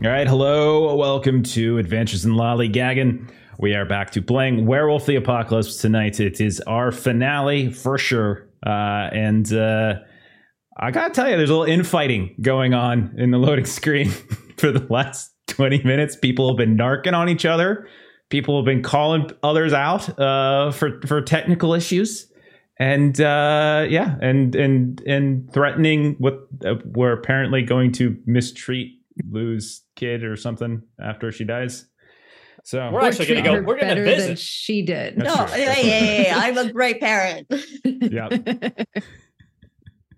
All right, hello, welcome to Adventures in Lollygagging. We are back to playing Werewolf the Apocalypse tonight. It is our finale for sure. Uh, and uh, I gotta tell you, there's a little infighting going on in the loading screen for the last 20 minutes. People have been narking on each other. People have been calling others out uh, for for technical issues, and uh, yeah, and and and threatening what uh, we're apparently going to mistreat Lou's kid or something after she dies. So We're actually going to treat go. her We're going to better than visit. she did. That's No, true. hey, hey, hey, hey, I'm a great parent. Yeah.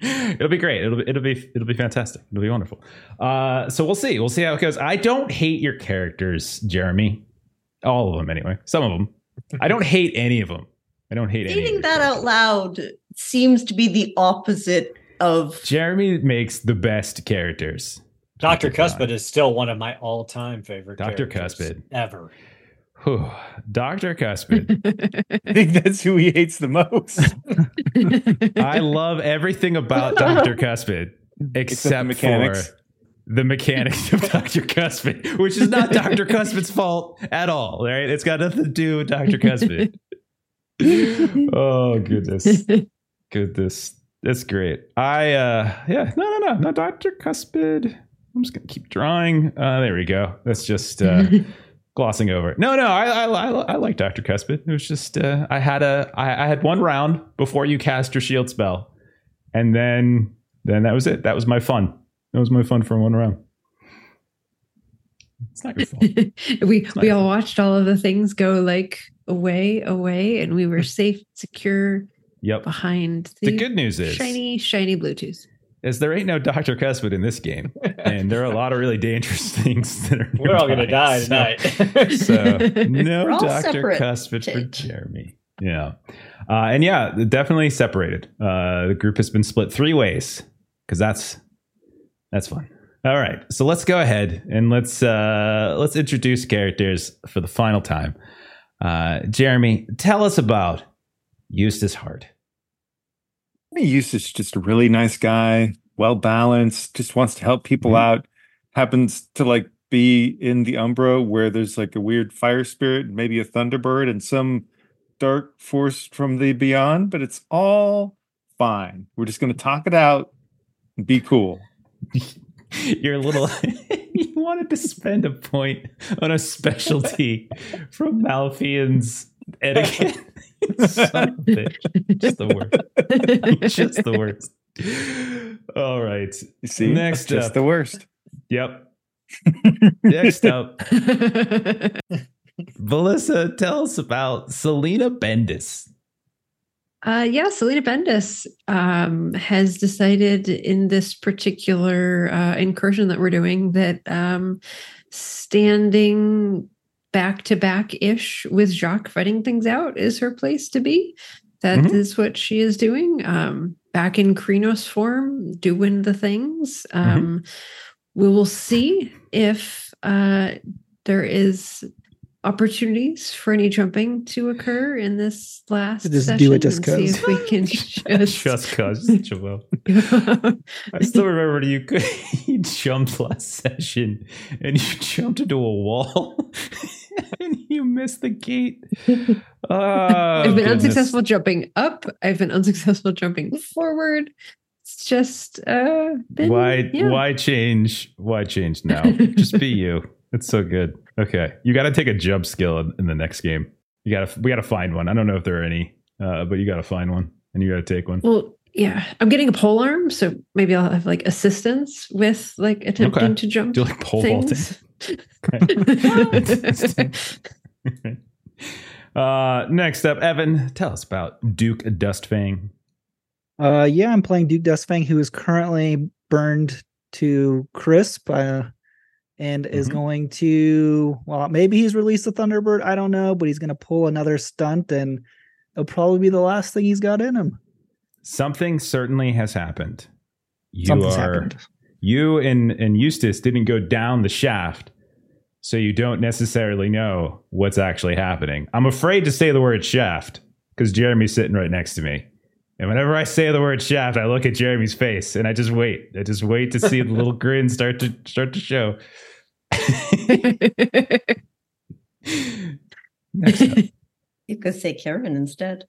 it'll be great. It'll be it'll be it'll be fantastic. It'll be wonderful. Uh, so we'll see. We'll see how it goes. I don't hate your characters, Jeremy. All of them, anyway. Some of them. I don't hate any of them. I don't hate any. of Reading that out loud seems to be the opposite of. Jeremy makes the best characters. Dr. Cuspid is still one of my all-time favorite Dr. characters Cuspid. ever. Whew. Dr. Cuspid. I think that's who he hates the most. I love everything about Dr. Cuspid except, the mechanics. for the mechanics of Dr. Cuspid, which is not Dr. Cuspid's fault at all, right? It's got nothing to do with Dr. Cuspid. oh goodness. Goodness. That's great. I uh yeah, no no no, not Dr. Cuspid. I'm just gonna keep drawing. Uh there we go. That's just uh glossing over. it. No, no, I I, I, I like Doctor Cuspid. It was just uh, I had a I, I had one round before you cast your shield spell, and then then that was it. That was my fun. That was my fun for one round. It's not your fault. we we all watched all of the things go like away, away, and we were safe, secure Yep. behind The good news is, shiny, shiny Bluetooth. Is there ain't no Doctor Cuspid in this game, and there are a lot of really dangerous things that are. We're all going to die So- tonight. So no Doctor separate. Cuspid for Jeremy. Yeah, uh, and yeah, definitely separated. Uh, the group has been split three ways because that's that's fun. All right, so let's go ahead and let's uh, let's introduce characters for the final time. Uh, Jeremy, tell us about Eustace Hart. Is just a really nice guy, well balanced, just wants to help people Mhm. out. Happens to like be in the Umbra where there's like a weird fire spirit, and maybe a thunderbird, and some dark force from the beyond, but it's all fine. We're just gonna talk it out and be cool. You're a little. you wanted to spend a point on a specialty from Malfean's etiquette. Son of a. Just the worst. Just the worst. All right. You see, Next just up. the worst. Yep. Next up, Melissa, tell us about Salina Bendis. Uh, yeah, Salina Bendis um, has decided in this particular uh, incursion that we're doing that um, standing back to back ish with Jacques fighting things out is her place to be. That is Mhm. what she is doing. Um, back in Crinos form, doing the things. Um, We will see if uh, there is opportunities for any jumping to occur in this last Just session do it just and see 'cause. if we can just, Just cause, Joel. I still remember you could you jumped last session and you jumped into a wall and you missed the gate. Oh, I've been goodness. unsuccessful jumping up. I've been unsuccessful jumping forward. It's just uh been, Why yeah. why change? Why change now? Just be you. It's so good. Okay. You got to take a jump skill in, in the next game. You got to we got to find one. I don't know if there are any. Uh, but you got to find one and you got to take one. Well, yeah, I'm getting a pole arm, so maybe I'll have like assistance with like attempting Okay. to jump. Do like pole vaulting? Uh, next up, Evan, tell us about Duke Dustfang. Uh, yeah, I'm playing Duke Dustfang, who is currently burned to crisp, uh, and is Mhm. going to. Well, maybe he's released the Thunderbird. I don't know, but he's going to pull another stunt, and it'll probably be the last thing he's got in him. Something certainly has happened. You Something's are happened. you and and Eustace didn't go down the shaft, so you don't necessarily know what's actually happening. I'm afraid to say the word shaft because Jeremy's sitting right next to me. And whenever I say the word shaft, I look at Jeremy's face and I just wait. I just wait to see the little grin start to start to show. You could say Karen instead.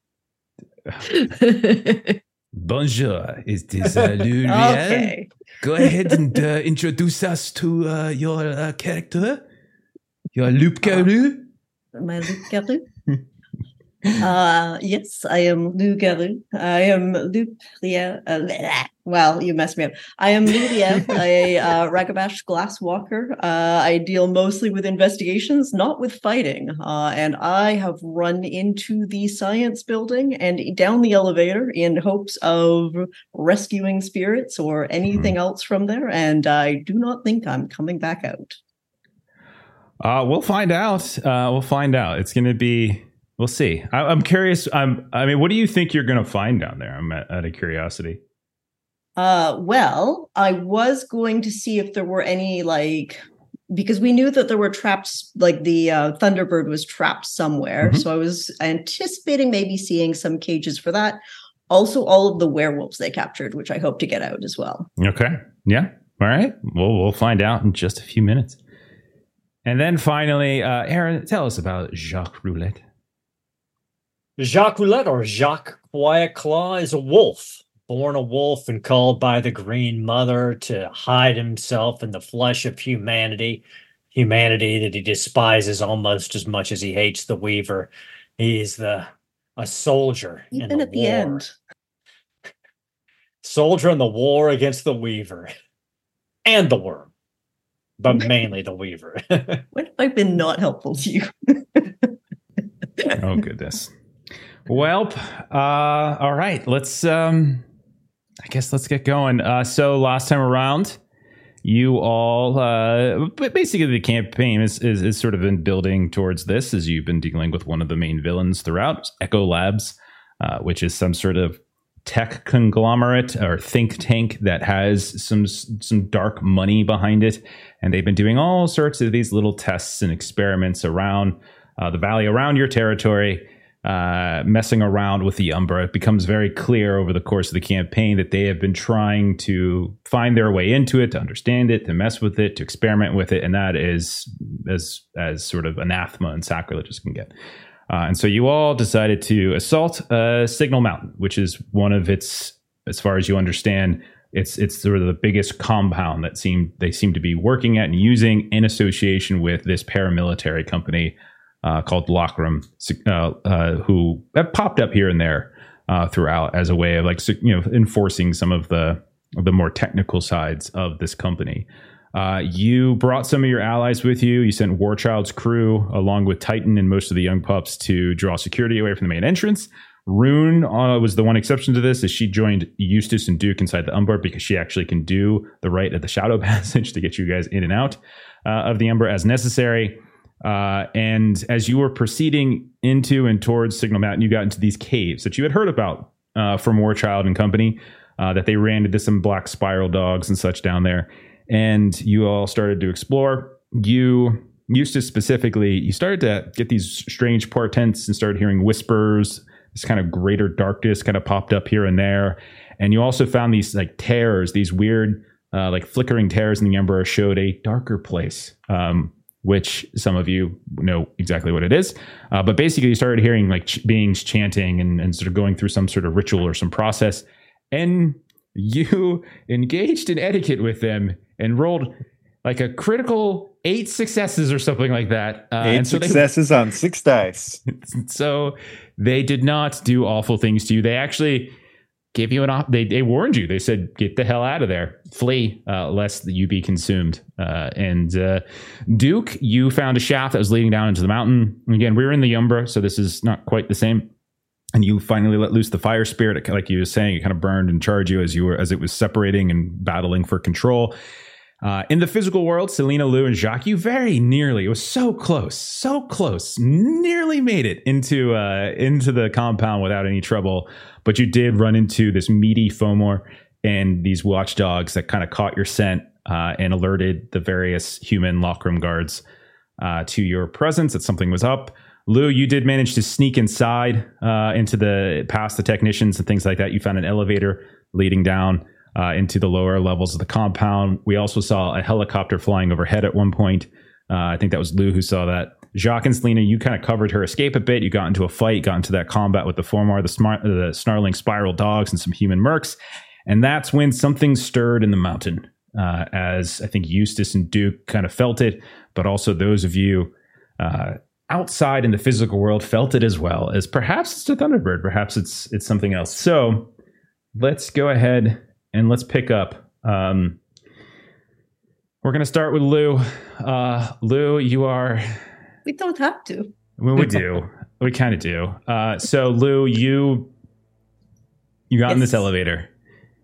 Bonjour, is this uh, Lou Okay. Go ahead and uh, introduce us to uh, your uh, character, your Loup Garou. My Lou Garou. uh, yes, I am Lou Garou. I am Loup Riel. Uh, well, you messed me up. I am Lou Riel, a uh, Ragabash glass walker. Uh, I deal mostly with investigations, not with fighting. Uh, and I have run into the science building and down the elevator in hopes of rescuing spirits or anything else from there. And I do not think I'm coming back out. Uh, we'll find out. Uh, we'll find out. It's going to be. We'll see. I, I'm curious. I'm. I mean, what do you think you're going to find down there? I'm at, out of curiosity. Uh, well, I was going to see if there were any like because we knew that there were traps, like the uh, Thunderbird was trapped somewhere. Mhm. So I was anticipating maybe seeing some cages for that. Also, all of the werewolves they captured, which I hope to get out as well. Okay. Yeah. All right. Well, we'll find out in just a few minutes. And then finally, uh, Aaron, tell us about Jacques Roulette. Jacques Roulette or Jacques Quiet Claw is a wolf, born a wolf and called by the Green Mother to hide himself in the flesh of humanity, humanity that he despises almost as much as he hates the Weaver. He is the a soldier in Even the at the war. end. soldier in the war against the Weaver and the Worm, but mainly the Weaver. When have I been not helpful to you? oh goodness. Well, uh, all right. Let's. Um, I guess let's get going. Uh, so last time around, you all, uh, basically the campaign is, is is sort of been building towards this as you've been dealing with one of the main villains throughout, Echo Labs, uh, which is some sort of tech conglomerate or think tank that has some some dark money behind it, and they've been doing all sorts of these little tests and experiments around uh, the valley around your territory, uh, messing around with the Umbra. It becomes very clear over the course of the campaign that they have been trying to find their way into it, to understand it, to mess with it, to experiment with it, and that is as as sort of anathema and sacrilege as can get. Uh, and so you all decided to assault uh, Signal Mountain, which is one of its, as far as you understand, it's it's sort of the biggest compound that seem they seem to be working at and using in association with this paramilitary company uh, called Lockram, uh, uh, who have popped up here and there uh, throughout as a way of like you know enforcing some of the the more technical sides of this company. Uh, you brought some of your allies with you. You sent Warchild's crew along with Titan and most of the young pups to draw security away from the main entrance. Rune uh, was the one exception to this, as she joined Eustace and Duke inside the Umbra because she actually can do the right at the Shadow Passage to get you guys in and out uh, of the Umbra as necessary. Uh, and as you were proceeding into and towards Signal Mountain, you got into these caves that you had heard about uh, from Warchild and company, uh, that they ran into some black spiral dogs and such down there. And you all started to explore. You, Eustace specifically, you started to get these strange portents and started hearing whispers. This kind of greater darkness kind of popped up here and there. And you also found these like tears, these weird, uh, like flickering tears in the Umbra showed a darker place. Um, which some of you know exactly what it is. Uh, but basically, you started hearing like ch- beings chanting and, and sort of going through some sort of ritual or some process. And you engaged in etiquette with them and rolled like a critical eight successes or something like that. Uh, Eight and so they- successes on six dice. so they did not do awful things to you. They actually gave you an op. They, they warned you. They said, "Get the hell out of there, flee, uh, lest you be consumed." Uh, and uh, Duke, you found a shaft that was leading down into the mountain. Again, we were in the Umbra, so this is not quite the same. And you finally let loose the fire spirit, It- like you were saying. It kind of burned and charged you as you were as it was separating and battling for control. Uh, in the physical world, Salina, Lou, and Jacques, very nearly, it was so close, so close, nearly made it into uh, into the compound without any trouble. But you did run into this meaty Fomor and these watchdogs that kind of caught your scent uh, and alerted the various human Lockroom guards uh, to your presence that something was up. Lou, you did manage to sneak inside uh, into the past the technicians and things like that. You found an elevator leading down. Uh, into the lower levels of the compound. We also saw a helicopter flying overhead at one point. Uh, I think that was Lou who saw that. Jacques and Salina, you kind of covered her escape a bit. You got into a fight, got into that combat with the Fomor, the, smart, the snarling spiral dogs, and some human mercs. And that's when something stirred in the mountain, uh, as I think Eustace and Duke kind of felt it, but also those of you uh, outside in the physical world felt it as well. As perhaps it's a Thunderbird, perhaps it's it's something else. So let's go ahead and let's pick up. Um, we're going to start with Lou. Uh, Lou, you are We don't have to. well, we do. We kind of do. Uh, so, Lou, you you got in this elevator.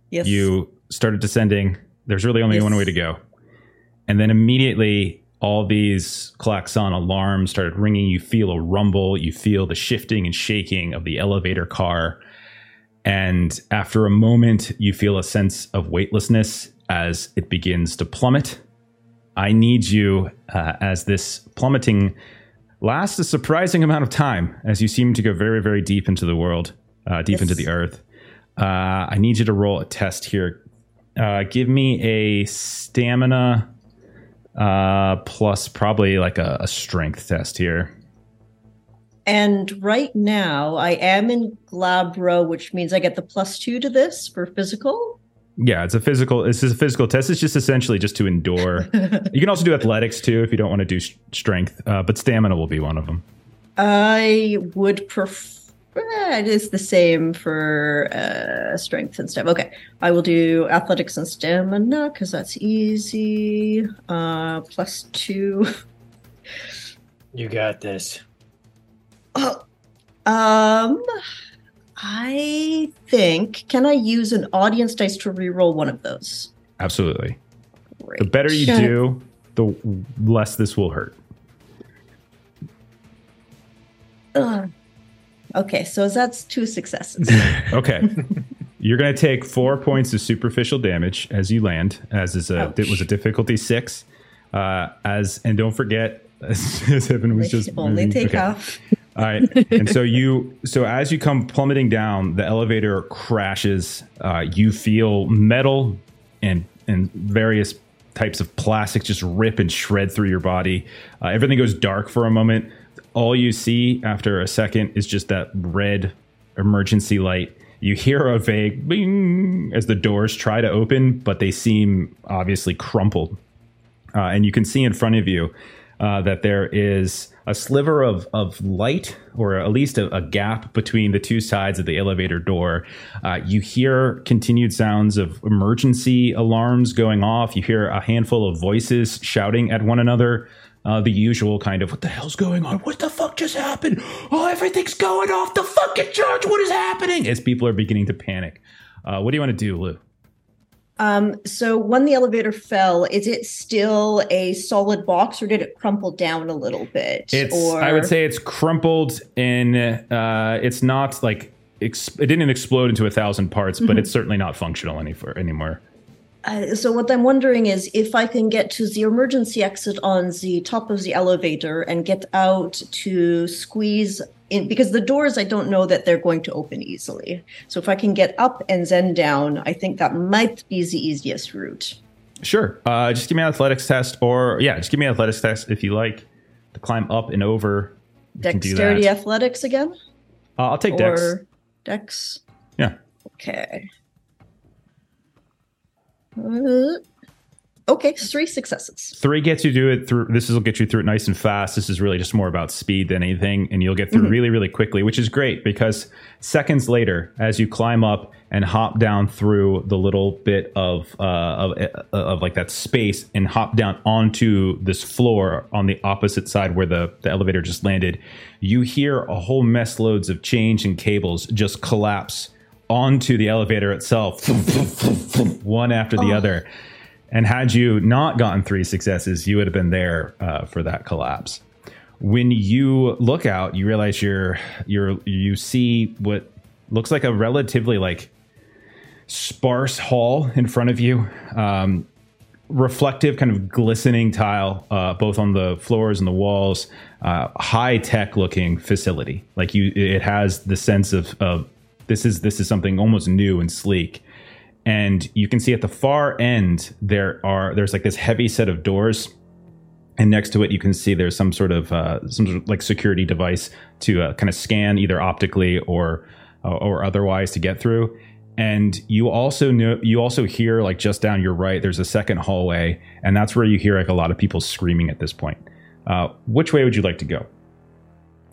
Yes. You started descending. There's really only Yes. one way to go, and then immediately all these klaxon alarms started ringing. You feel a rumble. You feel the shifting and shaking of the elevator car, and after a moment, you feel a sense of weightlessness as it begins to plummet. I need you uh, as this plummeting lasts a surprising amount of time as you seem to go very, very deep into the world, uh, deep into the earth. Uh, I need you to roll a test here. Uh, give me a stamina uh, plus probably like a, a strength test here. And right now, I am in Glabro, which means I get the plus two to this for physical. Yeah, it's a physical. This is a physical test. It's just essentially just to endure. you can also do athletics too if you don't want to do s- strength, uh, but stamina will be one of them. I would prefer. It is the same for uh, strength and stuff. Okay, I will do athletics and stamina because that's easy. Uh, plus two. You got this. Oh, um, I think can I use an audience dice to reroll one of those? Absolutely. Great. The better you do, the less this will hurt. Ugh. Okay, so that's two successes. Okay. You're going to take four points of superficial damage as you land, as is a it was a difficulty six. Uh, as and don't forget, as, as Evan was just only moving- take okay. half. All right. And so you, so as you come plummeting down, the elevator crashes. Uh, you feel metal and and various types of plastic just rip and shred through your body. Uh, everything goes dark for a moment. All you see after a second is just that red emergency light. You hear a vague bing as the doors try to open, but they seem obviously crumpled uh, and you can see in front of you uh, that there is a sliver of, of light or at least a, a gap between the two sides of the elevator door. Uh, you hear continued sounds of emergency alarms going off. You hear a handful of voices shouting at one another. Uh, the usual kind of, what the hell's going on? What the fuck just happened? Oh, everything's going off the fucking charge. What is happening? As people are beginning to panic. Uh, what do you want to do, Lou? Um, so when the elevator fell, is it still a solid box or did it crumple down a little bit? It's or I would say it's crumpled and uh, it's not like ex- it didn't explode into a thousand parts, but it's certainly not functional any for, anymore. Uh, so what I'm wondering is if I can get to the emergency exit on the top of the elevator and get out to squeeze in because the doors I don't know that they're going to open easily. So if I can get up and then down, I think that might be the easiest route. Sure. Uh, just give me an athletics test, or yeah, just give me an athletics test if you like to climb up and over. Dexterity athletics again? Uh, I'll take Dex. Dex? Yeah. Okay. Uh, okay, three successes. Three gets you to it through. This will get you through it nice and fast. This is really just more about speed than anything, and you'll get through really, really quickly, which is great because seconds later, as you climb up and hop down through the little bit of uh, of uh, of like that space and hop down onto this floor on the opposite side where the the elevator just landed, you hear a whole mess loads of change and cables just collapse onto the elevator itself, one after the other. And had you not gotten three successes, you would have been there uh, for that collapse. When you look out, you realize you're you're you see what looks like a relatively like sparse hall in front of you. Um, reflective, kind of glistening tile, uh, both on the floors and the walls. Uh, high tech looking facility. Like you, it has the sense of, of this is this is something almost new and sleek and you can see at the far end there are there's like this heavy set of doors. And next to it you can see there's some sort of uh, some sort of like security device to uh, kind of scan either optically or uh, or otherwise to get through. And you also know you also hear like just down your right there's a second hallway. And that's where you hear like a lot of people screaming at this point. Uh, which way would you like to go?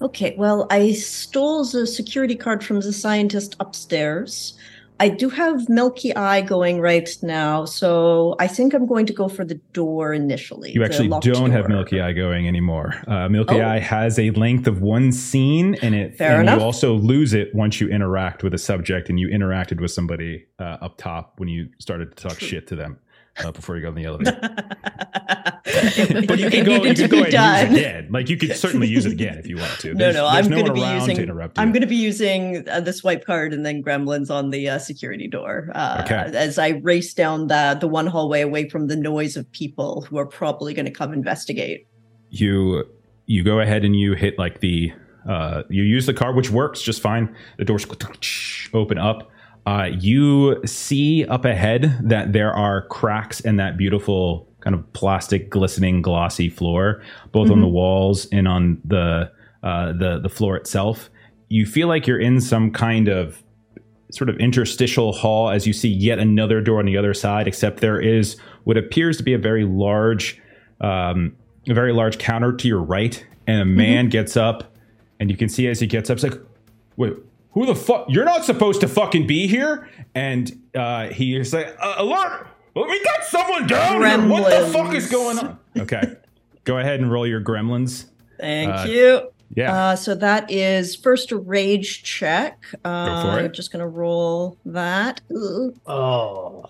Okay, well, I stole the security card from the scientist upstairs. I do have Milky Eye going right now, so I think I'm going to go for the door initially. You actually don't have. Milky Eye going anymore. Uh, Milky Oh. Eye has a length of one scene, and it Fair and enough. you also lose it once you interact with a subject, and you interacted with somebody uh, up top when you started to talk shit to them uh, before you got in the elevator. but you can go, you can go and use it again. Like you could certainly use it again if you want to. No, There's- no, there's I'm no going to be using. to. I'm going to be using uh, the swipe card and then Gremlins on the uh, security door. Uh, Okay. As I race down the the one hallway away from the noise of people who are probably going to come investigate. you you go ahead and you hit like the uh, you use the card which works just fine the doors open up uh, you see up ahead that there are cracks in that beautiful kind of plastic glistening glossy floor both on the walls and on the uh, the the floor itself. You feel like you're in some kind of sort of interstitial hall as you see yet another door on the other side except there is what appears to be a very large um, a very large counter to your right, and a man gets up, and you can see as he gets up, it's like, wait, who the fuck? You're not supposed to fucking be here. And uh, he's like, uh, alert! We got someone down here. What the fuck is going on? Okay, go ahead and roll your gremlins. Thank Uh, you. Yeah, Uh, so that is first a rage check. Uh, for it. I'm just going to roll that. Ooh. Oh,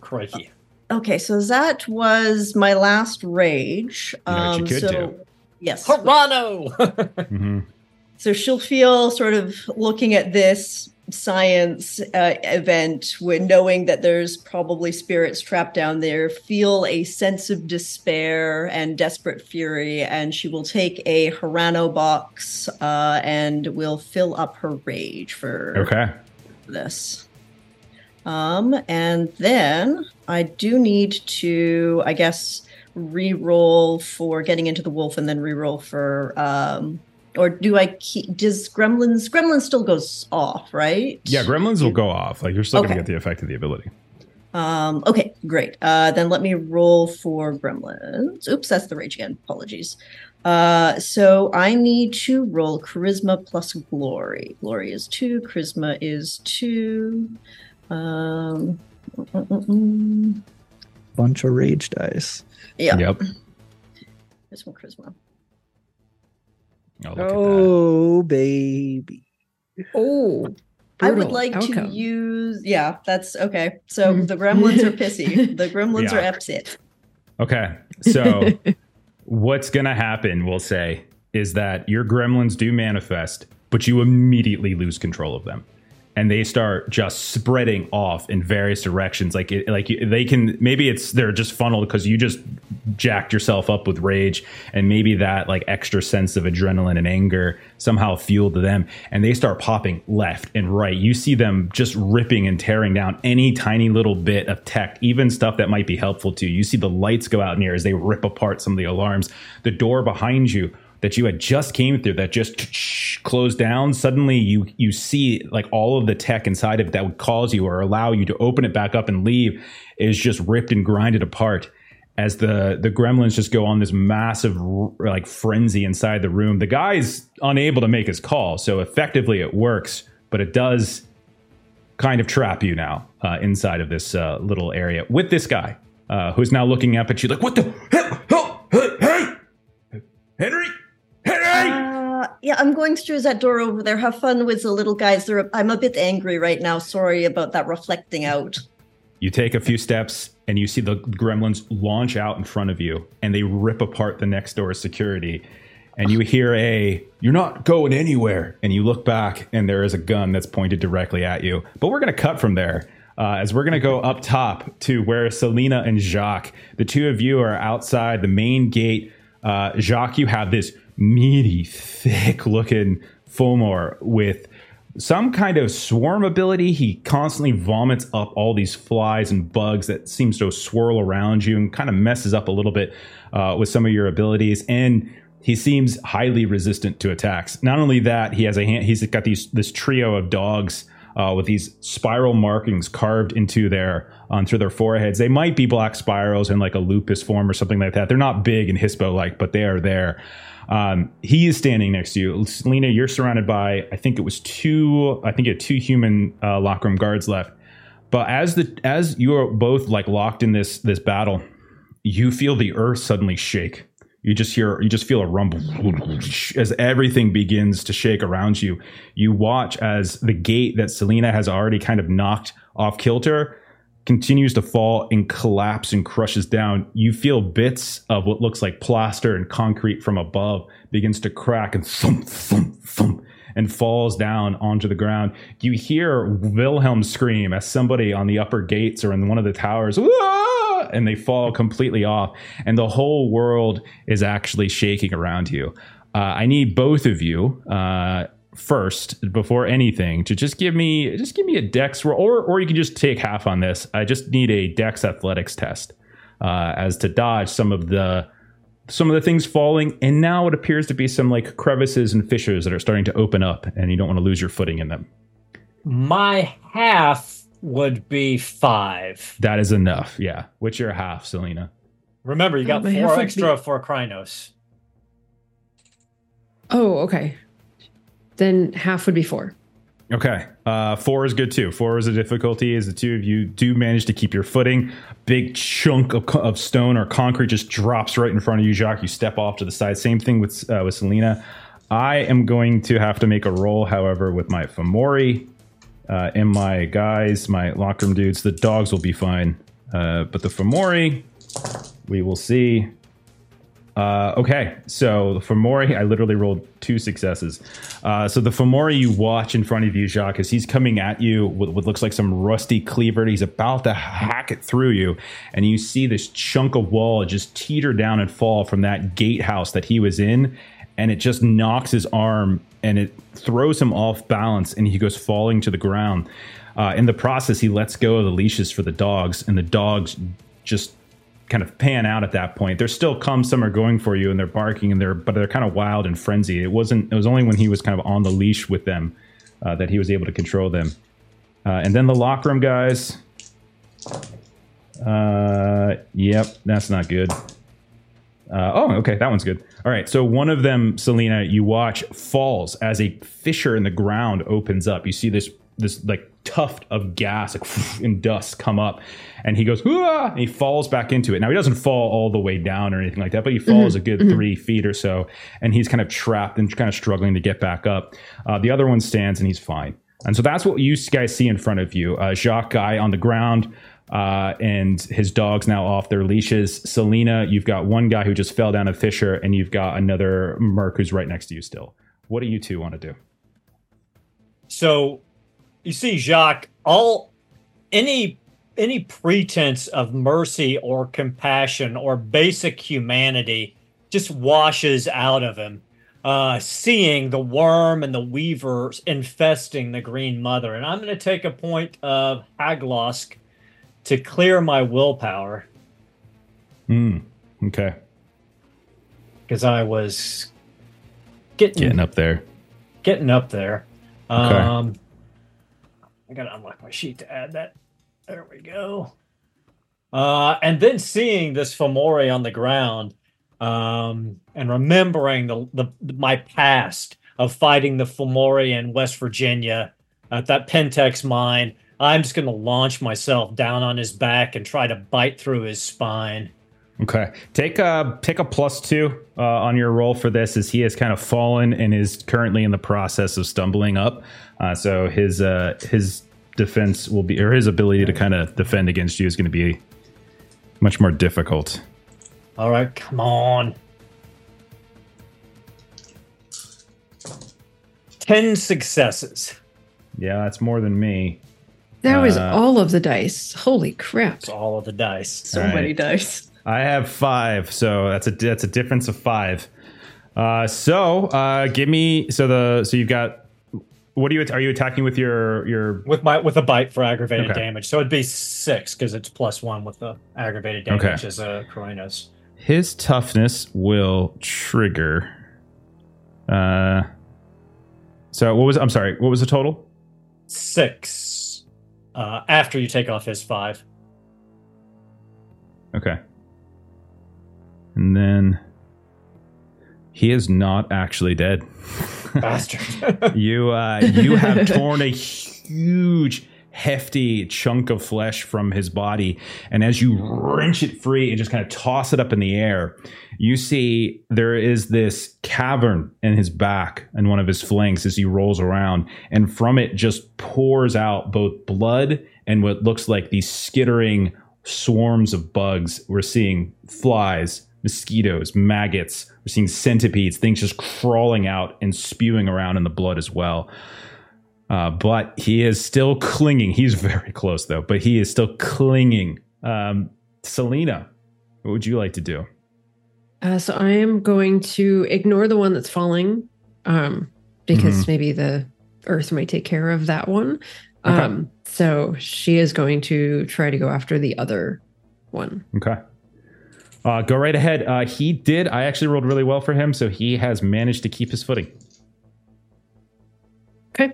crikey. Okay, so that was my last rage. You know what you Um, could so, do? Yes. Harano! hmm So she'll feel sort of looking at this science uh, event when knowing that there's probably spirits trapped down there, feel a sense of despair and desperate fury, and she will take a Harano box uh, and will fill up her rage for okay. this. Um, and then I do need to, I guess, re-roll for getting into the wolf, and then re-roll for, um, or do I keep? Does Gremlins? Gremlins still goes off, right? Yeah, gremlins will go off. Like you're still gonna get the effect of the ability. Um, okay, great. Uh, then let me roll for Gremlins. Oops, that's the rage again. Apologies. Uh, so I need to roll Charisma plus Glory. Glory is two. Charisma is two. Um. Bunch of rage dice. yeah. Yep. Here's one charisma. Oh, look at that. Oh, baby. Oh, I would like outcome. to use. Yeah, that's okay. So Mhm. the gremlins are pissy. The gremlins are Yeah. upset. Okay. So what's going to happen, we'll say, is that your gremlins do manifest, but you immediately lose control of them. And they start just spreading off in various directions. Like, it, like they can maybe it's they're just funneled because you just jacked yourself up with rage, and maybe that like extra sense of adrenaline and anger somehow fueled them, and they start popping left and right. You see them just ripping and tearing down any tiny little bit of tech, even stuff that might be helpful to you. You see the lights go out near as they rip apart some of the alarms. The door behind you that you had just came through that just closed down suddenly you you see like all of the tech inside of it that would cause you or allow you to open it back up and leave is just ripped and grinded apart as the the gremlins just go on this massive like frenzy inside the room. The guy's unable to make his call so effectively it works but it does kind of trap you now uh, inside of this uh, little area with this guy uh, who's now looking up at you like what the hell, hell hey, hey! Henry yeah, I'm going through that door over there. Have fun with the little guys. They're, I'm a bit angry right now. Sorry about that reflecting out. You take a few steps and you see the gremlins launch out in front of you and they rip apart the next door security. And you hear a, you're not going anywhere. And you look back and there is a gun that's pointed directly at you. But we're going to cut from there uh, as we're going to go up top to where Salina and Jacques, the two of you are outside the main gate. Uh, Jacques, you have this meaty, thick looking Fomor with some kind of swarm ability. He constantly vomits up all these flies and bugs that seems to swirl around you and kind of messes up a little bit uh, with some of your abilities. And he seems highly resistant to attacks. Not only that, he has a hand, he's got these this trio of dogs uh, with these spiral markings carved into their onto their foreheads. They might be black spirals in like a lupus form or something like that. They're not big and hispo like, but they are there. Um, he is standing next to you, Salina. You're surrounded by I think it was two. I think you had two human uh, locker room guards left. But as the as you are both like locked in this this battle, you feel the earth suddenly shake you just hear, you just feel a rumble as everything begins to shake around you. You watch as the gate that Salina has already kind of knocked off kilter continues to fall and collapse and crushes down. You feel bits of what looks like plaster and concrete from above begins to crack and thump, thump, thump and falls down onto the ground. You hear Wilhelm scream as somebody on the upper gates or in one of the towers, and they fall completely off, and the whole world is actually shaking around you. Uh, I need both of you. Uh, first before anything to just give me just give me a dex roll or or you can just take half on this i just need a dex athletics test uh, as to dodge some of the some of the things falling, and now it appears to be some like crevices and fissures that are starting to open up, and you don't want to lose your footing in them. My half would be five. That is enough. Yeah. What's your half, Salina? Remember, you got Oh, my half four extra be- for Crinos. Oh, okay. Then half would be four. Okay. Uh, four is good too. Four is a difficulty. As the two of you do manage to keep your footing, big chunk of, of stone or concrete just drops right in front of you, Jacques. You step off to the side. Same thing with uh, with Salina. I am going to have to make a roll, however, with my Fomori uh, and my guys, my locker room dudes. The dogs will be fine, uh, but the Fomori, we will see. Uh, okay, so the Fomori, I literally rolled two successes. Uh, so the Fomori you watch in front of you, Jacques, as he's coming at you with what looks like some rusty cleaver, he's about to hack it through you, and you see this chunk of wall just teeter down and fall from that gatehouse that he was in, and it just knocks his arm and it throws him off balance, and he goes falling to the ground. Uh, in the process, he lets go of the leashes for the dogs, and the dogs just kind of pan out at that point. There's still come some are going for you and they're barking and they're but they're kind of wild and frenzied. It wasn't. It was only when he was kind of on the leash with them uh, that he was able to control them. Uh, and then the locker room guys. Uh, yep, that's not good. Uh, oh, okay, that one's good. All right, so one of them, Salina, you watch falls as a fissure in the ground opens up. You see this this like tuft of gas like, and dust come up, and he goes, "Hoo-ah!" and he falls back into it. Now he doesn't fall all the way down or anything like that, but he falls a good three feet or so, and he's kind of trapped and kind of struggling to get back up. Uh, the other one stands and he's fine. And so that's what you guys see in front of you. Uh, Jacques guy on the ground uh, and his dog's now off their leashes. Salina, you've got one guy who just fell down a fissure, and you've got another merc who's right next to you still. What do you two want to do? So you see, Jacques, all any any pretense of mercy or compassion or basic humanity just washes out of him. Uh, seeing the worm and the weaver infesting the Green Mother, and I'm going to take a point of Hauglosk to clear my willpower Hmm. Okay. because I was getting Getting up there. getting up there. Okay. Um, I gotta unlock my sheet to add that. There we go. Uh, and then seeing this Fomori on the ground, um, and remembering the, the my past of fighting the Fomori in West Virginia at that Pentex mine, I'm just gonna launch myself down on his back and try to bite through his spine. Okay. Take a take a plus two uh, on your roll for this, as he has kind of fallen and is currently in the process of stumbling up. Uh, so his uh, his defense will be, or his ability to kind of defend against you is going to be much more difficult. All right, come on. 10 successes. Yeah, that's more than me. That was Uh, all of the dice. Holy crap. It's all of the dice. So All right. many dice. I have five, so that's a that's a difference of five. Uh, so uh, give me so the so you've got what are you are you attacking with your your with my with a bite for aggravated Okay. damage. So it'd be six because it's plus one with the aggravated damage Okay. as a Crinos. his toughness will trigger uh so what was i'm sorry what was the total Six. Uh, after you take off his five. okay and then he is not actually dead. Bastard. you uh you have torn a huge hefty chunk of flesh from his body. And as you wrench it free and just kind of toss it up in the air you see there is this cavern in his back and one of his flanks as he rolls around. And from it just pours out both blood and what looks like these skittering swarms of bugs. We're seeing flies mosquitoes maggots we're seeing centipedes things just crawling out and spewing around in the blood as well uh, but he is still clinging. He's very close though, but he is still clinging. Um, Salina, what would you like to do? Uh, so I am going to ignore the one that's falling, um, because maybe the Earth might take care of that one. Okay. Um, so she is going to try to go after the other one. Okay. Uh, go right ahead. Uh, he did. I actually rolled really well for him, so he has managed to keep his footing. Okay.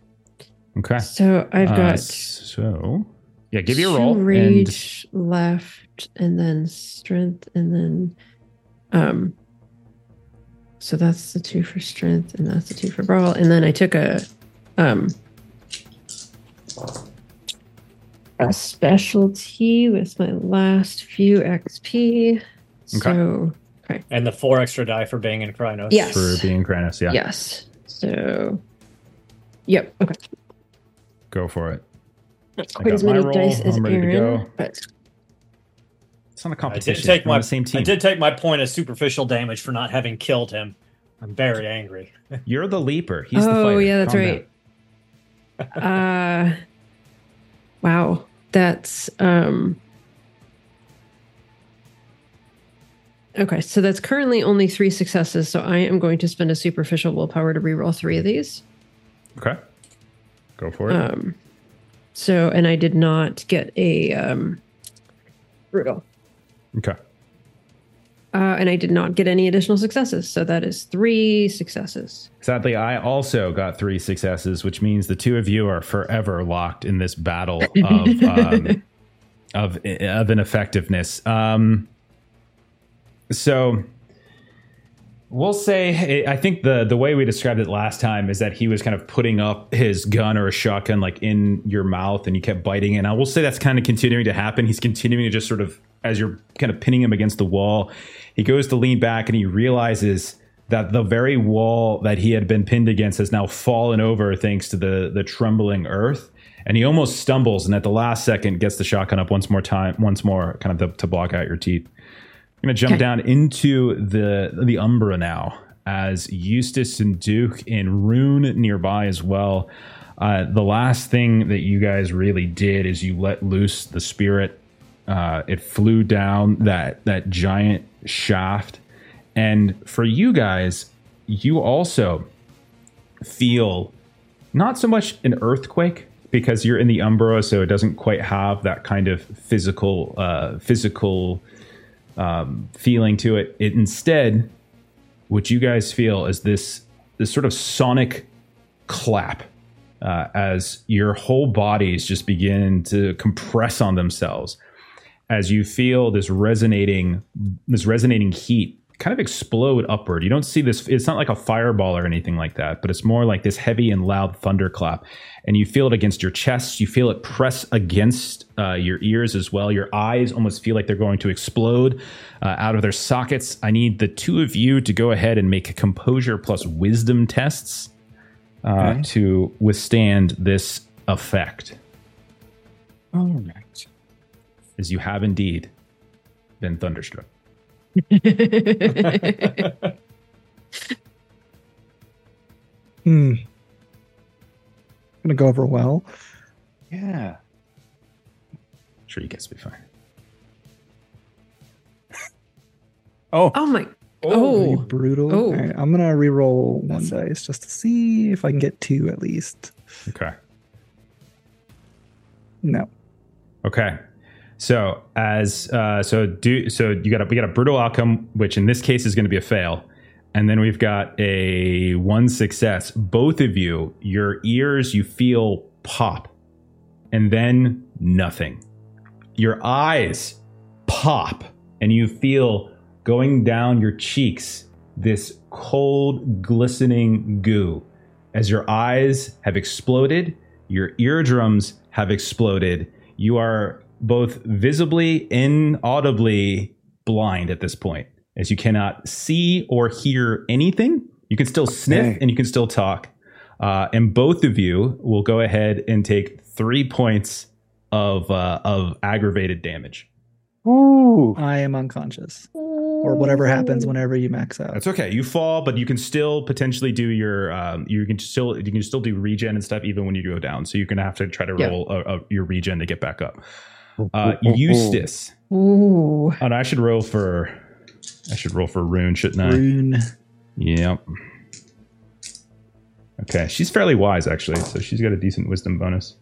Okay. So I've Uh, got so yeah, give you a two roll. And, rage left, and then strength, and then um. So that's the two for strength, and that's the two for brawl, and then I took a um a specialty with my last few XP. So and the four extra die for being in Crinos. Yes. for being Crinos, yeah, yes, so yep, okay. go for it. Not quite as my many roll. dice as I'm ready to Aaron, go. but It's not a I did competition. take We're on my the same team. I did take my point of superficial damage for not having killed him. I'm very angry. You're the leaper. He's the oh fighter. yeah, that's Calm right. uh, wow, that's um. Okay, so that's currently only three successes. So I am going to spend a superficial willpower to reroll three of these. Okay. Go for it. Um, so and I did not get a um, brutal, okay. uh, and I did not get any additional successes. So that is three successes. Sadly, I also got three successes, which means the two of you are forever locked in this battle of um, of of ineffectiveness. Um, so we'll say eh, I think the the way we described it last time is that he was kind of putting up his gun or a shotgun like in your mouth, and you kept biting it. And I will say that's kind of continuing to happen. He's continuing to just sort of as you're kind of pinning him against the wall, he goes to lean back and he realizes that the very wall that he had been pinned against has now fallen over thanks to the the trembling earth. And he almost stumbles, and at the last second gets the shotgun up once more time, once more, kind of to, to block out your teeth. I'm going to jump Okay. down into the the Umbra now, as Eustace and Duke and Rune nearby as well. Uh, the last thing that you guys really did is you let loose the spirit. Uh, it flew down that that giant shaft, and for you guys, you also feel not so much an earthquake because you're in the Umbra, so it doesn't quite have that kind of physical uh, physical um, feeling to it. It instead, what you guys feel is this this sort of sonic clap uh, as your whole bodies just begin to compress on themselves as you feel this resonating this resonating heat kind of explode upward. You don't see this it's not like a fireball or anything like that, but it's more like this heavy and loud thunderclap. And you feel it against your chest, you feel it press against uh, your ears as well. Your eyes almost feel like they're going to explode uh, out of their sockets. I need the two of you to go ahead and make composure plus wisdom tests uh, Okay. to withstand this effect, All right. as you have indeed been thunderstruck. Hmm. Gonna go over well. Yeah. Sure, you guys will be fine. Oh, oh my! Are you Oh, brutal. Oh. All right, I'm gonna re-roll one That's- dice just to see if I can get two at least. Okay. No. Okay. So as uh, so do so you got a, we got a brutal outcome, which in this case is going to be a fail, and then we've got a one success. Both of you, your ears, you feel pop, and then nothing. Your eyes pop, and you feel going down your cheeks this cold, glistening goo. As your eyes have exploded, your eardrums have exploded. You are both visibly and audibly blind at this point, as you cannot see or hear anything. You can still sniff Okay. and you can still talk. Uh, and both of you will go ahead and take three points of uh, of aggravated damage. Ooh. I am unconscious. Or whatever happens whenever you max out. That's okay. You fall, but you can still potentially do your. Um, you can still you can still do regen and stuff even when you go down. So you're gonna have to try to Yeah. roll a, a, your regen to get back up. Uh, Eustace. Ooh. Oh, no, I should roll for. I should roll for Rune, shouldn't I? Rune. Yep. Okay, she's fairly wise actually, so she's got a decent wisdom bonus.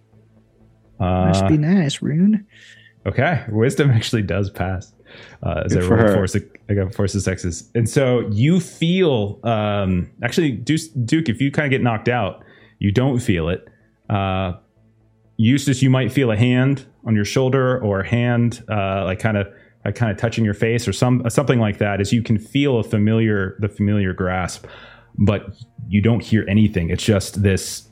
Must Uh, be nice, Rune. okay, wisdom actually does pass. Uh, as Good I for roll her. force, I got force of sexes, and so you feel. Um, actually, Duke, Duke, if you kind of get knocked out, you don't feel it. Uh, Eustace, you might feel a hand on your shoulder or a hand, uh, like kind of, like kind of touching your face or some something like that. As you can feel a familiar, the familiar grasp, but you don't hear anything. It's just this,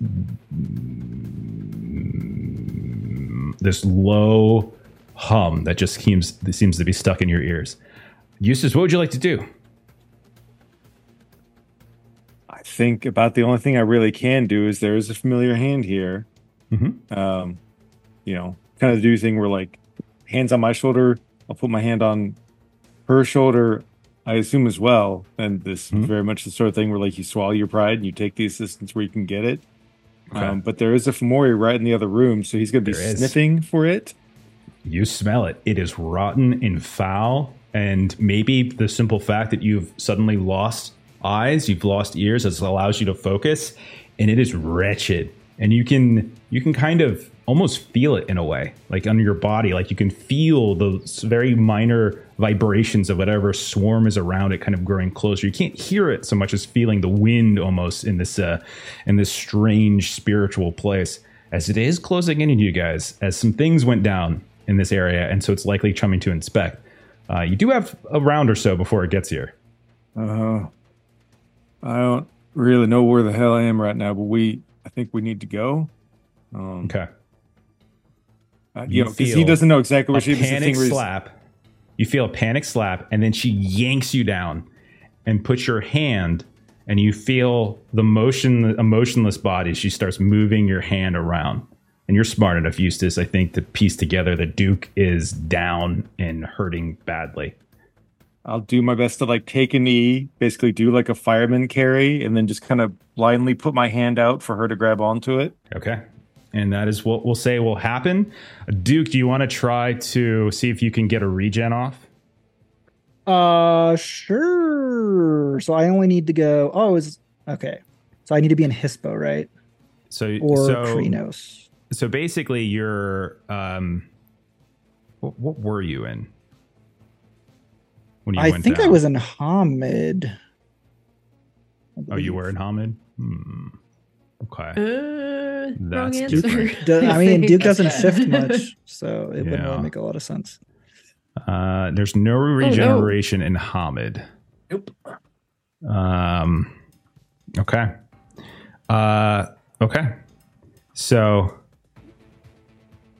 this low hum that just seems seems to be stuck in your ears. Eustace, what would you like to do? I think about the only thing I really can do is there is a familiar hand here. Mhm. Um, you know, kind of do thing where like hands on my shoulder, I'll put my hand on her shoulder, I assume as well. And this Mhm. very much the sort of thing where like you swallow your pride and you take the assistance where you can get it. Okay. Um, but there is a Fomori right in the other room, so he's going to be There is. sniffing for it. You smell it. It is rotten and foul. And maybe the simple fact that you've suddenly lost eyes, you've lost ears, as allows you to focus, and it is wretched. And you can you can kind of almost feel it in a way, like under your body. Like you can feel those very minor vibrations of whatever swarm is around it, kind of growing closer. You can't hear it so much as feeling the wind almost in this uh, in this strange spiritual place. As it is closing in on you guys, as some things went down in this area, and so it's likely coming to inspect. Uh, you do have a round or so before it gets here. Uh, I don't really know where the hell I am right now, but we, think we need to go. Um, Okay. uh, You you know, because he doesn't know exactly where she is. Panic he's- slap. You feel a panic slap, and then she yanks you down and puts your hand, and you feel the motion, a motionless body. She starts moving your hand around, and you're smart enough, Eustace, I think, to piece together that Duke is down and hurting badly. I'll do my best to like take a knee, basically do like a fireman carry, and then just kind of blindly put my hand out for her to grab onto it. Okay. And that is what we'll say will happen. Duke, do you want to try to see if you can get a regen off? Uh, sure. So I only need to go. Oh, is okay. So I need to be in Hispo, right? So, Or so, Crinos. so basically, you're um, what, what were you in? When you I went think I was in Homid. I Oh, you believe. were in Homid. Hmm. Okay. Uh, wrong That's answer. different. Du- I mean. Duke doesn't shift much, so it wouldn't really make a lot of sense. Uh, there's no regeneration in Homid. Nope. Um. Okay. Uh. Okay. So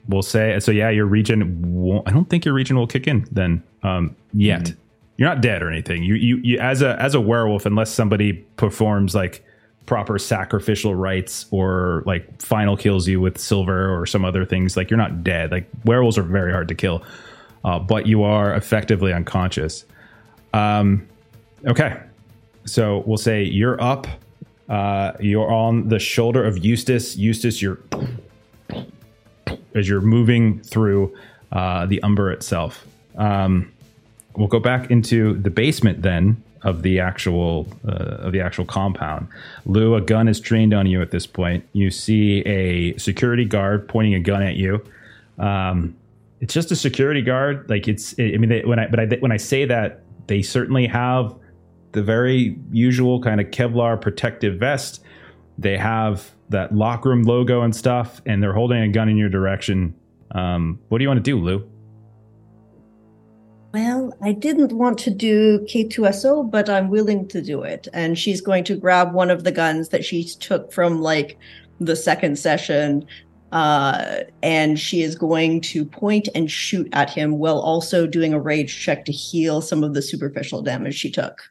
we'll say so. Yeah, your regen. Won't, I don't think your regen will kick in then. Um. Yet you're not dead or anything. You, you you as a as a werewolf, unless somebody performs like proper sacrificial rites or like final kills you with silver or some other things, like you're not dead. Like werewolves are very hard to kill, uh, but you are effectively unconscious. Um. Okay. So we'll say you're up. Uh, you're on the shoulder of Eustace. Eustace, you're as you're moving through uh, the Umbra itself. Um, we'll go back into the basement then. of the actual uh, of the actual compound. Lou, a gun is trained on you at this point. You see a security guard pointing a gun at you. Um, it's just a security guard. Like it's, I mean, they, when I but I, when I say that, they certainly have the very usual kind of Kevlar protective vest. They have that locker room logo and stuff, and they're holding a gun in your direction. Um, what do you want to do, Lou? Well, I didn't want to do K2SO, but I'm willing to do it. And she's going to grab one of the guns that she took from like the second session. Uh, and she is going to point and shoot at him while also doing a rage check to heal some of the superficial damage she took.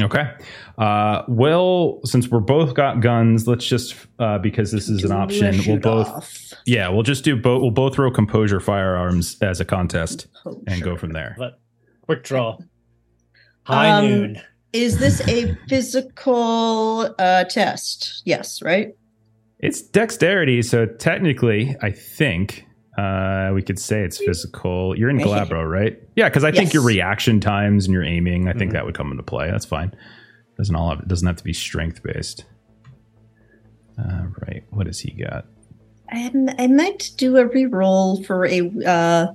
Okay. Uh, well, since we're both got guns, let's just uh, because this is an option, we'll both. off. Yeah, we'll just do both. We'll both throw composure firearms as a contest Oh, and go from there. But quick draw. High Um, noon. Is this a physical uh, test? Yes, right? It's dexterity, so technically, I think uh, we could say it's physical. You're in Glabro, right? Yeah, because I think your reaction times and your aiming, I think Mhm. that would come into play. That's fine. Doesn't all have, it doesn't have to be strength based. Uh, right. What has he got? I, I might do a re-roll for a uh,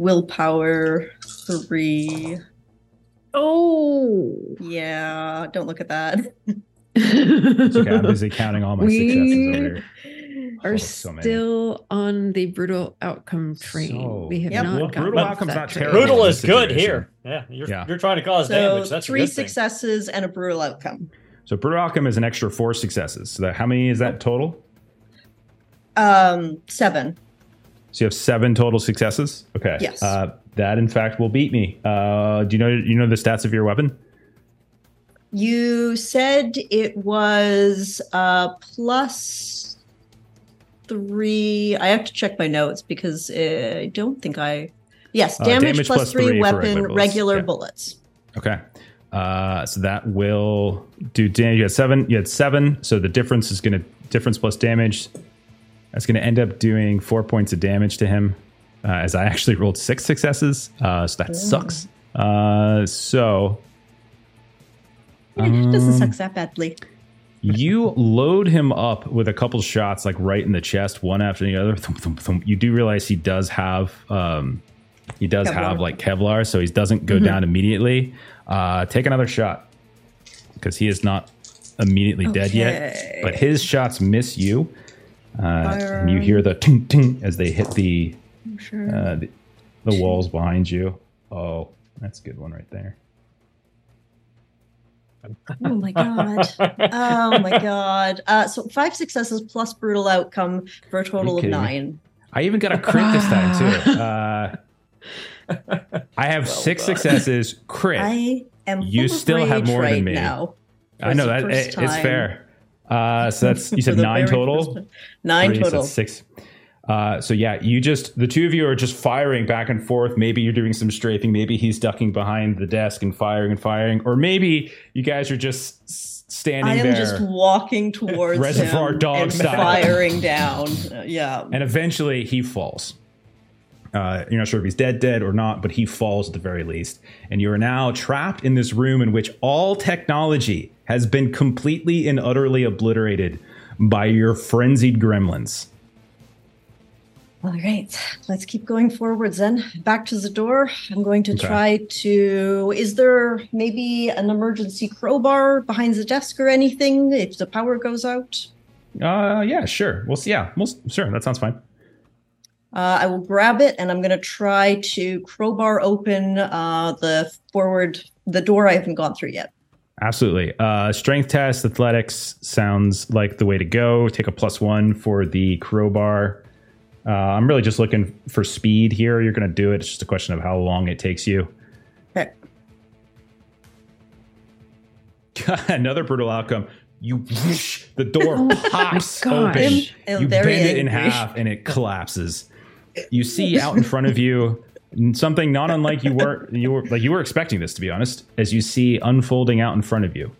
willpower three. Oh. Yeah, don't look at that. It's okay. I'm busy counting all my successes over we here. are Oh, so many. still on the brutal outcome train. So- we have Yep. not Well, gotten brutal outcome's that not terrible. Brutal is good here. Yeah, you're Yeah. you're trying to cause So damage. That's a three good thing. successes and a brutal outcome. So brutal outcome is an extra four successes. So that, how many is that total? Um, seven. So you have seven total successes. Okay. Yes. Uh, that in fact will beat me. Uh, do you know you know the stats of your weapon? You said it was uh plus three. I have to check my notes because uh, I don't think I. Yes, Uh, damage, damage plus, plus three, three weapon, regular regular, bullets. Yeah. bullets. Okay. Uh, so that will do damage. You had seven. You had seven. So the difference is going to difference plus damage. That's going to end up doing four points of damage to him. Uh, as I actually rolled six successes, uh, so that sucks. Uh, so Eh, it doesn't Um, suck that badly. you load him up with a couple shots, like right in the chest, one after the other. Thump, thump, thump. You do realize he does have, um, he does Kevlar. have like Kevlar, so he doesn't go down immediately. Uh, take another shot because he is not immediately dead yet. But his shots miss you, and you hear the ting ting as they hit the Sure. uh, the, the walls behind you. Oh, that's a good one right there. oh my god. Oh my god. Uh, so five successes plus brutal outcome for a total of kidding me? nine. I even got a crit this time too. Uh, I have six done. successes, crit. I, I am. You still have rage more than me. now. I know It's that it- it's fair. Uh, so that's you said nine total. Nine Three, total. six. Uh, so yeah, you just the two of you are just firing back and forth. Maybe you're doing some strafing. Maybe he's ducking behind the desk and firing and firing, or maybe you guys are just standing I am there. just walking towards Reservoir him Dog and style. firing down. Uh, yeah. and eventually he falls. Uh, you're not sure if he's dead, dead or not, but he falls at the very least. And you are now trapped in this room in which all technology has been completely and utterly obliterated by your frenzied gremlins. All right, let's keep going forwards then. Back to the door. I'm going to Okay. try to. Is there maybe an emergency crowbar behind the desk or anything if the power goes out? Uh, yeah, sure. We'll see. Yeah, we'll, sure. That sounds fine. Uh, I will grab it and I'm going to try to crowbar open uh, the forward the door I haven't gone through yet. Absolutely. Uh, strength test, athletics sounds like the way to go. Take a plus one for the crowbar. Uh, I'm really just looking for speed here. You're going to do it. It's just a question of how long it takes you. Okay. Another brutal outcome. You whoosh, the door Oh pops gosh. open. I'm- I'm you very bend it in half and it collapses. You see out in front of you something not unlike you were you were like you were expecting this to be honest. As you see unfolding out in front of you,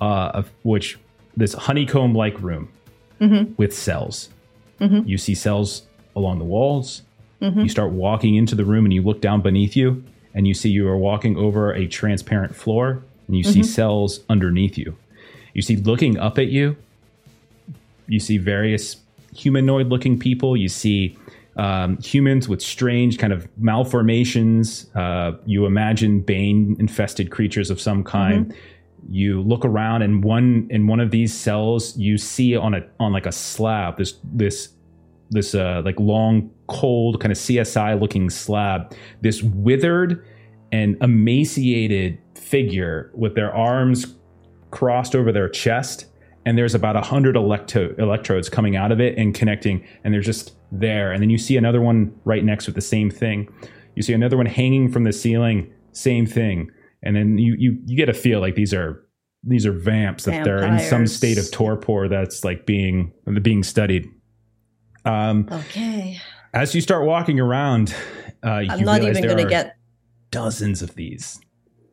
uh, of which this honeycomb like room Mm-hmm. with cells. You see cells along the walls. Mm-hmm. You start walking into the room and you look down beneath you and you see you are walking over a transparent floor and you see Mhm. cells underneath you. You see looking up at you. You see various humanoid looking people. You see um, humans with strange kind of malformations. Uh, you imagine bane infested creatures of some kind. You look around, and one in one of these cells, you see on a on like a slab this this this uh, like long, cold kind of CSI looking slab. This withered and emaciated figure with their arms crossed over their chest and there's about a hundred electro- electrodes coming out of it and connecting and they're just there. And then you see another one right next with the same thing. You see another one hanging from the ceiling same thing. And then you you, you get a feel like these are these are vamps that they're in some state of torpor that's like being being studied. Um Okay. as you start walking around uh you I'm not even there going to are get. dozens of these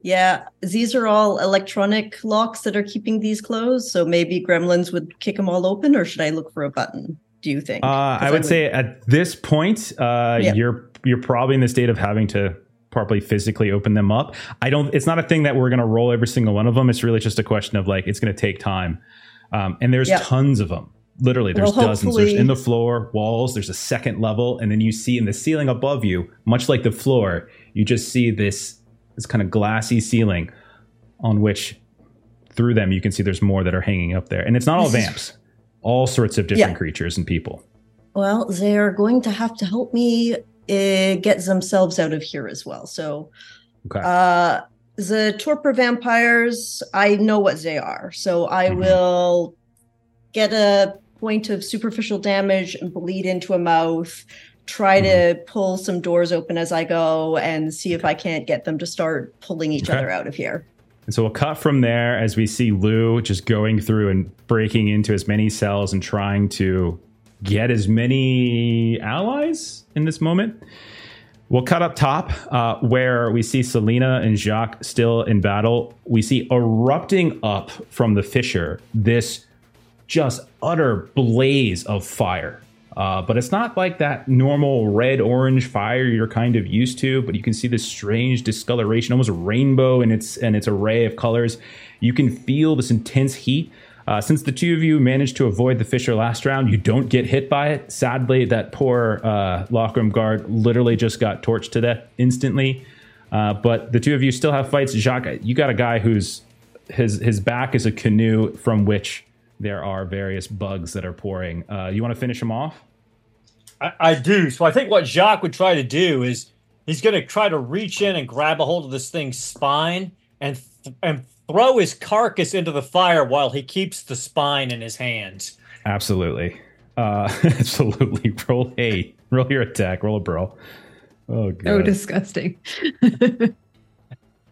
Yeah, these are all electronic locks that are keeping these closed. So maybe gremlins would kick them all open, or should I look for a button? Do you think? Uh, 'Cause I would say at this point, uh, Yeah. you're you're probably in the state of having to probably physically open them up. I don't. It's not a thing that we're going to roll every single one of them. It's really just a question of like it's going to take time. Um, and there's Yeah. tons of them. Literally, there's Well, dozens. There's in the floor, walls. There's a second level, and then you see in the ceiling above you, much like the floor, you just see this this kind of glassy ceiling on which through them you can see there's more that are hanging up there, and it's not all vamps. All sorts of different Yeah. creatures and people. Well, they are going to have to help me uh, get themselves out of here as well. So, Okay. uh, the torpor vampires, I know what they are. So I Mhm. will get a point of superficial damage and bleed into a mouth. Try Mm-hmm. to pull some doors open as I go and see if I can't get them to start pulling each Okay. other out of here. And so we'll cut from there as we see Lou just going through and breaking into as many cells and trying to get as many allies in this moment. We'll cut up top uh, where we see Salina and Jacques still in battle. We see erupting up from the fissure this just utter blaze of fire. Uh, but it's not like that normal red orange fire you're kind of used to. But you can see this strange discoloration, almost rainbow in its and its array of colors. You can feel this intense heat. Uh, since the two of you managed to avoid the fissure last round, you don't get hit by it. Sadly, that poor uh, lockroom guard literally just got torched to death instantly. Uh, but the two of you still have fights. Jacques, you got a guy who's his his back is a canoe from which there are various bugs that are pouring. Uh, you want to finish him off? I, I do. So I think what Jacques would try to do is he's going to try to reach in and grab a hold of this thing's spine and th- and throw his carcass into the fire while he keeps the spine in his hands. Absolutely. Uh, absolutely. Roll a roll your attack. Roll a brawl. Oh god. Oh, disgusting.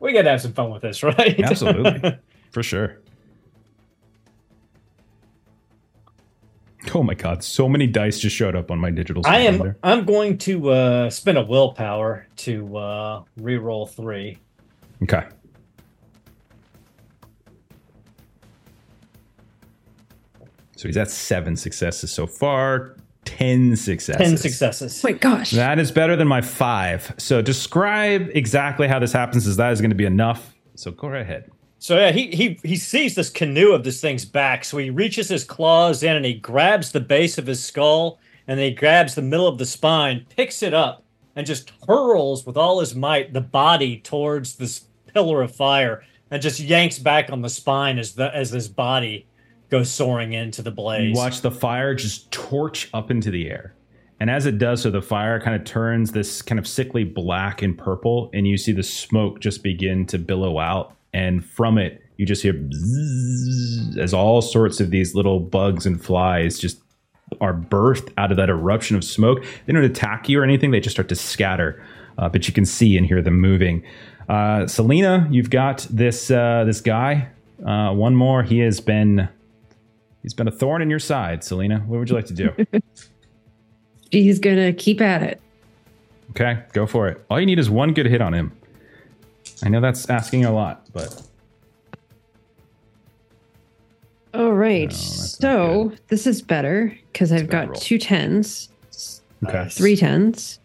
We got to have some fun with this, right? Absolutely. For sure. Oh my god, so many dice just showed up on my digital screen. I am. there. I'm going to uh, spend a willpower to uh, re-roll three. Okay. So he's at seven successes so far. Ten successes. Ten successes. Oh my gosh. That is better than my five. So describe exactly how this happens. Is that is going to be enough? So go right ahead. So yeah, he he he sees this canoe of this thing's back. So he reaches his claws in and he grabs the base of his skull and then he grabs the middle of the spine, picks it up, and just hurls with all his might the body towards this pillar of fire and just yanks back on the spine as the as this body goes soaring into the blaze. You watch the fire just torch up into the air. And as it does so, the fire kind of turns this kind of sickly black and purple, and you see the smoke just begin to billow out. And from it, you just hear bzzz, as all sorts of these little bugs and flies just are birthed out of that eruption of smoke. They don't attack you or anything, they just start to scatter. Uh, but you can see and hear them moving. Uh, Salina, you've got this uh, this guy. Uh, one more. He has been He's been a thorn in your side, Salina. What would you like to do? She's gonna keep at it. okay, go for it. All you need is one good hit on him. I know that's asking a lot, but All right. No, so this is better because I've got roll. two tens, okay. three tens.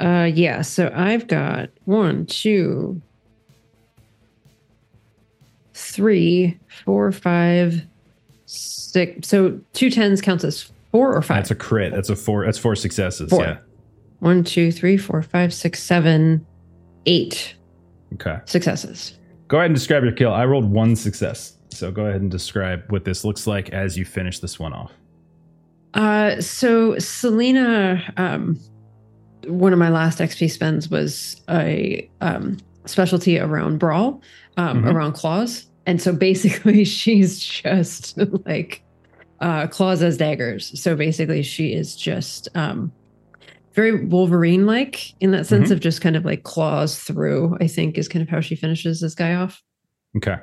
Uh, yeah. So I've got one, two, three, four, five, six. So two tens counts as four or five. That's a crit. That's a four. That's four successes. Four. Yeah. One, two, three, four, five, six, seven, eight Okay. successes. Go ahead and describe your kill. I rolled one success. So go ahead and describe what this looks like as you finish this one off. Uh, so Salina, um, one of my last XP spends was a um, specialty around brawl, um, Mhm. around claws, and so basically she's just like uh, claws as daggers. So basically, she is just um, very Wolverine-like in that sense Mhm. of just kind of like claws through. I think is kind of how she finishes this guy off. Okay.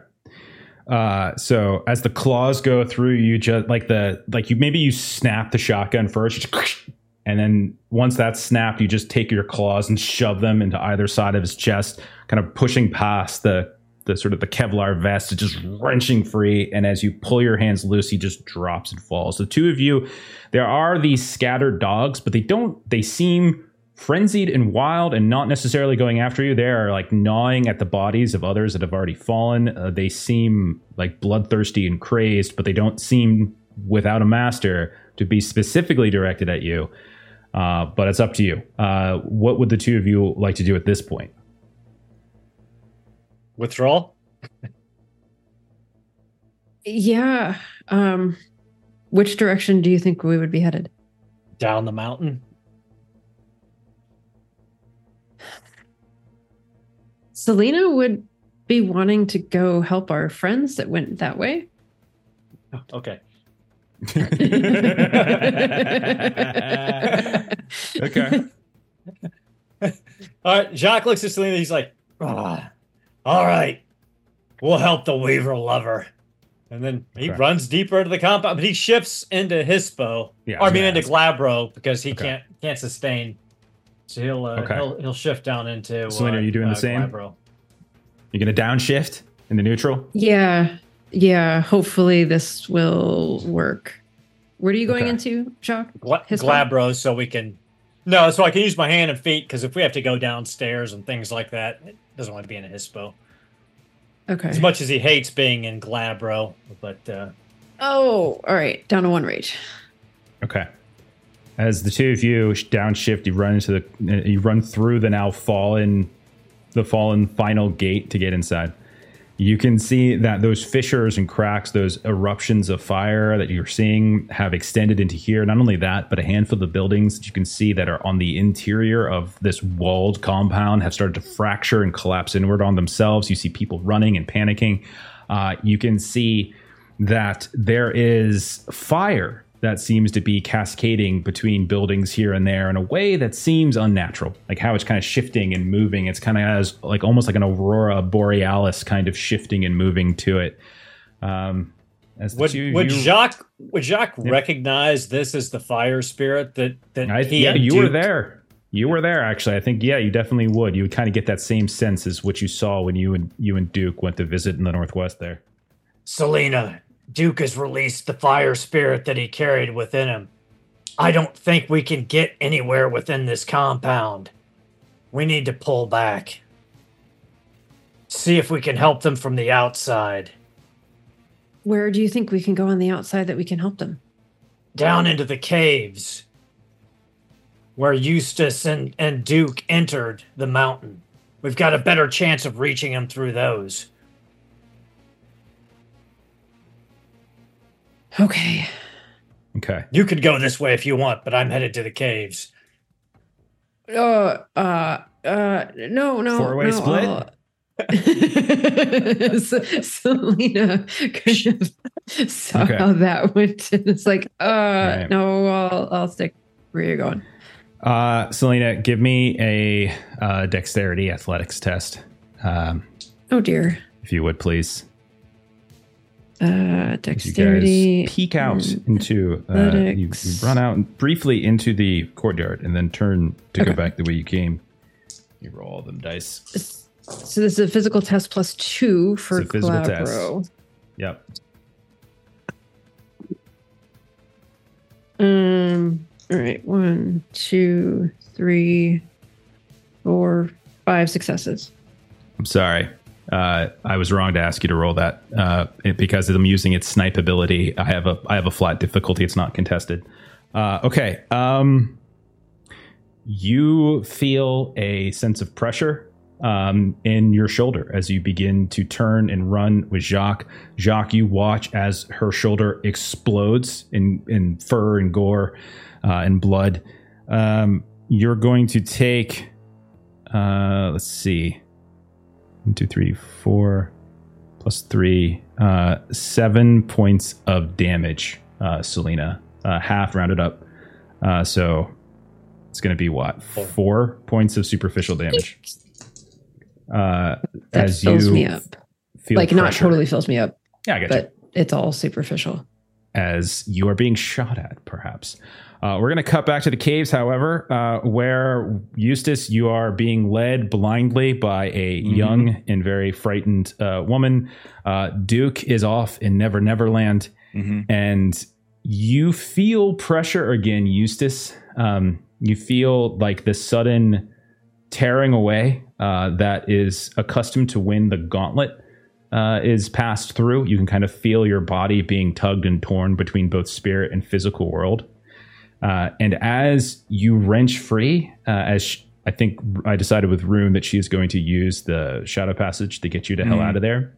Uh, so as the claws go through, you just like the like you maybe you snap the shotgun first, and then once that's snapped, you just take your claws and shove them into either side of his chest, kind of pushing past the the sort of the Kevlar vest, is just wrenching free. And as you pull your hands loose, he just drops and falls. The two of you, there are these scattered dogs, but they don't. They seem frenzied and wild and not necessarily going after you. They are like gnawing at the bodies of others that have already fallen. Uh, they seem like bloodthirsty and crazed, but they don't seem without a master to be specifically directed at you. Uh, but it's up to you. Uh, what would the two of you like to do at this point? Withdrawal? Yeah. Um, which direction do you think we would be headed? Down the mountain? Salina would be wanting to go help our friends that went that way. Okay. okay. All right. Jacques looks at Salina. He's like, "Ah, all right. We'll help the Weaver lover. And then he Okay. runs deeper into the compound, but he shifts into Hispo. Yeah, or I mean yeah. into Glabro because he Okay. can't can't sustain. So he'll uh, Okay. he'll he'll shift down into Salina, uh, are you doing the uh, same? Glabro. You're gonna downshift into neutral. Yeah. Yeah. Hopefully this will work. Where are you going Okay. into, Jacques? Gla- Hispo? Glabro so we can No, so I can use my hand and feet because if we have to go downstairs and things like that, it doesn't want to be in a Hispo. Okay. As much as he hates being in Glabro, but uh Oh, all right. Down to one rage. Okay. As the two of you downshift, you run into the, uh, you run through the now fallen, the fallen final gate to get inside. You can see that those fissures and cracks, those eruptions of fire that you're seeing, have extended into here. Not only that, but a handful of the buildings that you can see that are on the interior of this walled compound have started to fracture and collapse inward on themselves. You see people running and panicking. Uh, you can see that there is fire that seems to be cascading between buildings here and there in a way that seems unnatural. Like how it's kind of shifting and moving. It's kind of as like almost like an aurora borealis kind of shifting and moving to it. Um, as would two would you- Jacques would Jacques Yeah. recognize this as the fire spirit that that I, he yeah, and you were there. You were there actually. I think yeah, you definitely would. You would kind of get that same sense as what you saw when you and you and Duke went to visit in the Northwest there. Salina, Duke has released the fire spirit that he carried within him. I don't think we can get anywhere within this compound. We need to pull back. See if we can help them from the outside. Where do you think we can go on the outside that we can help them? Down into the caves where Eustace and, and Duke entered the mountain. We've got a better chance of reaching them through those. Okay. Okay. You could go this way if you want, but I'm headed to the caves. Uh, uh, uh, no, no. Four-way no, split? I'll- S- Salina kind of saw Okay. how that went, and it's like, uh, right. no, I'll, I'll stick where you're going. Uh, Salina, give me a uh, dexterity athletics test, um, Oh dear. if you would, please. Uh, dexterity. guys peek out into, uh, you, you run out briefly into the courtyard and then turn to go back the way you came. You roll all them dice. So this is a physical test plus two for It's a physical test. Yep. Um. All right. One, two, three, four, five successes. I'm sorry. Uh, I was wrong to ask you to roll that uh, because I'm using its snipe ability. I have a I have a flat difficulty. It's not contested. Uh, okay. Um, you feel a sense of pressure um, in your shoulder as you begin to turn and run with Jacques. Jacques, you watch as her shoulder explodes in in fur and gore uh, and blood. Um, you're going to take. Uh, let's see. One, two, three, four, plus three, uh, seven points of damage, uh, Salina. Uh, half rounded up. Uh, so it's going to be what? Four. Four points of superficial damage. Uh, That as fills you me up. feel Like not totally fills me up, Yeah, I get you. but it's all superficial. as you are being shot at, perhaps. Uh, we're going to cut back to the caves, however, uh, where Eustace, you are being led blindly by a Mhm. young and very frightened uh, woman. Uh, Duke is off in Never Neverland, Mhm. and you feel pressure again, Eustace. Um, you feel like the sudden tearing away uh, that is accustomed to when the gauntlet uh, is passed through. You can kind of feel your body being tugged and torn between both spirit and physical world. Uh, and as you wrench free, uh, as sh- I think I decided with Rune that she is going to use the shadow passage to get you to hell Mhm. out of there.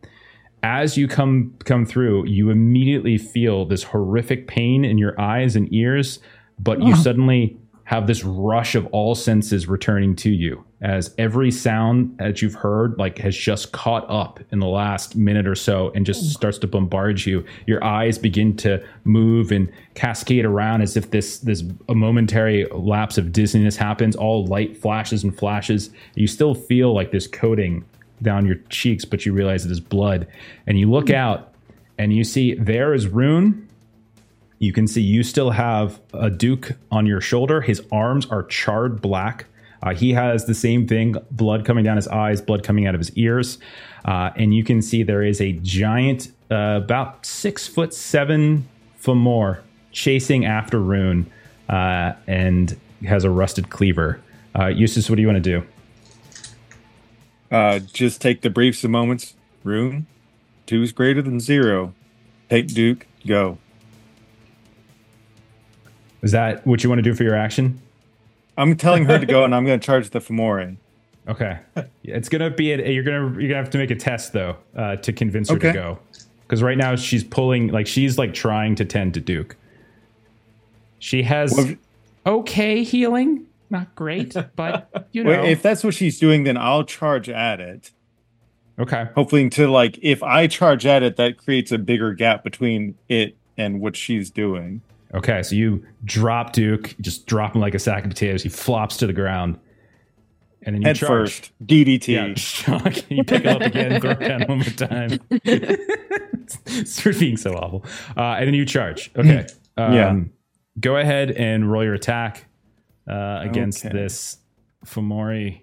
As you come come through, you immediately feel this horrific pain in your eyes and ears, but you Oh. suddenly have this rush of all senses returning to you as every sound that you've heard like has just caught up in the last minute or so and just mm. starts to bombard you. Your eyes begin to move and cascade around as if this this a momentary lapse of dizziness happens. All light flashes and flashes. You still feel like this coating down your cheeks but you realize it is blood. And you look mm. out and you see there is rune. You can see you still have a Duke on your shoulder. His arms are charred black. Uh, he has the same thing blood coming down his eyes, blood coming out of his ears. Uh, and you can see there is a giant, uh, about six foot seven Fomor chasing after Rune uh, and has a rusted cleaver. Uh, Eustace, what do you want to do? Uh, just take the briefs of moments. Rune, two is greater than zero. Take Duke, go. Is that what you want to do for your action? I'm telling her to go, and I'm going to charge the Fomori. Okay, it's gonna be a, you're gonna you're gonna have to make a test though uh, to convince her to go because right now she's pulling like she's like trying to tend to Duke. She has Well, okay healing, not great, but you know. Well, if that's what she's doing, then I'll charge at it. okay, Hopefully, to like, if I charge at it, that creates a bigger gap between it and what she's doing. Okay, so you drop Duke, you just drop him like a sack of potatoes. He flops to the ground, and then you Head charge. first, DDT. Yeah, you pick him up again, throw it down one more time. it's for being so awful. Uh, and then you charge. Okay. Um, Yeah. Go ahead and roll your attack uh, against Okay. this Fomori.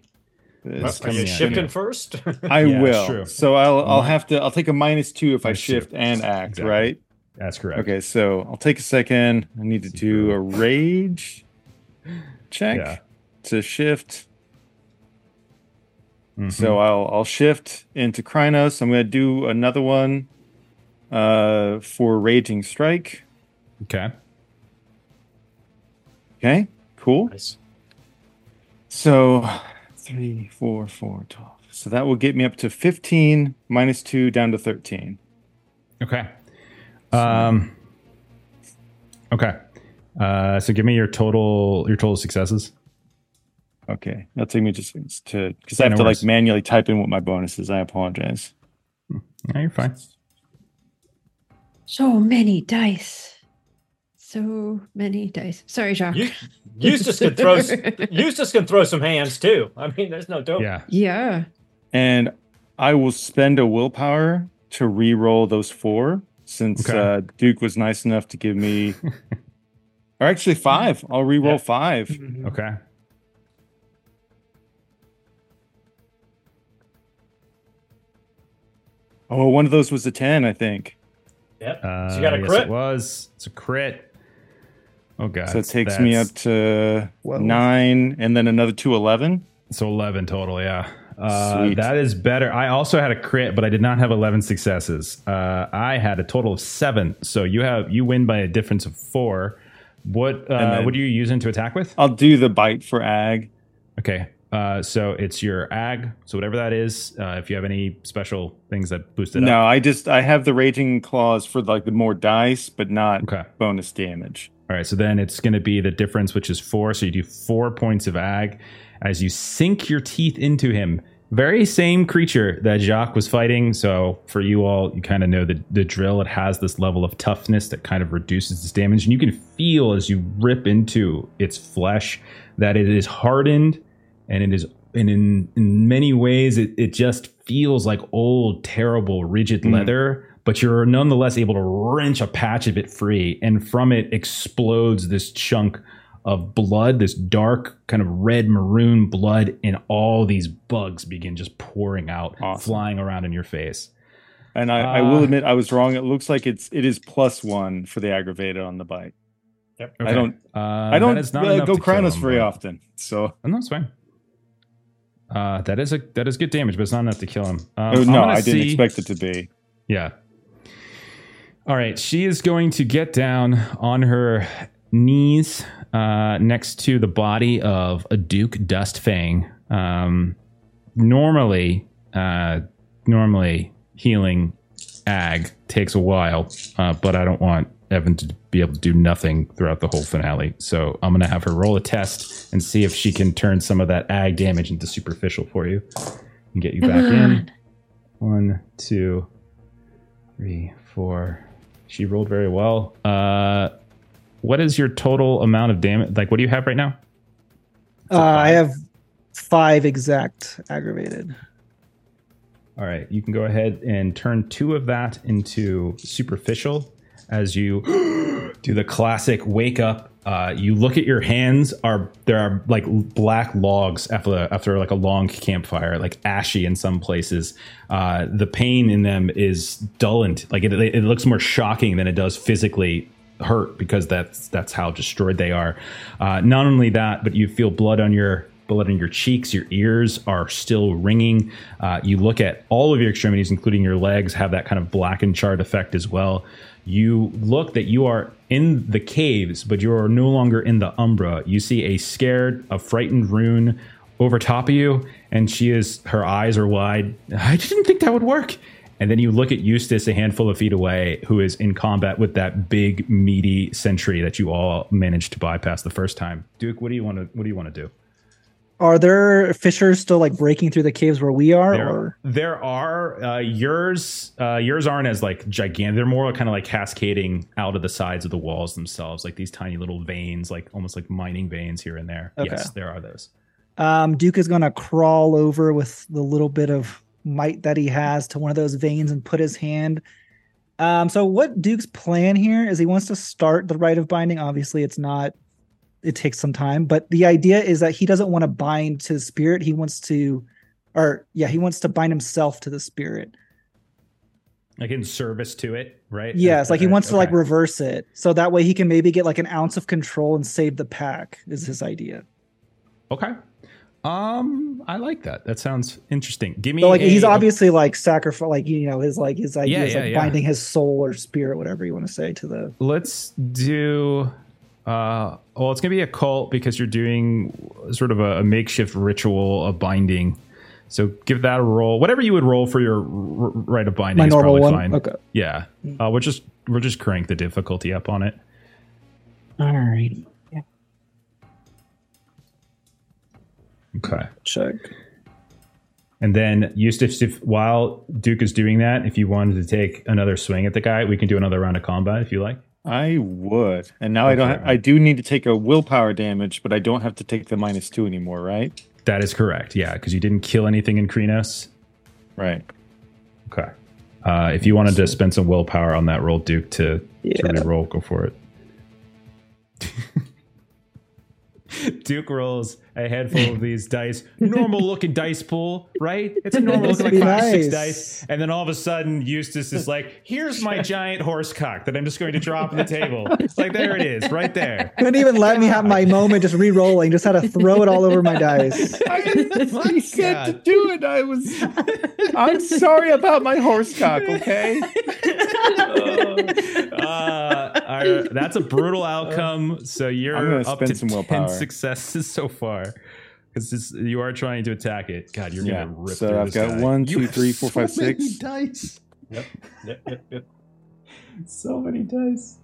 This Are you coming at shifting you. first? I Yeah, will. true. So I'll I'll have to I'll take a minus two if I Minus two. shift and act, Exactly. right? That's correct. Okay, so I'll take a second. I need to do a rage check Yeah. to shift. Mhm. So I'll I'll shift into Crinos. I'm gonna do another one uh for Raging Strike. okay. Okay, cool. Nice. So three, four, four, 12. So that will get me up to 15 minus two down to 13. Okay. Um. Okay. Uh, so give me your total your total successes. Okay, that'll take me just to because I have no to worries. like manually type in what my bonus is. I apologize. No, you're fine. So many dice. So many dice. Sorry, Jacques. You, Eustace can throw Eustace can throw some hands too. I mean, there's no dope. Yeah. yeah. And I will spend a willpower to re-roll those four since Okay. uh, Duke was nice enough to give me, or actually five. I'll re-roll Yeah. five. Mhm. Okay. Oh, one of those was a ten, I think. Yep. Uh, so you got a yes, crit. It was. It's a crit. Oh god. so it takes me up to Whoa. nine, and then another two eleven. So 11 total, yeah. Uh, that is better. I also had a crit, but I did not have 11 successes. Uh, I had a total of seven. So you have you win by a difference of four. What uh, what are you using to attack with? I'll do the bite for ag. Okay. Uh, so it's your ag. So whatever that is, uh, if you have any special things that boost it No, up. I just I have the raging claws for like the more dice, but not Okay. bonus damage. All right. So then it's going to be the difference, which is four. So you do four points of ag as you sink your teeth into him. Very same creature that Jacques was fighting. So for you all, you kind of know the, the drill. It has this level of toughness that kind of reduces its damage. And you can feel as you rip into its flesh that it is hardened and it is and in in many ways it, it just feels like old terrible rigid Mm. leather but you're nonetheless able to wrench a patch of it free and from it explodes this chunk of blood this dark kind of red maroon blood and all these bugs begin just pouring out Awesome. flying around in your face And I, I will Uh, admit I was wrong. It looks like it's it is plus one for the aggravated on the bite. Yep. I don't uh, I don't that is not uh, go to kill Crinos very but- often. So no, it's fine. Uh, that is a that is good damage, but it's not enough to kill him. Um, Oh, no, gonna I didn't see- expect it to be. Yeah. All right, she is going to get down on her knees uh, next to the body of a Duke Dustfang. Um, normally, uh, normally healing ag takes a while, uh, but I don't want Evan to be able to do nothing throughout the whole finale. So I'm going to have her roll a test and see if she can turn some of that ag damage into superficial for you and get you back in. One, two, three, four. She rolled very well. Uh, what is your total amount of damage? Like, what do you have right now? Uh, I have five exact aggravated. All right, you can go ahead and turn two of that into superficial as you do the classic wake up. Uh, you look at your hands are there are like black logs after after like a long campfire, like ashy in some places. Uh, the pain in them is dulled. Like it, it looks more shocking than it does physically hurt because that's that's how destroyed they are. Uh, not only that, but you feel blood on your blood on your cheeks, your ears are still ringing. Uh, you look at all of your extremities, including your legs, have that kind of black and charred effect as well. You look that you are in the caves, but you are no longer in the Umbra. You see a scared, a frightened Rune over top of you, and she is her eyes are wide. I didn't think that would work. And then you look at Eustace a handful of feet away, who is in combat with that big, meaty sentry that you all managed to bypass the first time. Duke, what do you want to what do you want to do? Are there fissures still like breaking through the caves where we are? There, or there are uh, yours. Uh, yours aren't as like gigantic. They're more kind of like cascading out of the sides of the walls themselves, like these tiny little veins, like almost like mining veins here and there. Okay. Yes, there are those. um, Duke is going to crawl over with the little bit of might that he has to one of those veins and put his hand. Um, so what Duke's plan here is he wants to start the rite of binding. Obviously, it's not. It takes some time, but the idea is that he doesn't want to bind to the spirit. He wants to, or yeah, he wants to bind himself to the spirit. Like in service to it, right? Yes, like he wants to like reverse it, so that way he can maybe get like an ounce of control and save the pack. Is his idea? Okay. Um, I like that. That sounds interesting. Give me But like he's a- obviously like sacrifice, like you know, his like his idea Yeah, is yeah, like yeah. binding his soul or spirit, whatever you want to say, to the. let's do uh well it's gonna be a cult because you're doing sort of a, a makeshift ritual of binding so give that a roll whatever you would roll for your r- r- rite of binding My is probably one. fine Okay. yeah uh, we'll just we'll just crank the difficulty up on it All right. Okay Check. and then Eustace, if while Duke is doing that, if you wanted to take another swing at the guy, we can do another round of combat if you like. I would. And now I don't ha- I do need to take a willpower damage, but I don't have to take the minus 2 anymore, right? That is correct, yeah, because you didn't kill anything in Crinos. Right. Okay. Uh, if you wanted to spend some willpower on that roll, Duke, to, Yeah. to re-roll, go for it. Duke rolls a handful of these dice, normal looking dice pool, right? It's a normal looking like Be five, six dice. And then all of a sudden, Eustace is like, here's my giant horse cock that I'm just going to drop on the table. It's like, there it is, right there. Couldn't even let me have my moment just re-rolling. Just had to throw it all over my dice. I said to do it. I was. I'm sorry about my horse cock. Okay. Uh, our- that's a brutal outcome. So you're up to some 10 willpower. successes so far. Because you are trying to attack it. God, you're Yeah, gonna rip so through I've this got guy. one, You two, have three, four, so five, many six. dice. Yep. Yep. Yep. Yep. So many dice.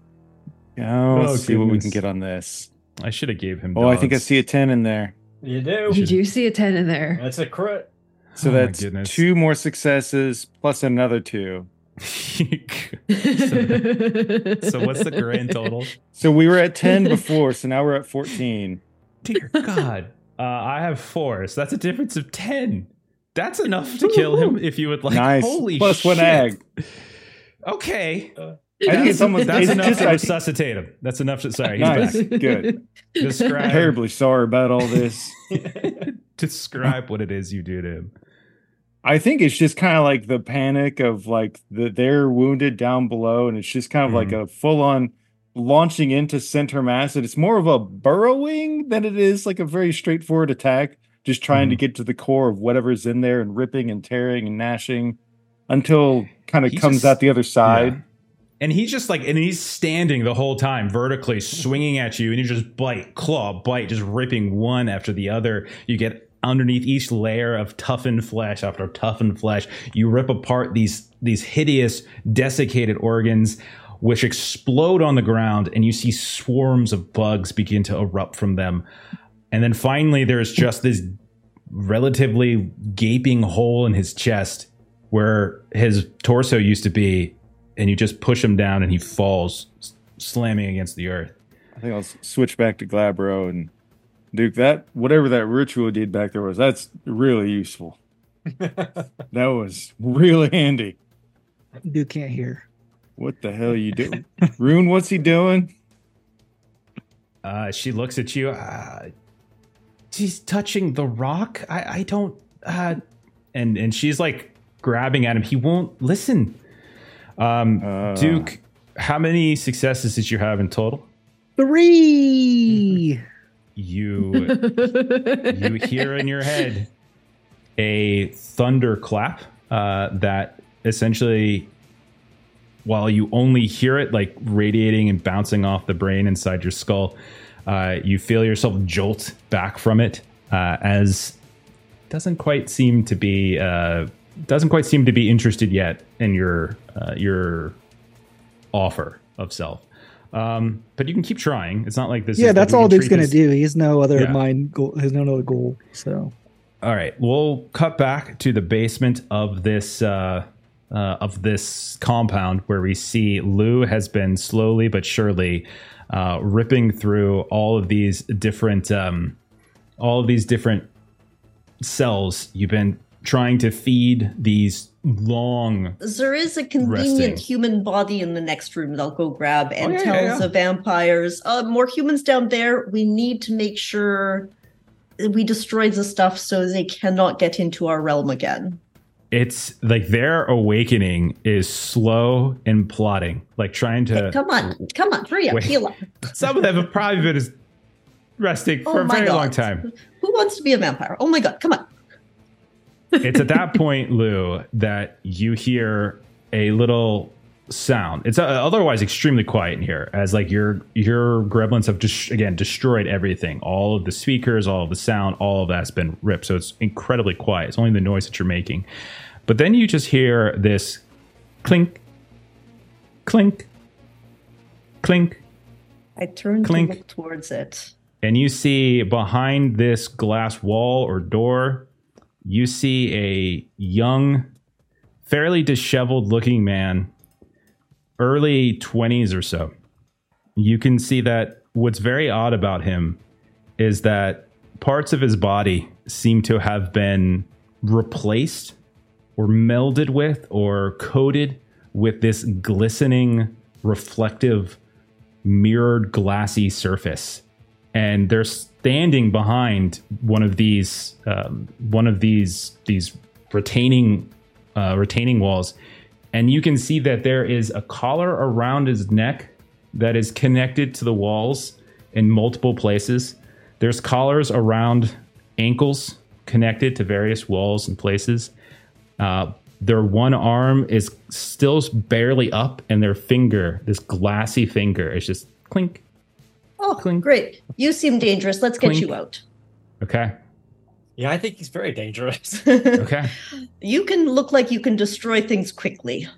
Oh, let's Oh, see what we can get on this. I should have gave him. Oh, I think I see a ten in there. You do. Did you do see a 10 in there. That's a crit. So Oh that's two more successes plus another two. so what's the grand total? So we were at ten before, so now we're at fourteen. Dear God, uh, I have four, so that's a difference of ten. That's enough to kill him if you would like. nice. Holy Plus one shit. egg. Okay, I think it's almost that's enough just- to resuscitate him. That's enough to. Sorry, he's Nice. back. Good. Describe, Terribly sorry about all this. describe what it is you do to him. I think it's just kind of like the panic of like the they're wounded down below, and it's just kind of like Mm-hmm. a full on launching into center mass. And it's more of a burrowing than it is like a very straightforward attack, just trying Mm-hmm. to get to the core of whatever's in there and ripping and tearing and gnashing until kind of He comes just- out the other side. Yeah. And he's just like, and he's standing the whole time, vertically swinging at you, and you just bite, claw, bite, just ripping one after the other. You get underneath each layer of toughened flesh after toughened flesh. You rip apart these these hideous, desiccated organs, which explode on the ground, and you see swarms of bugs begin to erupt from them. And then finally, there's just this relatively gaping hole in his chest where his torso used to be, and you just push him down and he falls, slamming against the earth. I think I'll switch back to Glabro and Duke. That whatever that ritual did back there was that's really useful. that was really handy. Duke can't hear. What the hell are you doing, Rune? What's he doing? Uh, she looks at you. Uh, she's touching the rock. I, I don't. Uh, and and she's like grabbing at him. He won't listen. Um, Uh. Duke, how many successes did you have in total? Three. You you hear in your head a thunderclap uh, that essentially, while you only hear it like radiating and bouncing off the brain inside your skull, uh, you feel yourself jolt back from it uh, as doesn't quite seem to be uh, doesn't quite seem to be interested yet in your uh, your offer of self. Um, but you can keep trying. It's not like this. Yeah, that's all Duke's gonna do. He has no other Yeah. mind goal. Has no other goal. So All right, we'll cut back to the basement of this uh, uh, of this compound where we see Lou has been slowly but surely uh, ripping through all of these different um, all of these different cells. You've been trying to feed these long. There is a convenient Resting. human body in the next room that I'll go grab and yeah, yeah, tells yeah. the vampires, uh, more humans down there. We need to make sure we destroy the stuff so they cannot get into our realm again. It's like their awakening is slow and plotting, like trying to. Come on, come on, hurry up, Wait. heal up. Some of them have probably been resting for Oh a my very long time. Who wants to be a vampire? Oh my god, come on. It's at that point, Lou, that you hear a little sound. It's uh, otherwise extremely quiet in here, as like your your gremlins have just again destroyed everything. All of the speakers, all of the sound, all of that's been ripped. So it's incredibly quiet. It's only the noise that you're making. But then you just hear this clink, clink, clink, I turn Clink. to look towards it. and you see behind this glass wall or door, you see a young, fairly disheveled looking man, early 20s or so. You can see that what's very odd about him is that parts of his body seem to have been replaced or melded with or coated with this glistening, reflective, mirrored, glassy surface and they're standing behind one of these um, one of these these retaining uh, retaining walls, and you can see that there is a collar around his neck that is connected to the walls in multiple places. There's collars around ankles connected to various walls and places. Uh, their one arm is still barely up, and their finger, this glassy finger, is just clink. Oh, Clink. great. You seem dangerous. Let's get Clink. you out. Okay. Yeah, I think he's very dangerous. Okay. you can look like you can destroy things quickly.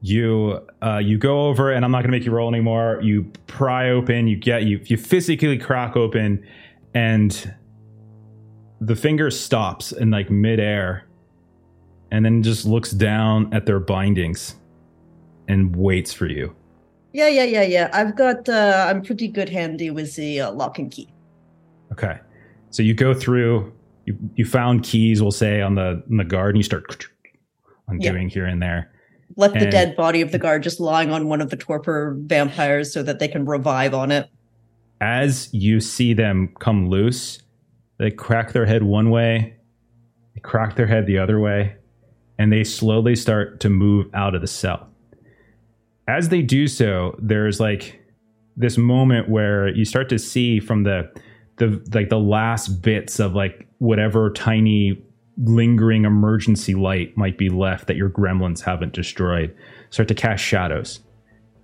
you uh, you go over and i'm not going to make you roll anymore you pry open you get you you physically crack open and the finger stops in like midair and then just looks down at their bindings and waits for you Yeah, yeah, yeah, yeah. I've got. uh I'm pretty good handy with the uh, lock and key. okay so you go through you you found keys we'll say on the on the guard and you start undoing here and there Left the dead body of the guard just lying on one of the torpor vampires so that they can revive on it. as you see them come loose, they crack their head one way, they crack their head the other way, and they slowly start to move out of the cell. As they do so, there's like this moment where you start to see from the the like the last bits of like whatever tiny lingering emergency light might be left that your gremlins haven't destroyed start to cast shadows.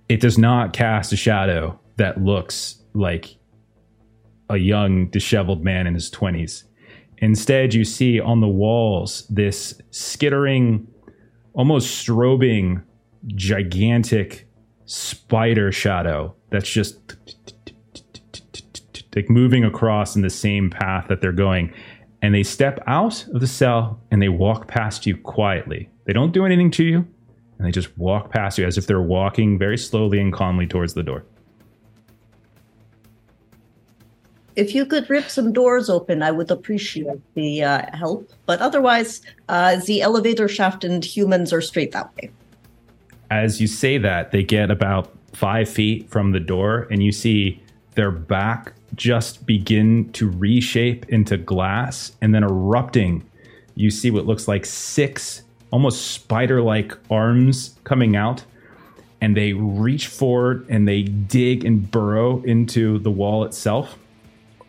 It does not cast a shadow that looks like a young, disheveled man in his 20s. Instead, you see on the walls this skittering, almost strobing, gigantic spider shadow that's just like moving across in the same path that they're going. And they step out of the cell and they walk past you quietly. They don't do anything to you, and they just walk past you as if they're walking very slowly and calmly towards the door. If you could rip some doors open, I would appreciate the uh, help. But otherwise, uh, the elevator shaft and humans are straight that way. As you say that, they get about five feet from the door, and you see their back just begin to reshape into glass, and then erupting. You see what looks like six almost spider like arms coming out, and they reach forward and they dig and burrow into the wall itself,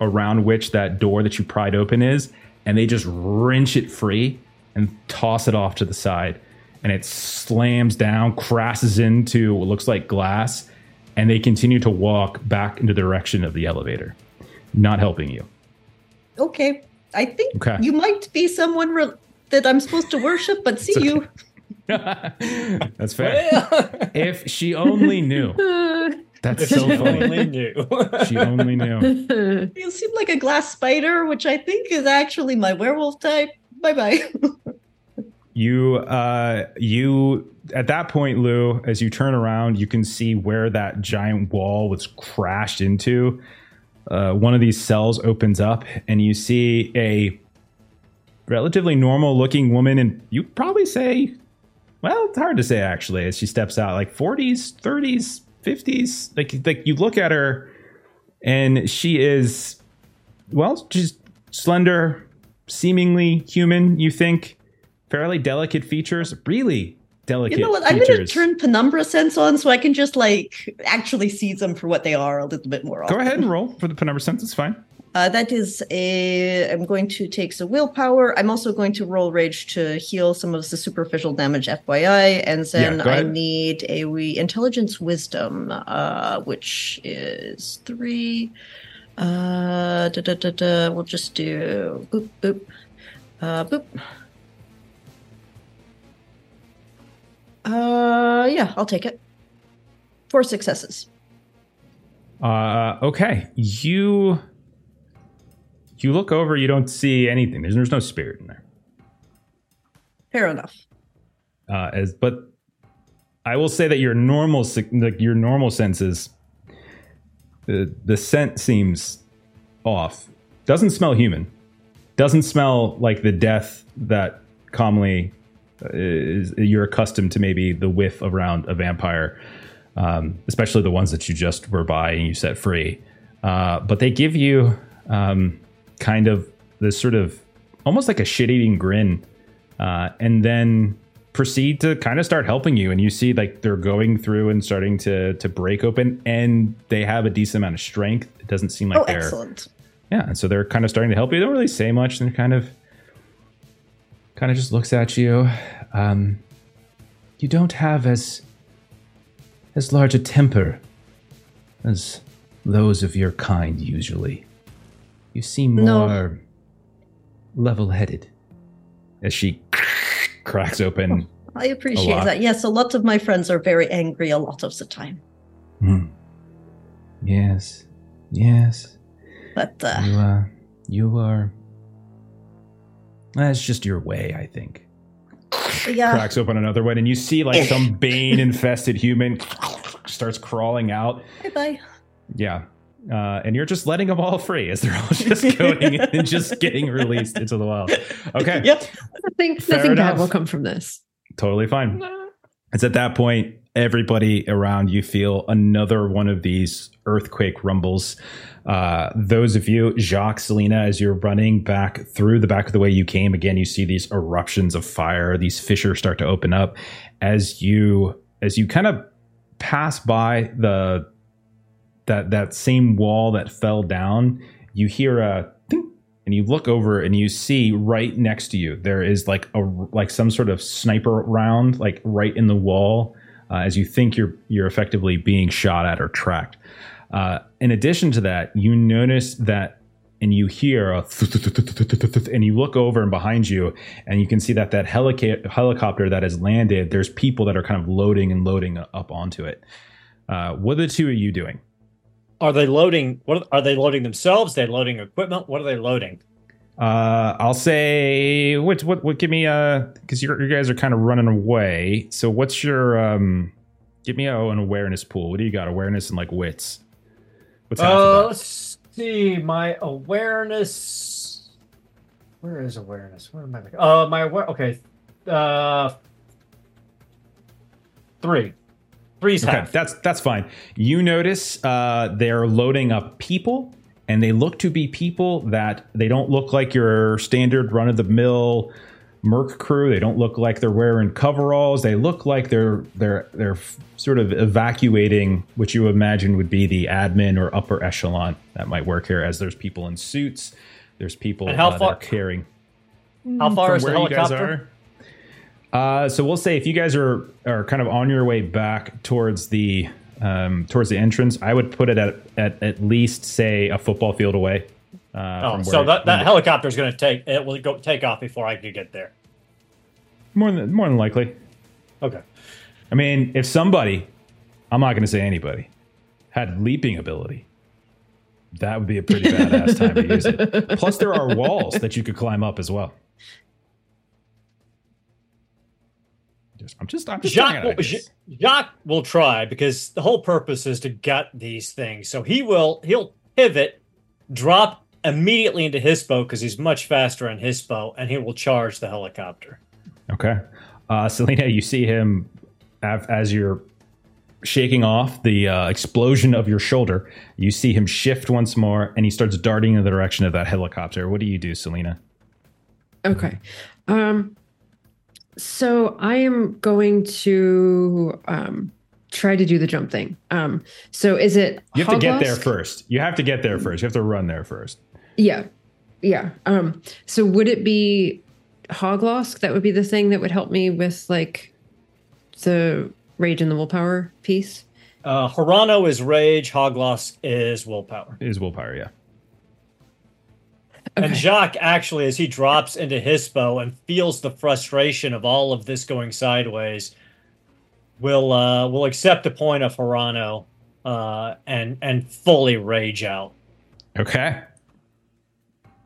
around which that door that you pried open is, and they just wrench it free and toss it off to the side and it slams down, crashes into what looks like glass, and they continue to walk back in the direction of the elevator, not helping you. Okay. I think Okay. you might be someone re- that I'm supposed to worship, but see you. That's fair. if she only knew. That's If so she funny. only knew. She only knew. You seem like a glass spider, which I think is actually my werewolf type. Bye bye. You, uh, you, at that point, Lou, as you turn around, you can see where that giant wall was crashed into. Uh, one of these cells opens up, and you see a relatively normal looking woman, and you probably say, well, it's hard to say actually, as she steps out, like 40s, 30s, 50s. Like, like you look at her, and she is, well, she's slender, seemingly human, you think fairly delicate features, really delicate you know what? I'm going to turn penumbra sense on so I can just like actually see them for what they are a little bit more. Go ahead and roll for the penumbra sense. It's fine. Uh, that is a. I'm going to take some willpower. I'm also going to roll rage to heal some of the superficial damage, FYI, and then go I need a we intelligence wisdom, uh, which is three. Uh, da, da, da, da. We'll just do boop boop, uh, boop. Uh, yeah, I'll take it. Four successes. Uh, okay, you you look over. You don't see anything. There's, there's no spirit in there. Fair enough. Uh, as but I will say that your normal like your normal senses, the the scent seems off. Doesn't smell human. Doesn't smell like the death that commonly uh, is you're accustomed to. Maybe the whiff around a vampire, um, especially the ones that you just were by and you set free. Uh, but they give you um, kind of this sort of almost like a shit eating grin, uh, and then proceed to kind of start helping you. And you see like they're going through and starting to to break open, and they have a decent amount of strength. It doesn't seem like oh, they're excellent. yeah, and so they're kind of starting to help you. They don't really say much, and they're kind of kind of just looks at you. Um, you don't have as as large a temper as those of your kind usually. You seem No. more level-headed. As she cracks open. I appreciate that. Yes, a lot of my friends are very angry a lot of the time. Hmm. Yes, yes. But uh, You uh, you are. That's just your way, I think. yeah, cracks open another one, and you see like some bane infested human starts crawling out. bye bye. Yeah. Uh, and you're just letting them all free as they're all just going and just getting released into the wild. Okay. Yep. Nothing, Fair nothing bad will come from this. Totally fine. It's at that point, everybody around you feel another one of these earthquake rumbles. Uh, those of you, Jacques, Salina, as you're running back through the back of the way you came, again, you see these eruptions of fire. These fissures start to open up as you as you kind of pass by the that that same wall that fell down. You hear a and you look over and you see right next to you there is like a like some sort of sniper round like right in the wall uh, as you think you're you're effectively being shot at or tracked. Uh, in addition to that, you notice that and you hear a and you look over and behind you and you can see that that helica- helicopter that has landed there's people that are kind of loading and loading up onto it uh, what are the two are you doing Are they loading? What are they loading themselves? they're loading equipment? What are they loading? Uh, I'll say what what what give me uh because you you guys are kind of running away. So what's your um? Give me a, an awareness pool. What do you got? Awareness and like wits. What's Uh, let's see. My awareness. Where is awareness? Where am I? Uh, my aware. Okay. Uh, three. Three's Okay, half. that's that's fine. You notice uh, they're loading up people, and they look to be people that they don't look like your standard run of the mill merc crew. They don't look like they're wearing coveralls. They look like they're they're they're sort of evacuating what you imagine would be the admin or upper echelon that might work here. As there's people in suits, there's people And how uh, that far- are carrying How far is the helicopter? Uh, so we'll say if you guys are are kind of on your way back towards the um, towards the entrance, I would put it at at, at least say a football field away. Uh, Oh, so that, that helicopter is going to take it will go take off before I could get there. more than more than likely. Okay. I mean, if somebody, I'm not going to say anybody, had leaping ability, that would be a pretty badass time to use it. Plus, there are walls that you could climb up as well. Just- I'm just, I'm just throwing Jacques will, Jacques will try because the whole purpose is to gut these things. So he will he'll pivot, drop immediately into his boat because he's much faster on his boat, and he will charge the helicopter. Okay. Uh, Salina, you see him av- as you're shaking off the uh, explosion of your shoulder. You see him shift once more and he starts darting in the direction of that helicopter. What do you do, Salina? Okay. Um so I am going to um try to do the jump thing. Um so is it You have to get there first. You have to get there first. You have to run there first. Yeah. Yeah. Um so would it be Hauglosk that would be the thing that would help me with like the rage and the willpower piece? Uh, Harano is rage, Hauglosk is willpower. Is willpower, yeah. And Jacques actually, as he drops into Hispo and feels the frustration of all of this going sideways, will uh, will accept the point of Harano uh, and and fully rage out. Okay.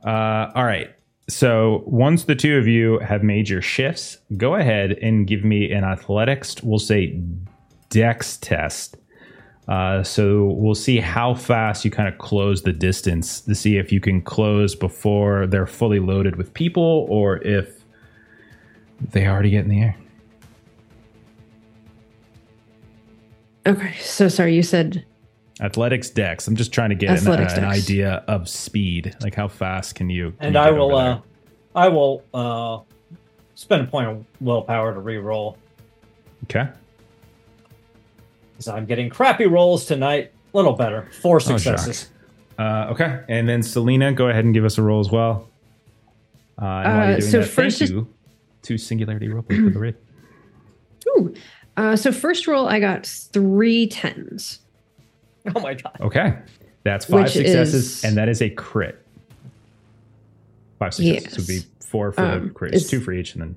Uh, all right. So once the two of you have made your shifts, go ahead and give me an athletics, we'll say dex test. Uh, so we'll see how fast you kind of close the distance to see if you can close before they're fully loaded with people or if they already get in the air. Okay. So sorry, you said Athletics dex. I'm just trying to get an, Athletics an idea of speed. Like how fast can you? can And you I get will over uh I will uh spend a point of willpower to re-roll okay. Because I'm getting crappy rolls tonight. A little better. Four Jacques. successes. Uh, okay, and then Salina, go ahead and give us a roll as well. Uh, and while Uh, you're doing so that, first thank you to Singularity Roleplay for the raid. Ooh. Uh, so first roll, I got three tens. Oh my god. Okay, that's five Which successes, is- and that is a crit. Five successes would be four for the Um, crits, two for each, and then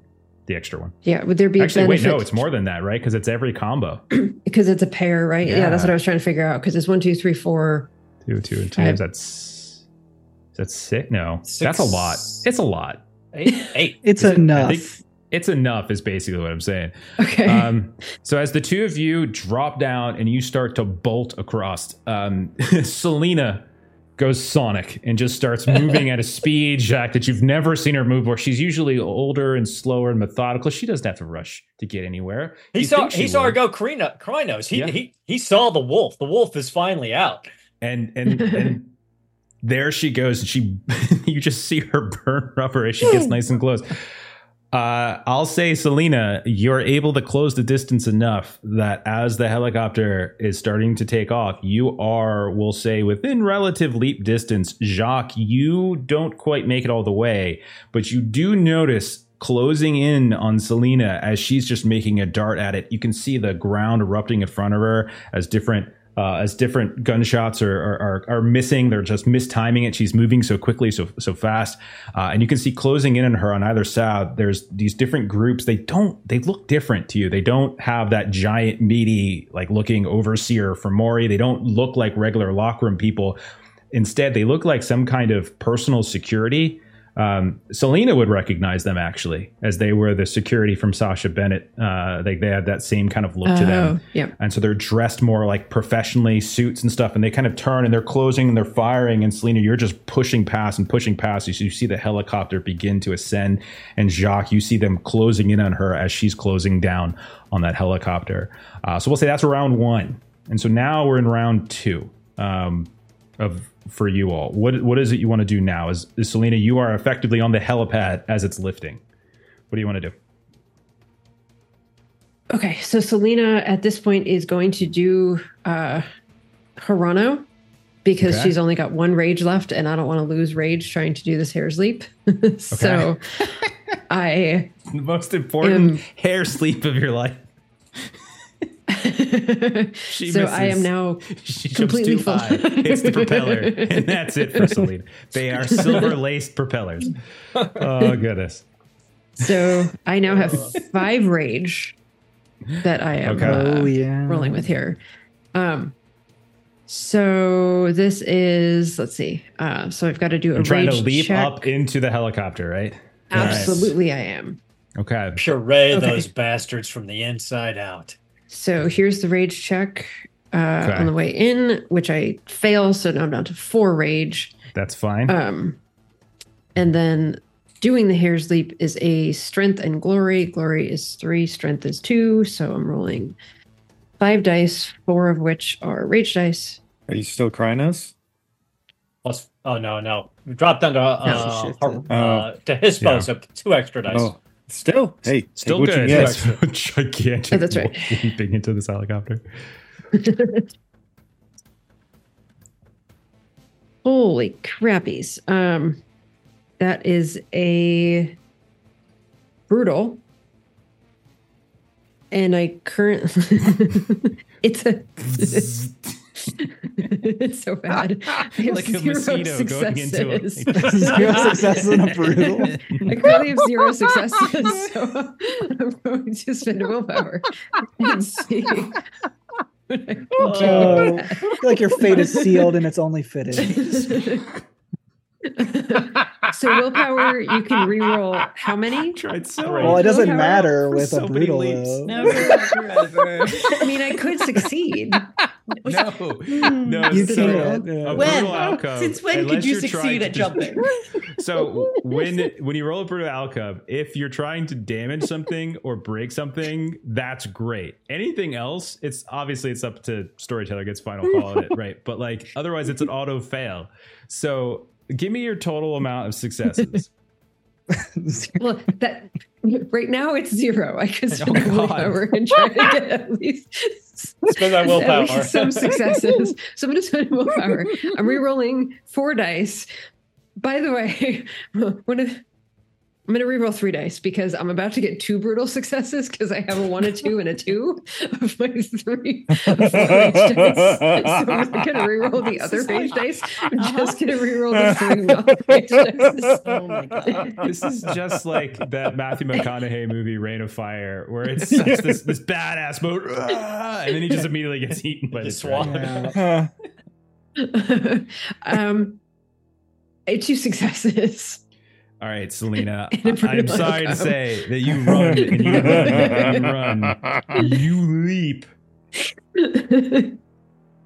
the extra one. Yeah, would there be Actually, a wait, benefit? no, it's more than that, right? Because it's every combo. because it's a pair, right? Yeah. that's what I was trying to figure out. Because it's one, two, three, four. Two, two, and two. Five. That's that's sick. No, Six. that's a lot. It's a lot. Eight. Eight. It's Is it- I enough. think it's enough. Is basically what I'm saying. Okay. um, so as the two of you drop down and you start to bolt across, um, Salina goes sonic and just starts moving at a speed, Jacques, that you've never seen her move. Where she's usually older and slower and methodical. She doesn't have to rush to get anywhere. He You saw he saw her go Crino, Crinos. He Yeah. he he saw the wolf. The wolf is finally out. and and and there she goes and she you just see her burn rubber as she gets nice and close uh i'll say salina you're able to close the distance enough that as the helicopter is starting to take off you are we'll say within relative leap distance jacques you don't quite make it all the way but you do notice closing in on Salina as she's just making a dart at it. You can see the ground erupting in front of her as different uh, as different gunshots are, are are missing. They're just mistiming it. She's moving so quickly, so so fast, uh, and you can see closing in on her on either side. There's these different groups. They don't. They look different to you. They don't have that giant, meaty, like looking overseer Fomori. They don't look like regular lockroom people. Instead, they look like some kind of personal security. Um, Salina would recognize them actually, as they were the security from Sascha Bennett. Uh, they, they had that same kind of look to them. Oh, yeah. And so they're dressed more like professionally, suits and stuff. And they kind of turn and they're closing and they're firing. And Salina, you're just pushing past and pushing past. You, you see the helicopter begin to ascend. And Jacques, you see them closing in on her as she's closing down on that helicopter. Uh, so we'll say that's round one. And so now we're in round two um, of for you all. What what is it you want to do now? Is, is Salina, you are effectively on the helipad as it's lifting. What do you want to do? Okay, so Salina at this point is going to do uh Harano because Okay. she's only got one rage left, and I don't want to lose rage trying to do this hare's leap. so I The most important Um, hare's leap of your life. She so I am now She jumps completely too full. high, hits the propeller, and that's it for Salina. They are silver laced propellers. Oh goodness. so I now have five rage that I am Okay. uh, oh yeah. rolling with here. Um so this is let's see. Uh so I've got to do a I'm trying to leap check. up into the helicopter, right? Absolutely I am. Okay. Puree Okay. those bastards from the inside out. So here's the rage check uh, Okay. on the way in, which I fail. So now I'm down to four rage. That's fine. Um, and then doing the hare's leap is a strength and glory. Glory is three, strength is two. So I'm rolling five dice, four of which are rage dice. Are you still Crinos? Plus, oh no, no, we dropped down to uh, shifted. Har- uh, to Hispo, Yeah. so two extra dice. Oh, still. Hey, Still take what you good. get. That's gigantic. Oh, that's right. wolf Leaping into this helicopter. Holy crappies. Um, that is a brutal. And I currently it's a it's so bad. I have Like a zero mosquito going into a- successes. Zero successes and a brutal. I currently have zero successes, so I'm going to spend a willpower and see. what I can do Oh, I feel like your fate is sealed and it's only fitted. That. so willpower, you can reroll how many? Tried so Well, Well, it doesn't Willpower matter with so a many brutal. leaps. Never, ever, ever. I mean, I could succeed. No, Hmm. no. You so can't, a brutal When? alcove, Since when could you succeed at jumping? So when when you roll a brutal alcove, if you're trying to damage something or break something, that's great. Anything else, it's obviously it's up to storyteller gets final call on it, right? But like otherwise, it's an auto fail. So give me your total amount of successes. Well, that right now it's zero. I could spend Oh, God. willpower and try to get at least Spend that at willpower. least some successes. So I'm going to spend willpower. I'm re-rolling four dice. By the way, when I- I'm going to re-roll three dice because I'm about to get two brutal successes because I have a one, a two, and a two of my three. rage dice. So I'm not going to re-roll the other rage dice. I'm just going to reroll the three non-rage dice. Oh my god. this is just like that Matthew McConaughey movie Reign of Fire, where it's such this this badass mode, "Ah," and then he just immediately gets eaten by the swan. Yeah. um, two successes. All right, Salina. In a brutal I'm sorry to say that you run and you run and you run. You leap.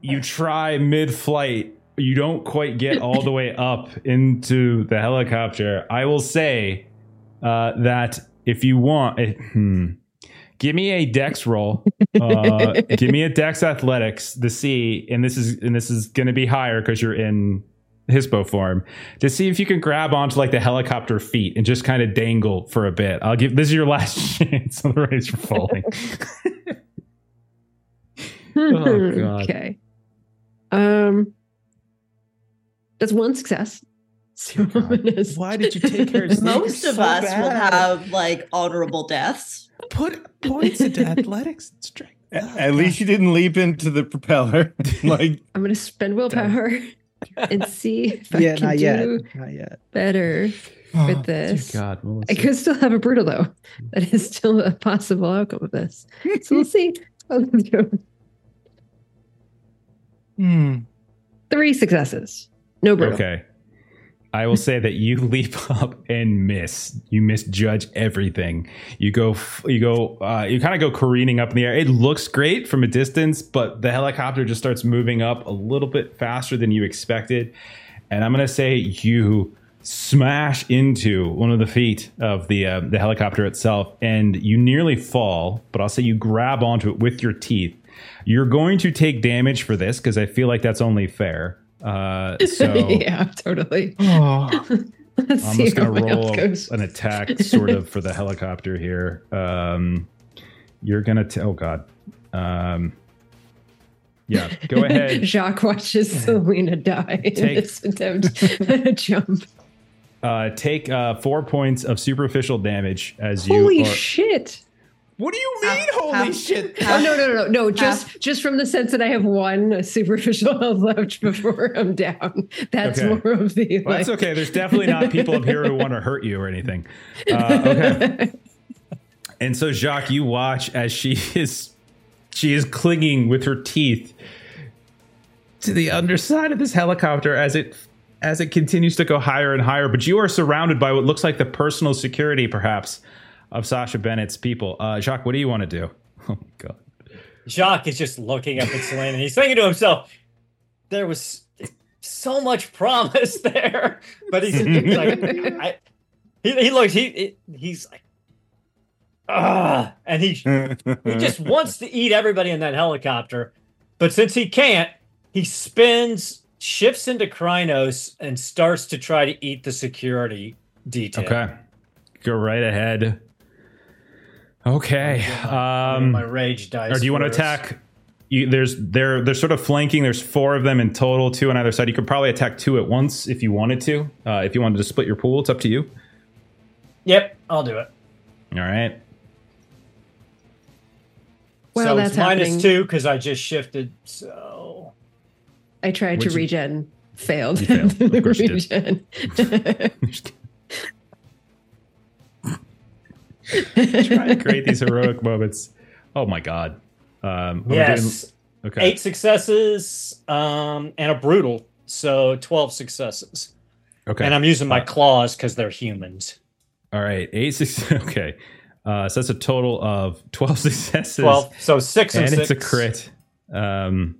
You try mid-flight. You don't quite get all the way up into the helicopter. I will say uh, that if you want, eh, hmm, give me a dex roll. Uh, give me a dex athletics to see, and this is and this is going to be higher because you're in hispo form to see if you can grab onto like the helicopter feet and just kind of dangle for a bit. I'll give this is your last chance. Otherwise, you're falling. Oh, God. Okay. Um, that's one success. So Why did you take care of Most of us will have like honorable deaths. put points into athletics and strength. At at least you didn't leap into the propeller. like I'm gonna spend willpower and see if yeah, I can not yet. do Not yet. better Oh, with this. God, I could still have a brutal though. That is still a possible outcome of this. So we'll see. how this goes. hmm. Three successes. No brutal. Okay. I will say that you leap up and miss. You misjudge everything. You go, you go, uh, you kind of go careening up in the air. It looks great from a distance, but the helicopter just starts moving up a little bit faster than you expected. And I'm to say you smash into one of the feet of the uh, the helicopter itself, and you nearly fall. But I'll say you grab onto it with your teeth. You're going to take damage for this because I feel like that's only fair. Uh, so yeah, totally. Oh. Let's I'm just gonna roll goes. an attack, sort of, for the helicopter here. Um, you're gonna. T- oh God. Um, yeah. Go ahead. Jacques watches Salina die in this attempt at a jump. Uh, take uh, four points of superficial damage as you. Holy are- shit! What do you mean? Half- holy half- shit! Oh no no no no no! Just just from the sense that I have one superficial health left before I'm down. That's Okay. more of the Well, that's okay. There's definitely not people up here who want to hurt you or anything. Uh, okay. And so Jacques, you watch as she is she is clinging with her teeth to the underside of this helicopter as it as it continues to go higher and higher. But you are surrounded by what looks like the personal security, perhaps, of Sascha Bennett's people. Uh, Jacques, what do you want to do? Oh my god. Jacques is just looking up at Salina and he's thinking to himself, there was so much promise there. But he's, he's like, I, he, he looks, he, he- he's like, ah, and he, he just wants to eat everybody in that helicopter. But since he can't, he spins, shifts into Crinos, and starts to try to eat the security detail. Okay. Go right ahead. Okay. Um my rage dice. or do you want to attack you, there's they're they're sort of flanking there's four of them in total two on either side you could probably attack two at once if you wanted to uh, if you wanted to split your pool it's up to you Yep, I'll do it. all right Well, so that's it's minus happening- two because I just shifted. So I tried to you- regen, failed. You failed. Of the course you did. regen. try to create these heroic moments oh my god um yes, doing- okay eight successes um, and a brutal. So twelve successes. Okay. And I'm using my Uh, claws because they're humans. All right. Eight six. Okay. Uh, so that's a total of twelve successes. Twelve. So six and, and six. it's a crit. Um,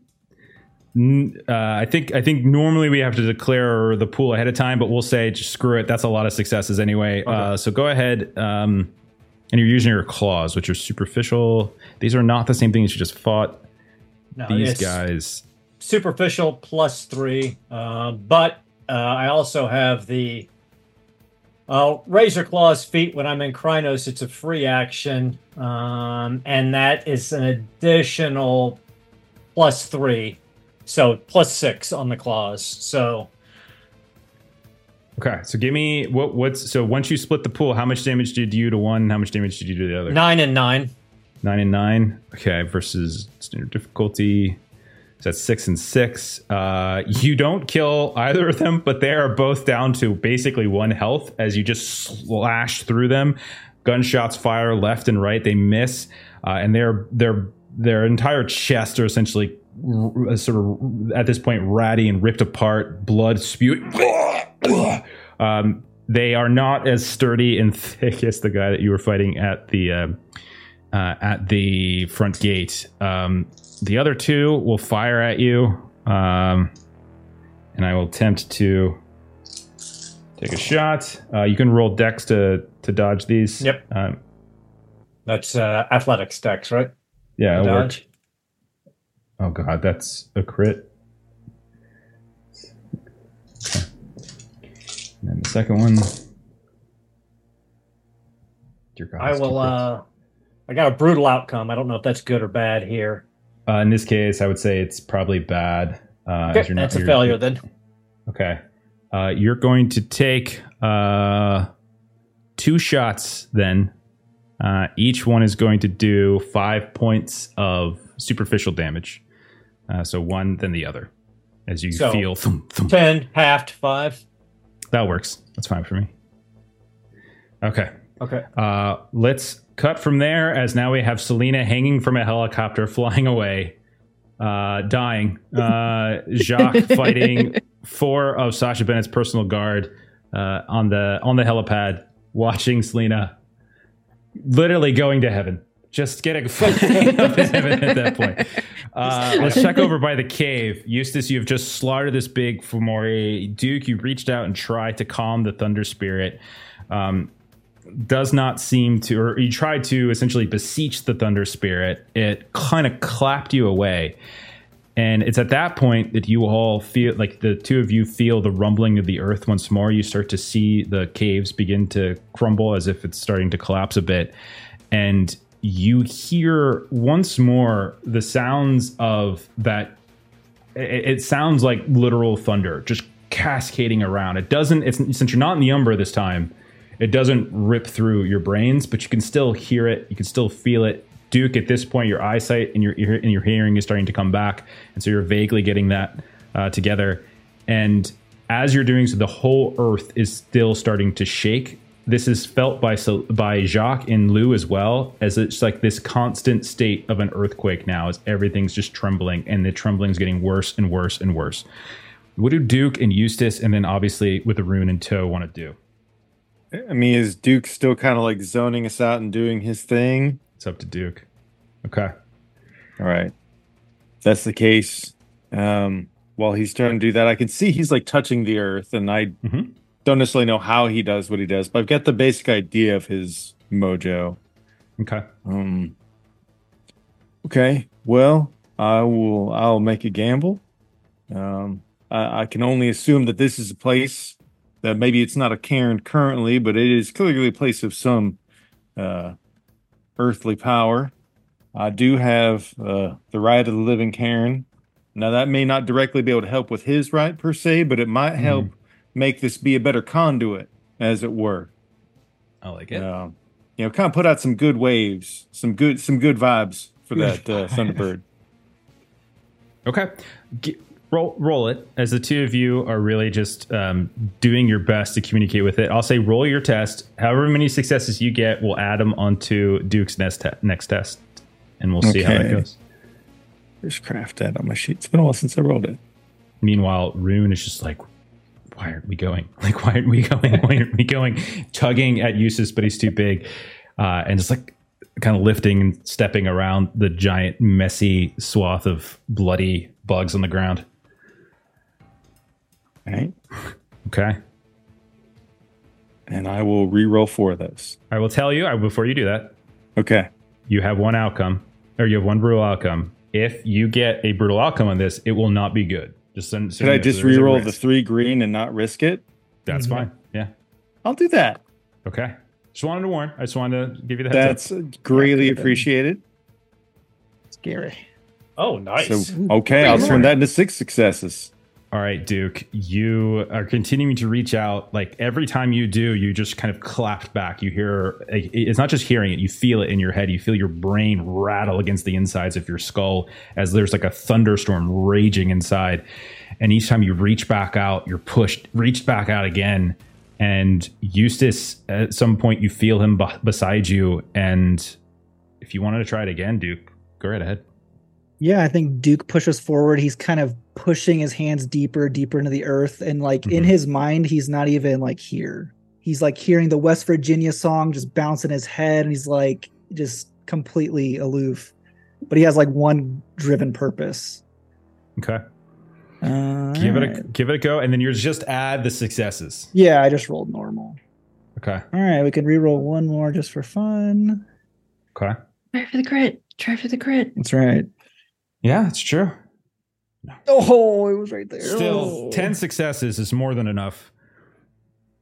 n- uh, I think I think normally we have to declare the pool ahead of time, but we'll say just screw it. That's a lot of successes anyway. Uh, so go ahead. Um, and you're using your claws, which are superficial. These are not the same things you just fought. No, These guys. superficial plus three. Uh, but uh, I also have the uh, razor claws feet when I'm in Crinos. It's a free action, um, and that is an additional plus three, so plus six on the claws. So Okay, so give me what what's so once you split the pool, how much damage did you do to one? How much damage did you do to the other? nine and nine. Nine and nine. Okay, versus standard difficulty. So that's six and six. Uh, you don't kill either of them, but they are both down to basically one health as you just slash through them. Gunshots fire left and right. They miss, uh, and their their their entire chest are essentially r- sort of at this point ratty and ripped apart, blood spewing. Um, they are not as sturdy and thick as the guy that you were fighting at the uh, uh, at the front gate. Um, the other two will fire at you, um, and I will attempt to take a shot. Uh, you can roll dex to to dodge these. Yep. Um, That's uh, athletics dex, right? yeah. Dodge. Oh god, that's a crit. And then the second one. Dear God, I will. Uh, I got a brutal outcome. I don't know if that's good or bad here. Uh, in this case, I would say it's probably bad. Uh, Okay, not- that's a failure then. Okay. Uh, you're going to take uh, two shots then. Uh, each one is going to do five points of superficial damage. Uh, so one, then the other. As you So- feel. Thump, thump. Ten, half to five. That works. That's fine for me. Okay. Okay. Uh, let's cut from there as now we have Salina hanging from a helicopter flying away, uh, dying. Uh, Jacques fighting four of Sascha Bennett's personal guard uh, on the on the helipad, watching Salina literally going to heaven. Just getting up to heaven at that point. Uh, let's check over by the cave. Eustace, you've just slaughtered this big Fomori. Duke, you reached out and tried to calm the Thunder Spirit. Um, does not seem to, or you tried to essentially beseech the Thunder Spirit. It kind of clapped you away. And it's at that point that you all feel like the two of you feel the rumbling of the earth once more. You start to see the caves begin to crumble as if it's starting to collapse a bit. And you hear once more the sounds of that. It, it sounds like literal thunder just cascading around. It doesn't, it's since you're not in the Umbra this time, it doesn't rip through your brains, but you can still hear it. You can still feel it. Duke, at this point, your eyesight and your ear and your hearing is starting to come back, and so you're vaguely getting that uh, together. And as you're doing so, the whole Earth is still starting to shake. This is felt by by Jacques and Lou as well, as it's like this constant state of an earthquake now, as everything's just trembling, and the trembling's getting worse and worse and worse. What do Duke and Eustace, and then obviously with the rune in tow, want to do? I mean, is Duke still kind of like zoning us out and doing his thing? It's up to Duke. Okay. All right. If that's the case. Um, while he's trying to do that, I can see he's like touching the earth, and I Mhm. Don't necessarily know how he does what he does, but I've got the basic idea of his mojo. Okay. Um. Okay. Well, I will. I'll make a gamble. Um. I, I can only assume that this is a place that maybe it's not a caern currently, but it is clearly a place of some uh, earthly power. I do have uh, the rite of the living caern. Now that may not directly be able to help with his rite per se, but it might help make this be a better conduit, as it were. I like Um, you know, kind of put out some good waves, some good, some good vibes for that uh, Thunderbird. Okay. G- roll roll it as the two of you are really just um, doing your best to communicate with it. I'll say roll your test. However many successes you get, we'll add them onto Duke's next te- next test, and we'll see how that goes. Where's craft at on my sheet? It's been a while since I rolled it. Meanwhile, Rune is just like, why aren't we going? Like, why aren't we going? Why aren't we going? Tugging at Eustace, but he's too big. Uh, and just like kind of lifting and stepping around the giant, messy swath of bloody bugs on the ground. All right. Okay. And I will re-roll four of those. I will tell you I, before you do that, Okay. you have one outcome, or you have one brutal outcome. If you get a brutal outcome on this, it will not be good. Just so, so Should you I just so there is re-roll the three green and not risk it? That's mm-hmm. fine. Yeah. I'll do that. Okay. Just wanted to warn. I just wanted to give you the heads up. That's greatly appreciated. Scary. Oh, nice. So okay, I'll turn that into six successes. All right, Duke, you are continuing to reach out. Like every time you do, you just kind of clapped back. You hear it's not just hearing it, you feel it in your head. You feel your brain rattle against the insides of your skull as there's like a thunderstorm raging inside. And each time you reach back out, you're pushed, reached back out again. And Eustace, at some point, you feel him b- beside you. And if you wanted to try it again, Duke, go right ahead. Yeah, I think Duke pushes forward. He's kind of pushing his hands deeper, deeper into the earth. And like in Mhm. his mind, he's not even like here. He's like hearing the West Virginia song just bounce in his head. And he's like just completely aloof. But he has like one driven purpose. Okay. Uh, Give it a alright. give it a go, and then you just add the successes. Yeah, I just rolled normal. Okay. All right, we can re-roll one more just for fun. Okay. Try for the crit. Try for the crit. That's right. Yeah, it's true. Oh, it was right there. Still, Oh. 10 successes is more than enough.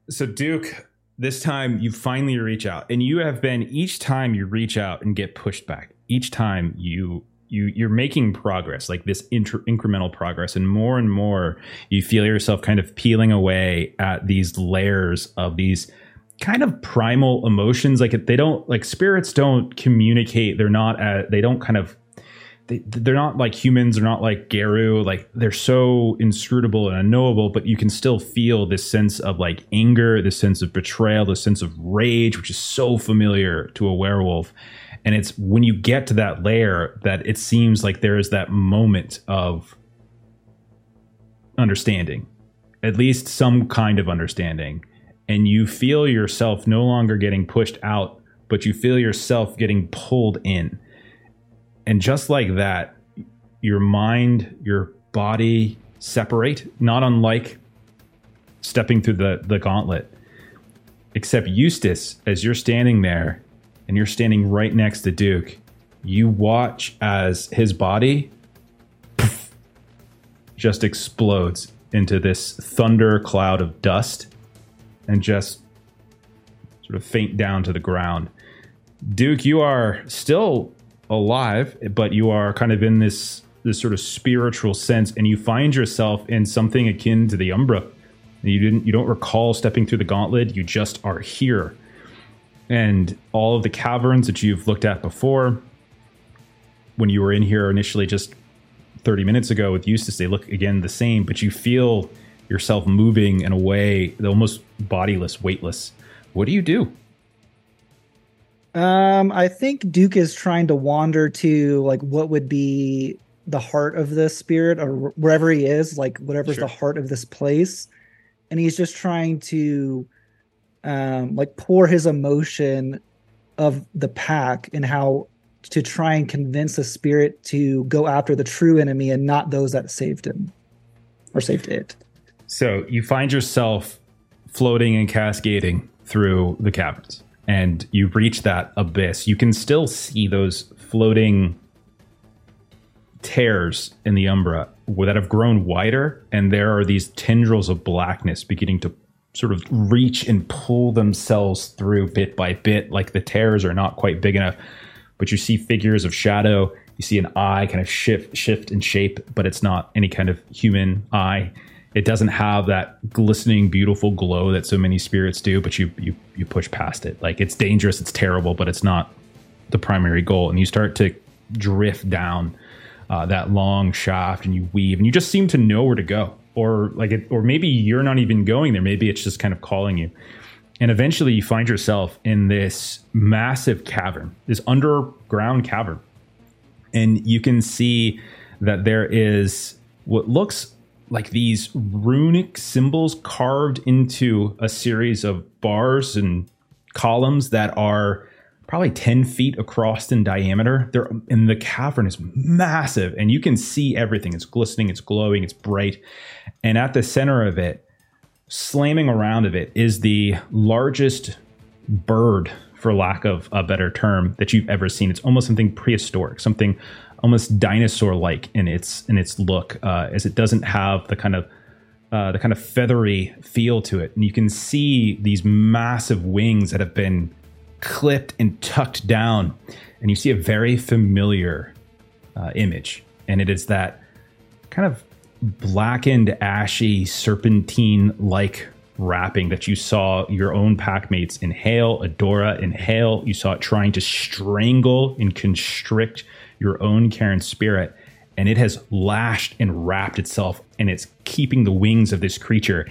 So, Duke, this time you finally reach out, and you have been each time you reach out and get pushed back. Each time you you you're making progress, like this inter- incremental progress, and more and more you feel yourself kind of peeling away at these layers of these kind of primal emotions. Like they don't like spirits don't communicate. They're not at, they don't kind of they, they're not like humans they're not like Garou like they're so inscrutable and unknowable but you can still feel this sense of like anger this sense of betrayal this sense of rage which is so familiar to a werewolf. And it's when you get to that layer that it seems like there is that moment of understanding at least some kind of understanding. And you feel yourself no longer getting pushed out but you feel yourself getting pulled in and just like that, your mind, your body separate, not unlike stepping through the, the gauntlet. Except Eustace, as you're standing there and you're standing right next to Duke, you watch as his body poof, just explodes into this thunder cloud of dust and just sort of faint down to the ground. Duke, you are still alive, but you are kind of in this this sort of spiritual sense, and you find yourself in something akin to the Umbra. You didn't you don't recall stepping through the gauntlet. You just are here, and all of the caverns that you've looked at before, when you were in here initially, just thirty minutes ago with Eustace, they look again the same, but you feel yourself moving in a way almost bodiless, weightless. What do you do? Um, I think Duke is trying to wander to like what would be the heart of the spirit or wherever he is, like whatever's Sure. the heart of this place. And he's just trying to um like pour his emotion of the pack and how to try and convince the spirit to go after the true enemy and not those that saved him or saved it. So you find yourself floating and cascading through the caverns, and you reach that abyss. You can still see those floating tears in the umbra that have grown wider, and there are these tendrils of blackness beginning to sort of reach and pull themselves through bit by bit. Like the tears are not quite big enough, but you see figures of shadow. You see an eye kind of shift, shift in shape, but it's not any kind of human eye. It doesn't have that glistening, beautiful glow that so many spirits do. But you you you push past it. Like it's dangerous, it's terrible, but it's not the primary goal. And you start to drift down uh, that long shaft, and you weave, and you just seem to know where to go, or like it, or maybe you're not even going there. Maybe it's just kind of calling you. And eventually, you find yourself in this massive cavern, this underground cavern and you can see that there is what looks like these runic symbols carved into a series of bars and columns that are probably 10 feet across in diameter. They're, and the cavern is massive, and you can see everything. It's glistening, it's glowing, it's bright. And at the center of it, slamming around of it, is the largest bird, for lack of a better term, that you've ever seen. It's almost something prehistoric, something almost dinosaur-like in its in its look, uh, as it doesn't have the kind of uh, the kind of feathery feel to it, and you can see these massive wings that have been clipped and tucked down, and you see a very familiar uh, image, and it is that kind of blackened, ashy, serpentine-like wrapping that you saw your own packmates inhale, Adora inhale. You saw it trying to strangle and constrict your own caern spirit, and it has lashed and wrapped itself, and it's keeping the wings of this creature,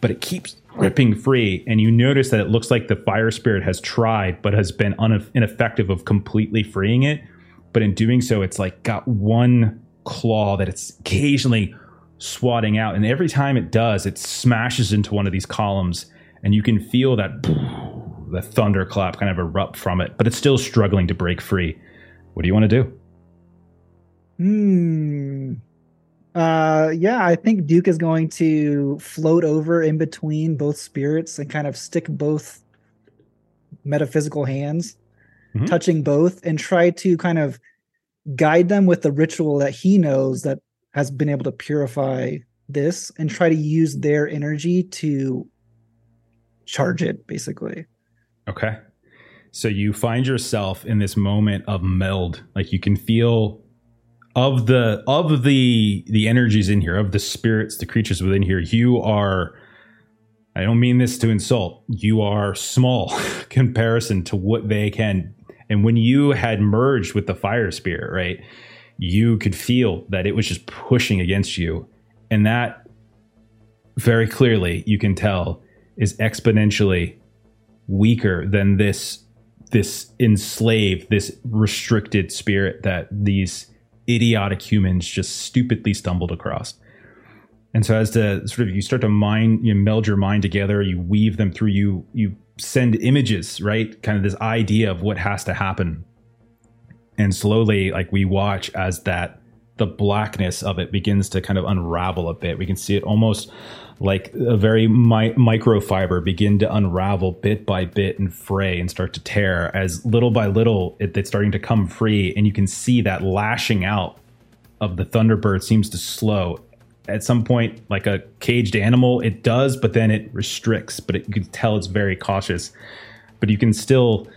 but it keeps ripping free. And you notice that it looks like the fire spirit has tried, but has been ineffective of completely freeing it. But in doing so, it's like got one claw that it's occasionally swatting out, and every time it does, it smashes into one of these columns, and you can feel that the thunderclap kind of erupt from it, but it's still struggling to break free. What do you want to do? Hmm. Uh, yeah, I think Duke is going to float over in between both spirits and kind of stick both metaphysical hands, Mhm. touching both, and try to kind of guide them with the ritual that he knows that has been able to purify this and try to use their energy to charge it, basically. Okay. So you find yourself in this moment of meld. Like you can feel of the of the the energies in here, of the spirits, the creatures within here, you are I don't mean this to insult. You are small comparison to what they can. And when you had merged with the fire spirit, right? You could feel that it was just pushing against you. And that very clearly you can tell is exponentially weaker than this this enslaved this restricted spirit that these idiotic humans just stupidly stumbled across. And so as to sort of you start to mind you meld your mind together you weave them through you you send images right? Kind of this idea of what has to happen. And slowly like we watch as that the blackness of it begins to kind of unravel a bit. We can see it almost like a very mi- microfiber begin to unravel bit by bit and fray and start to tear as little by little it, it's starting to come free and you can see that lashing out of the thunderbird seems to slow. At some point like a caged animal it does but then it restricts but it, you can tell it's very cautious. But you can still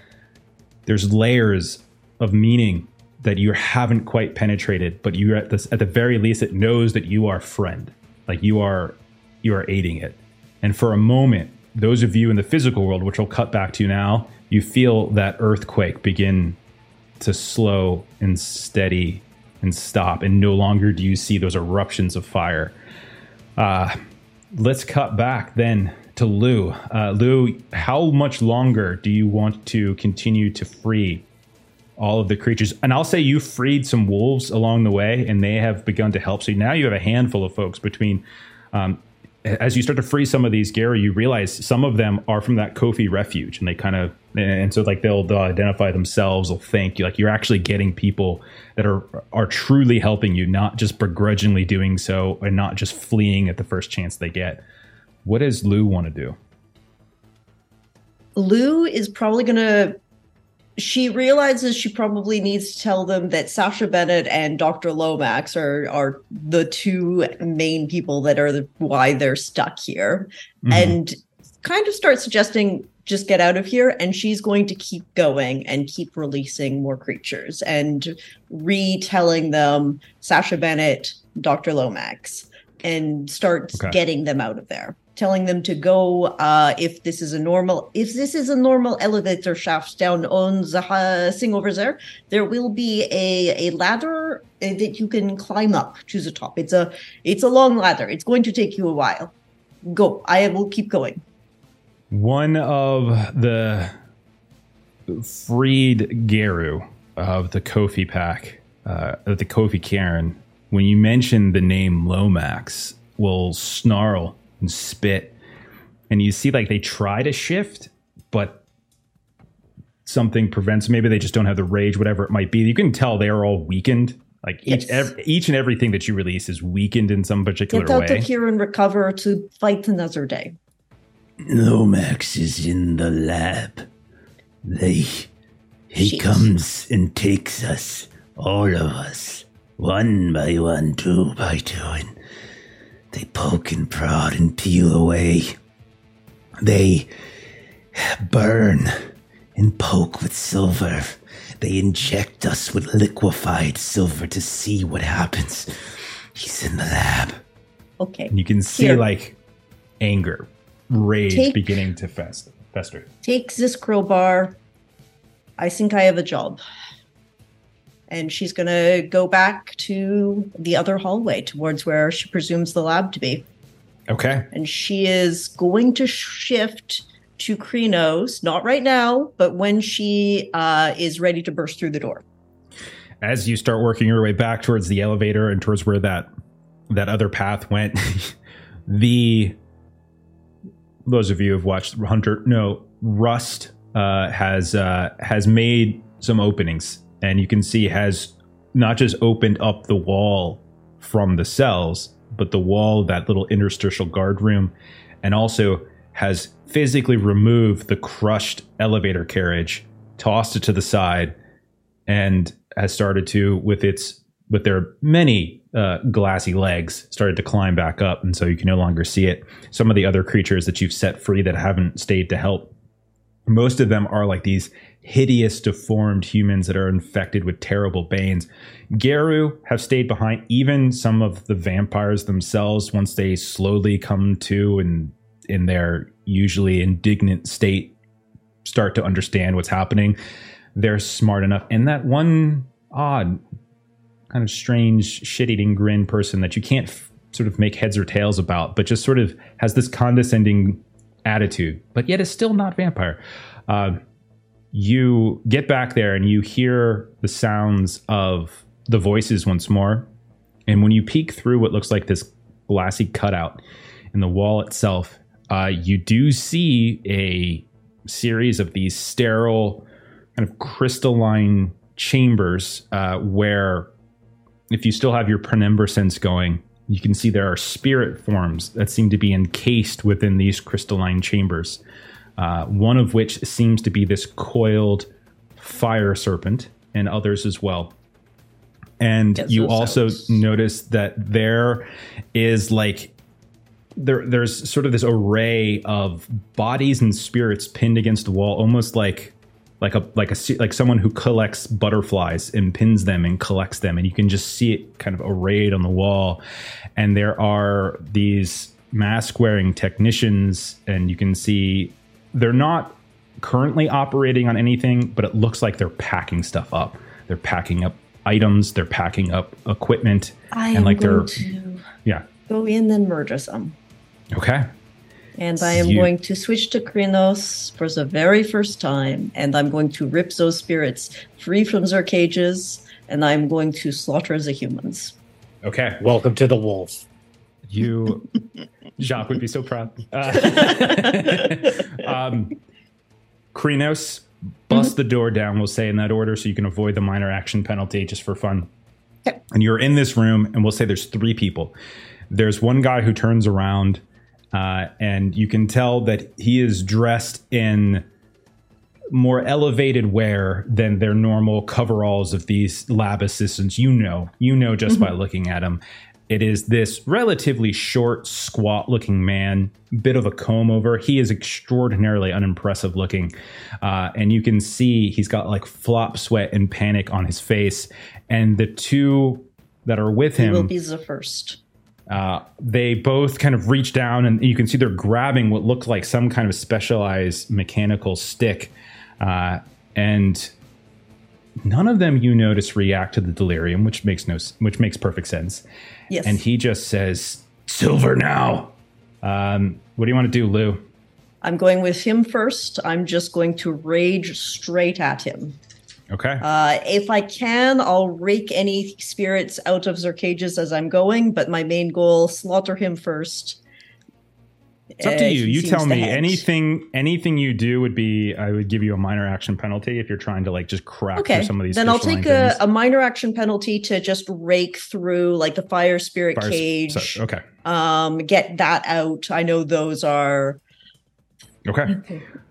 there's layers of meaning that you haven't quite penetrated but you're at this at the very least it knows that you are friend. Like you are you are aiding it. And for a moment those of you in the physical world which will cut back to now you feel that earthquake begin to slow and steady and stop and no longer do you see those eruptions of fire. Uh, let's cut back then to lou. Uh, lou how much longer do you want to continue to free all of the creatures? And i'll say you freed some wolves along the way and they have begun to help. So now you have a handful of folks between um, as you start to free some of these Garou, you realize some of them are from that Kofi refuge, and they kind of and so like they'll, they'll identify themselves, they'll think like you're actually getting people that are are truly helping you, not just begrudgingly doing so, and not just fleeing at the first chance they get. What does Lou want to do? Lou is probably going to. She realizes she probably needs to tell them that Sascha Bennett and Dr. Lomax are are the two main people that are the, why they're stuck here, Mhm. and kind of start suggesting just get out of here. And she's going to keep going and keep releasing more creatures and retelling them Sascha Bennett, Dr. Lomax, and start Okay. getting them out of there telling them to go uh if this is a normal if this is a normal elevator shaft down on the uh, over there there will be a a ladder uh, that you can climb up to the top. It's a it's a long ladder. It's going to take you a while. Go. I will keep going. One of the freed Garou of the Kofi pack, uh, the Kofi caern, when you mention the name Lomax, will snarl and spit. And you see like they try to shift, but something prevents maybe they just don't have the rage, whatever it might be. You can tell they are all weakened. Like each Yes. ev- each and everything that you release is weakened in some particular Get out way. of here and recover to fight another day. Lomax is in the lab. They. He Shit. comes and takes us, all of us, one by one, two by two, and they poke and prod and peel away. They burn and poke with silver. They inject us with liquefied silver to see what happens. He's in the lab. Okay. And you can see Here. like anger, rage Take- beginning to fest- fester. Take this crowbar. I think I have a job. And she's going to go back to the other hallway towards where she presumes the lab to be. Okay. And she is going to shift to Crinos, not right now, but when she uh, is ready to burst through the door. as you start working your way back towards the elevator and towards where that that other path went the those of you who have watched hunter no rust uh, has uh, has made some openings and you can see has not just opened up the wall from the cells but the wall that little interstitial guard room and also has physically removed the crushed elevator carriage tossed it to the side and has started to with its with their many uh, glassy legs started to climb back up and so you can no longer see it. Some of the other creatures that you've set free that haven't stayed to help most of them are like these hideous deformed humans that are infected with terrible banes Garou have stayed behind even some of the vampires themselves once they slowly come to and in their usually indignant state start to understand what's happening they're smart enough. And that one odd, kind of strange, shit eating grin person that you can't f- sort of make heads or tails about, but just sort of has this condescending attitude, but yet is still not vampire. Uh, you get back there and you hear the sounds of the voices once more. And when you peek through what looks like this glassy cutout in the wall itself, uh, you do see a series of these sterile, kind of crystalline chambers uh, where, if you still have your penumbra sense going, you can see there are spirit forms that seem to be encased within these crystalline chambers. Uh, one of which seems to be this coiled fire serpent, and others as well. And Get you also out. notice that there is like there there's sort of this array of bodies and spirits pinned against the wall almost like like a like a like someone who collects butterflies and pins them and collects them and you can just see it kind of arrayed on the wall and there are these mask wearing technicians and you can see they're not currently operating on anything but it looks like they're packing stuff up they're packing up items they're packing up equipment I And am like they're- going to yeah go in and murder some. okay And I am You- going to switch to Crinos for the very first time, and I'm going to rip those spirits free from their cages, and I'm going to slaughter the humans. okay Welcome to the wolf. You, Jacques would be so proud. Uh, um, Crinos, bust the door down, we'll say in that order, so you can avoid the minor action penalty just for fun. And you're in this room, and we'll say there's three people. There's one guy who turns around, uh, and you can tell that he is dressed in more elevated wear than their normal coveralls of these lab assistants. You know, you know just by looking at him. It is this relatively short, squat looking man, bit of a comb over. He is extraordinarily unimpressive looking. Uh, and you can see he's got like flop sweat and panic on his face. And the two that are with him. He will be the first. uh, they both kind of reach down and you can see they're grabbing what looks like some kind of specialized mechanical stick uh, and none of them you notice react to the delirium which makes no which makes perfect sense Yes. and he just says silver now um, what do you want to do lou I'm going with him first. I'm just going to rage straight at him. Okay. Uh, if I can, I'll rake any spirits out of their cages as I'm going, but my main goal, slaughter him first. It's up to you. You tell me. Anything anything you do would be I would give you a minor action penalty if you're trying to like just crack Okay, through some of these. Things. Then I'll take a, a minor action penalty to just rake through like the fire spirit Fire cage. so- okay. Um, get that out. I know those are Okay.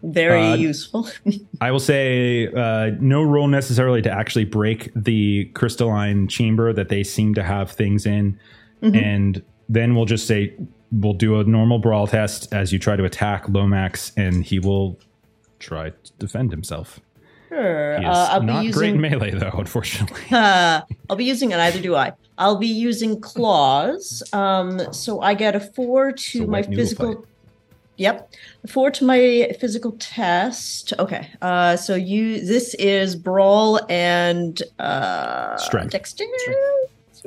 very Uh, useful. I will say uh, no roll necessarily to actually break the crystalline chamber that they seem to have things in, Mhm. and then we'll just say we'll do a normal brawl test as you try to attack Lomax, and he will try to defend himself. Sure. He is Uh, I'll not be great using. melee though, unfortunately. Uh, I'll be using, and either do I. I'll be using claws. Um, so I get a four to So my physical. fight. Yep, four to my physical test. Okay. Uh, so you. This is brawl and uh, Strength. Dexterity.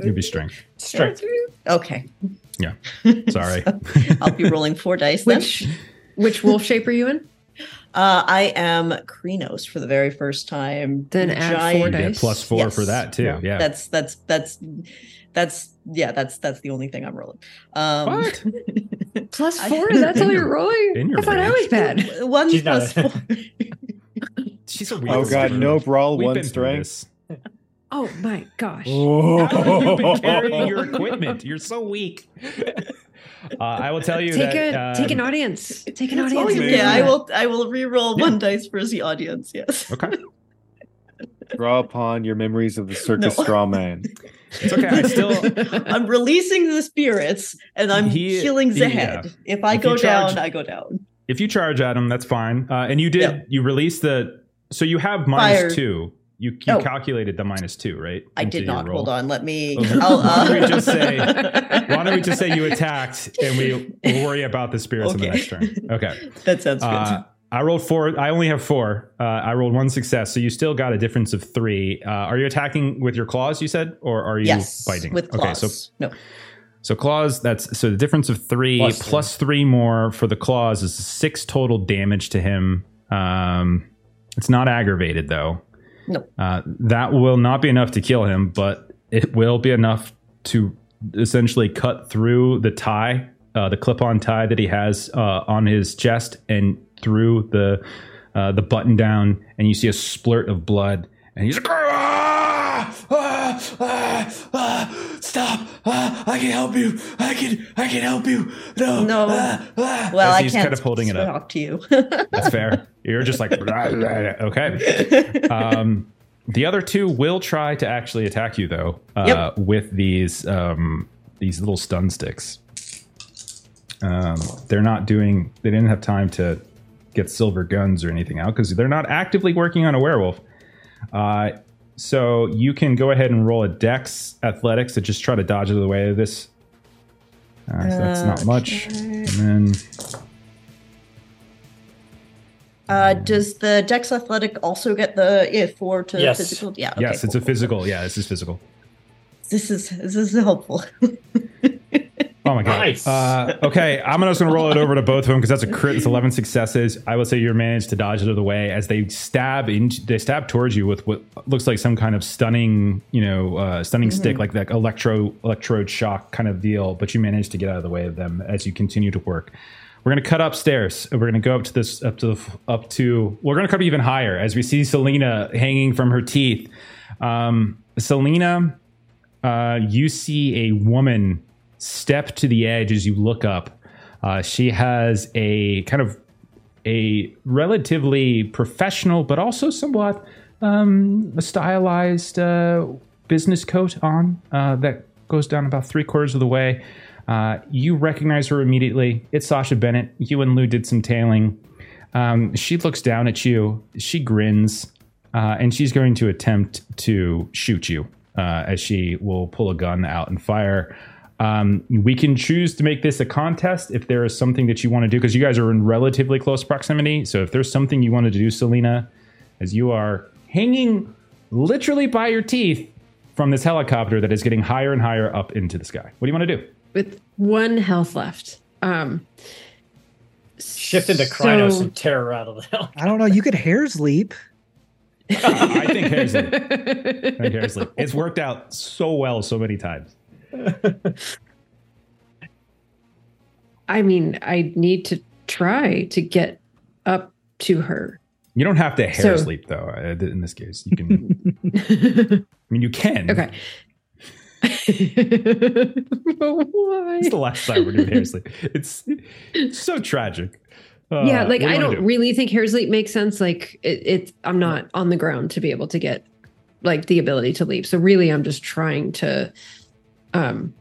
You'd be strength. Strength. Okay. Sorry. I'll be rolling four dice then. Which which wolf shape are you in? Uh, I am Crinos for the very first time. Then add four You get dice. plus four Yes. for that too. Yeah. That's that's that's that's yeah. That's that's the only thing I'm rolling. Um, What? Plus I- four? That's all you're rolling? Your I thought I was bad. One She's not- plus four. She's a weird. Oh god, no brawl, We've one strength. This. Oh my gosh. How have you been carrying your equipment? You're so weak. Uh, I will tell you Take that a take an um, audience. Take an audience. amazing. yeah, I will. I will re-roll Yeah. one dice for the audience. Yes. Okay, Draw upon your memories of the circus No. straw man. it's okay. I still I'm releasing the spirits and I'm He- killing the yeah. head. If I If go charge- down, I go down. if you charge at him, that's fine. Uh, and you did Yep. you released the so you have minus Fire. two. You, you Oh. calculated the minus two, right? I into did not. roll? Hold on. Let me. Okay. I'll, Why don't we uh, just say- Why don't we just say you attacked and we we'll worry about the spirits in the next turn? Okay. that sounds good. Uh, I rolled four. I only have four. Uh, I rolled one success, so you still got a difference of three. Uh, are you attacking with your claws? You said, or are you yes, biting? with claws. Okay, so no. so claws. That's so the difference of three Plus plus three. three more for the claws is six total damage to him. Um, it's not aggravated though. No. Uh, that will not be enough to kill him, but it will be enough to essentially cut through the tie, uh, the clip-on tie that he has uh, on his chest, and through the uh, the button down, and you see a splurt of blood, and he's like, "Ah! Ah! Ah! Ah! "Stop! Ah! I can help you! I can! I can help you! No! No. Ah! Ah!" Well, I he's can't kind of holding it up. talk to you. That's fair. You're just like okay. Um, the other two will try to actually attack you though uh, Yep. with these um, these little stun sticks. Um, they're not doing. They didn't have time to get silver guns or anything out because they're not actively working on a werewolf. Uh, so you can go ahead and roll a dex athletics to just try to dodge out of the way of this. Uh, so that's not much. And then uh, does the Dex Athletic also get the yeah, four to Yes. physical? Yeah. Okay, yes, it's a cool, cool, physical. Yeah, this is physical. This is this is helpful. Oh my god. Nice. Uh, okay, I'm just going to roll it over to both of them because that's a crit. It's 11 successes. I would say you managed to dodge it out of the way as they stab into, they stab towards you with what looks like some kind of stunning, you know, uh, stunning stick, like that electro electrode shock kind of deal. But you managed to get out of the way of them as you continue to work. We're going to cut upstairs. We're going to go up to this, up to up to. We're going to cut even higher as we see Salina hanging from her teeth. Um, Salina, uh, you see a woman step to the edge as you look up. Uh, she has a kind of a relatively professional, but also somewhat um, stylized uh, business coat on uh, that goes down about three quarters of the way. Uh, you recognize her immediately. It's Sascha Bennett. You and Lou did some tailing. Um, she looks down at you. She grins, uh, and she's going to attempt to shoot you uh, as she will pull a gun out and fire. Um, we can choose to make this a contest if there is something that you want to do because you guys are in relatively close proximity. So if there's something you wanted to do, Salina, as you are hanging literally by your teeth from this helicopter that is getting higher and higher up into the sky. What do you want to do? With one health left. Um Shift into Crinos so- and terror out of the hell. I don't know. You could hare's leap. I think hare's leap. I think hair. It's worked out so well so many times. I mean, I need to try to get up to her. You don't have to hair So- sleep though. uh, In this case, you can. I mean, you can. okay. Why? It's the last time we're doing hare's leap. It's, it's so tragic. Uh, yeah, like what do you I don't do? really think hare's leap makes sense. Like it, it, I'm not on the ground to be able to get like the ability to leap. So really, I'm just trying to um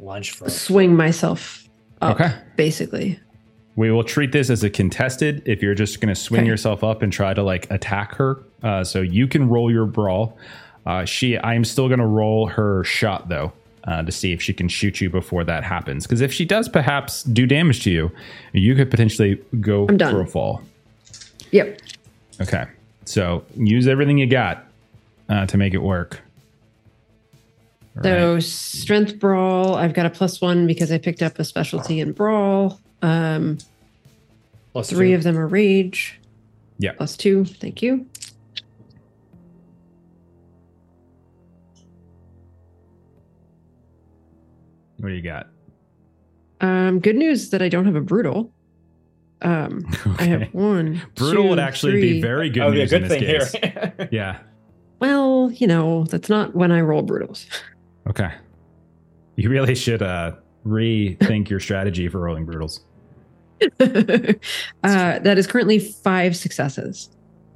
Lunch for swing myself up, Okay. basically. We will treat this as a contested. If you're just going to swing Okay. yourself up and try to like attack her, uh, so you can roll your brawl. Uh, she, I am still going to roll her shot though uh, to see if she can shoot you before that happens. Because if she does, perhaps do damage to you, you could potentially go I'm done. for a fall. Yep. Okay, so use everything you got uh, to make it work. All So right. strength brawl, I've got a plus one because I picked up a specialty in brawl. Um, plus three two. of them are rage. Yeah. Plus two. Thank you. What do you got? Um, good news that I don't have a brutal. Um, I have one. Brutal two, would actually be very good That would be a good in this thing case. here. Yeah. Well, you know, that's not when I roll brutals. Okay. You really should uh rethink your strategy for rolling brutals. uh, that is currently five successes.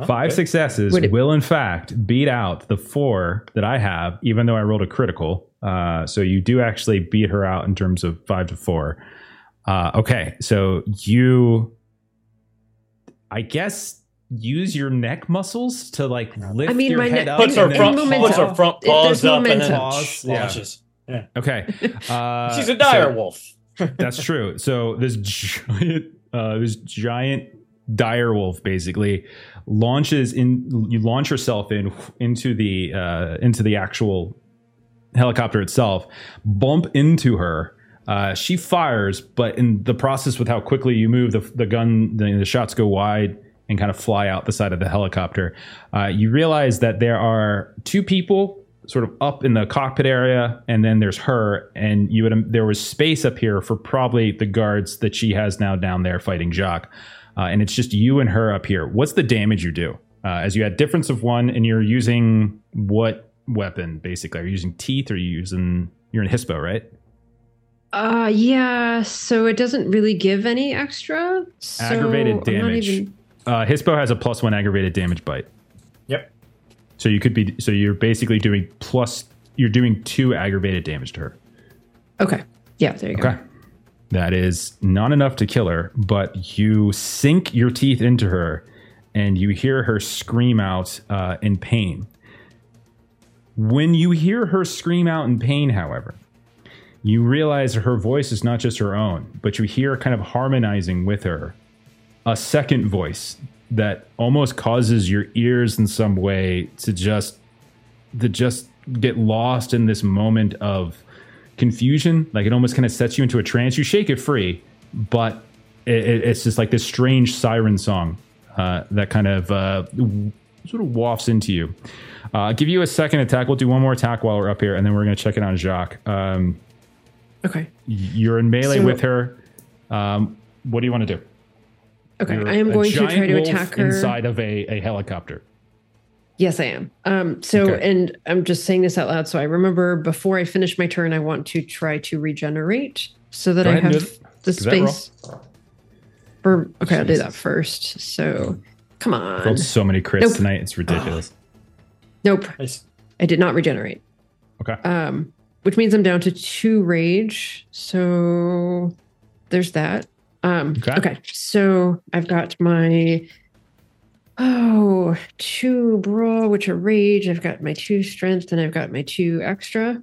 Five Okay. successes it- will in fact beat out the four that I have, even though I rolled a critical. Uh, so you do actually beat her out in terms of five to four. Uh, okay, so you, I guess, use your neck muscles to like lift I mean, your my head neck- up. Puts her and then- front, momentum. puts her front It- paws up and then. Paws, yeah. launches. Yeah. Okay, uh, She's a dire so- wolf. That's true. So this giant, uh, this giant dire wolf basically launches in. You launch yourself in into the uh, into the actual helicopter itself. Bump into her. Uh, she fires, but in the process, with how quickly you move, the the gun, the, the shots go wide and kind of fly out the side of the helicopter. Uh, you realize that there are two people sort of up in the cockpit area, and then there's her, and you would there was space up here for probably the guards that she has now down there fighting Jacques, uh, and it's just you and her up here. What's the damage you do? Uh, as you had difference of one, and you're using what weapon basically? Are you using teeth, or are you using you're in Hispo, right? Uh, yeah. So it doesn't really give any extra. So Aggravated damage. even- Uh, Hispo has a plus one aggravated damage bite. Yep. So you could be so you're basically doing plus you're doing two aggravated damage to her. Okay. Yeah. There you go. Okay. That is not enough to kill her, but you sink your teeth into her and you hear her scream out uh, in pain. When you hear her scream out in pain, however, you realize her voice is not just her own, but you hear kind of harmonizing with her a second voice that almost causes your ears in some way to just to just get lost in this moment of confusion. Like it almost kind of sets you into a trance. You shake it free, but it, it- it's just like this strange siren song uh, that kind of uh, sort of wafts into you. Uh, give you a second attack. We'll do one more attack while we're up here, and then we're going to check it on Jacques. Um, Okay. you're in melee So- with her. Um, what do you want to do? Okay. You're I am going to try to attack her. inside of a, a helicopter. Yes, I am. Um, so, Okay. and I'm just saying this out loud. So I remember before I finish my turn, I want to try to regenerate so that Go I have the Do that roll. space. For okay, I'll do that first. So, come on. Rolled so many crits Nope. tonight. It's ridiculous. Nope, Nice. I did not regenerate. Okay. Um, which means I'm down to two rage. So there's that. Um, Okay. okay. So I've got my oh two brawl, which are rage. I've got my two strength, and I've got my two extra.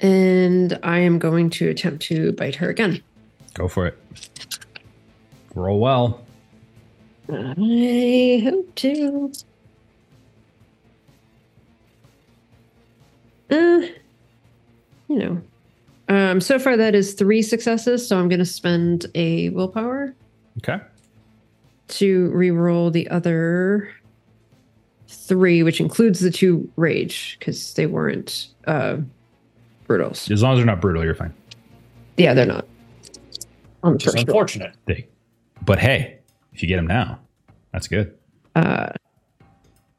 And I am going to attempt to bite her again. Go for it. Roll well. I hope to. Uh, you know. Um, so far that is three successes, so I'm gonna spend a willpower. Okay. to re-roll the other three, which includes the two rage because they weren't uh, brutals. As long as they're not brutal, you're fine. Yeah, they're not. On the Which is unfortunate. They, but hey, if you get them now, that's good. Uh,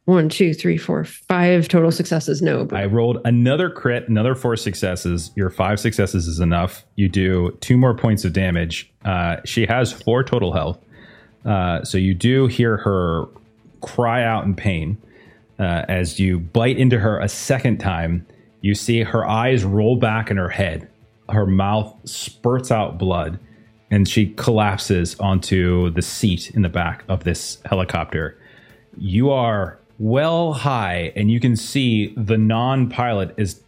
one, two, three, four, five total successes. No, but I rolled another crit, another four successes. Your five successes is enough. You do two more points of damage. Uh, she has four total health. Uh, so you do hear her cry out in pain. Uh, as you bite into her a second time, you see her eyes roll back in her head. Her mouth spurts out blood, and she collapses onto the seat in the back of this helicopter. You are well high, and you can see the non pilot is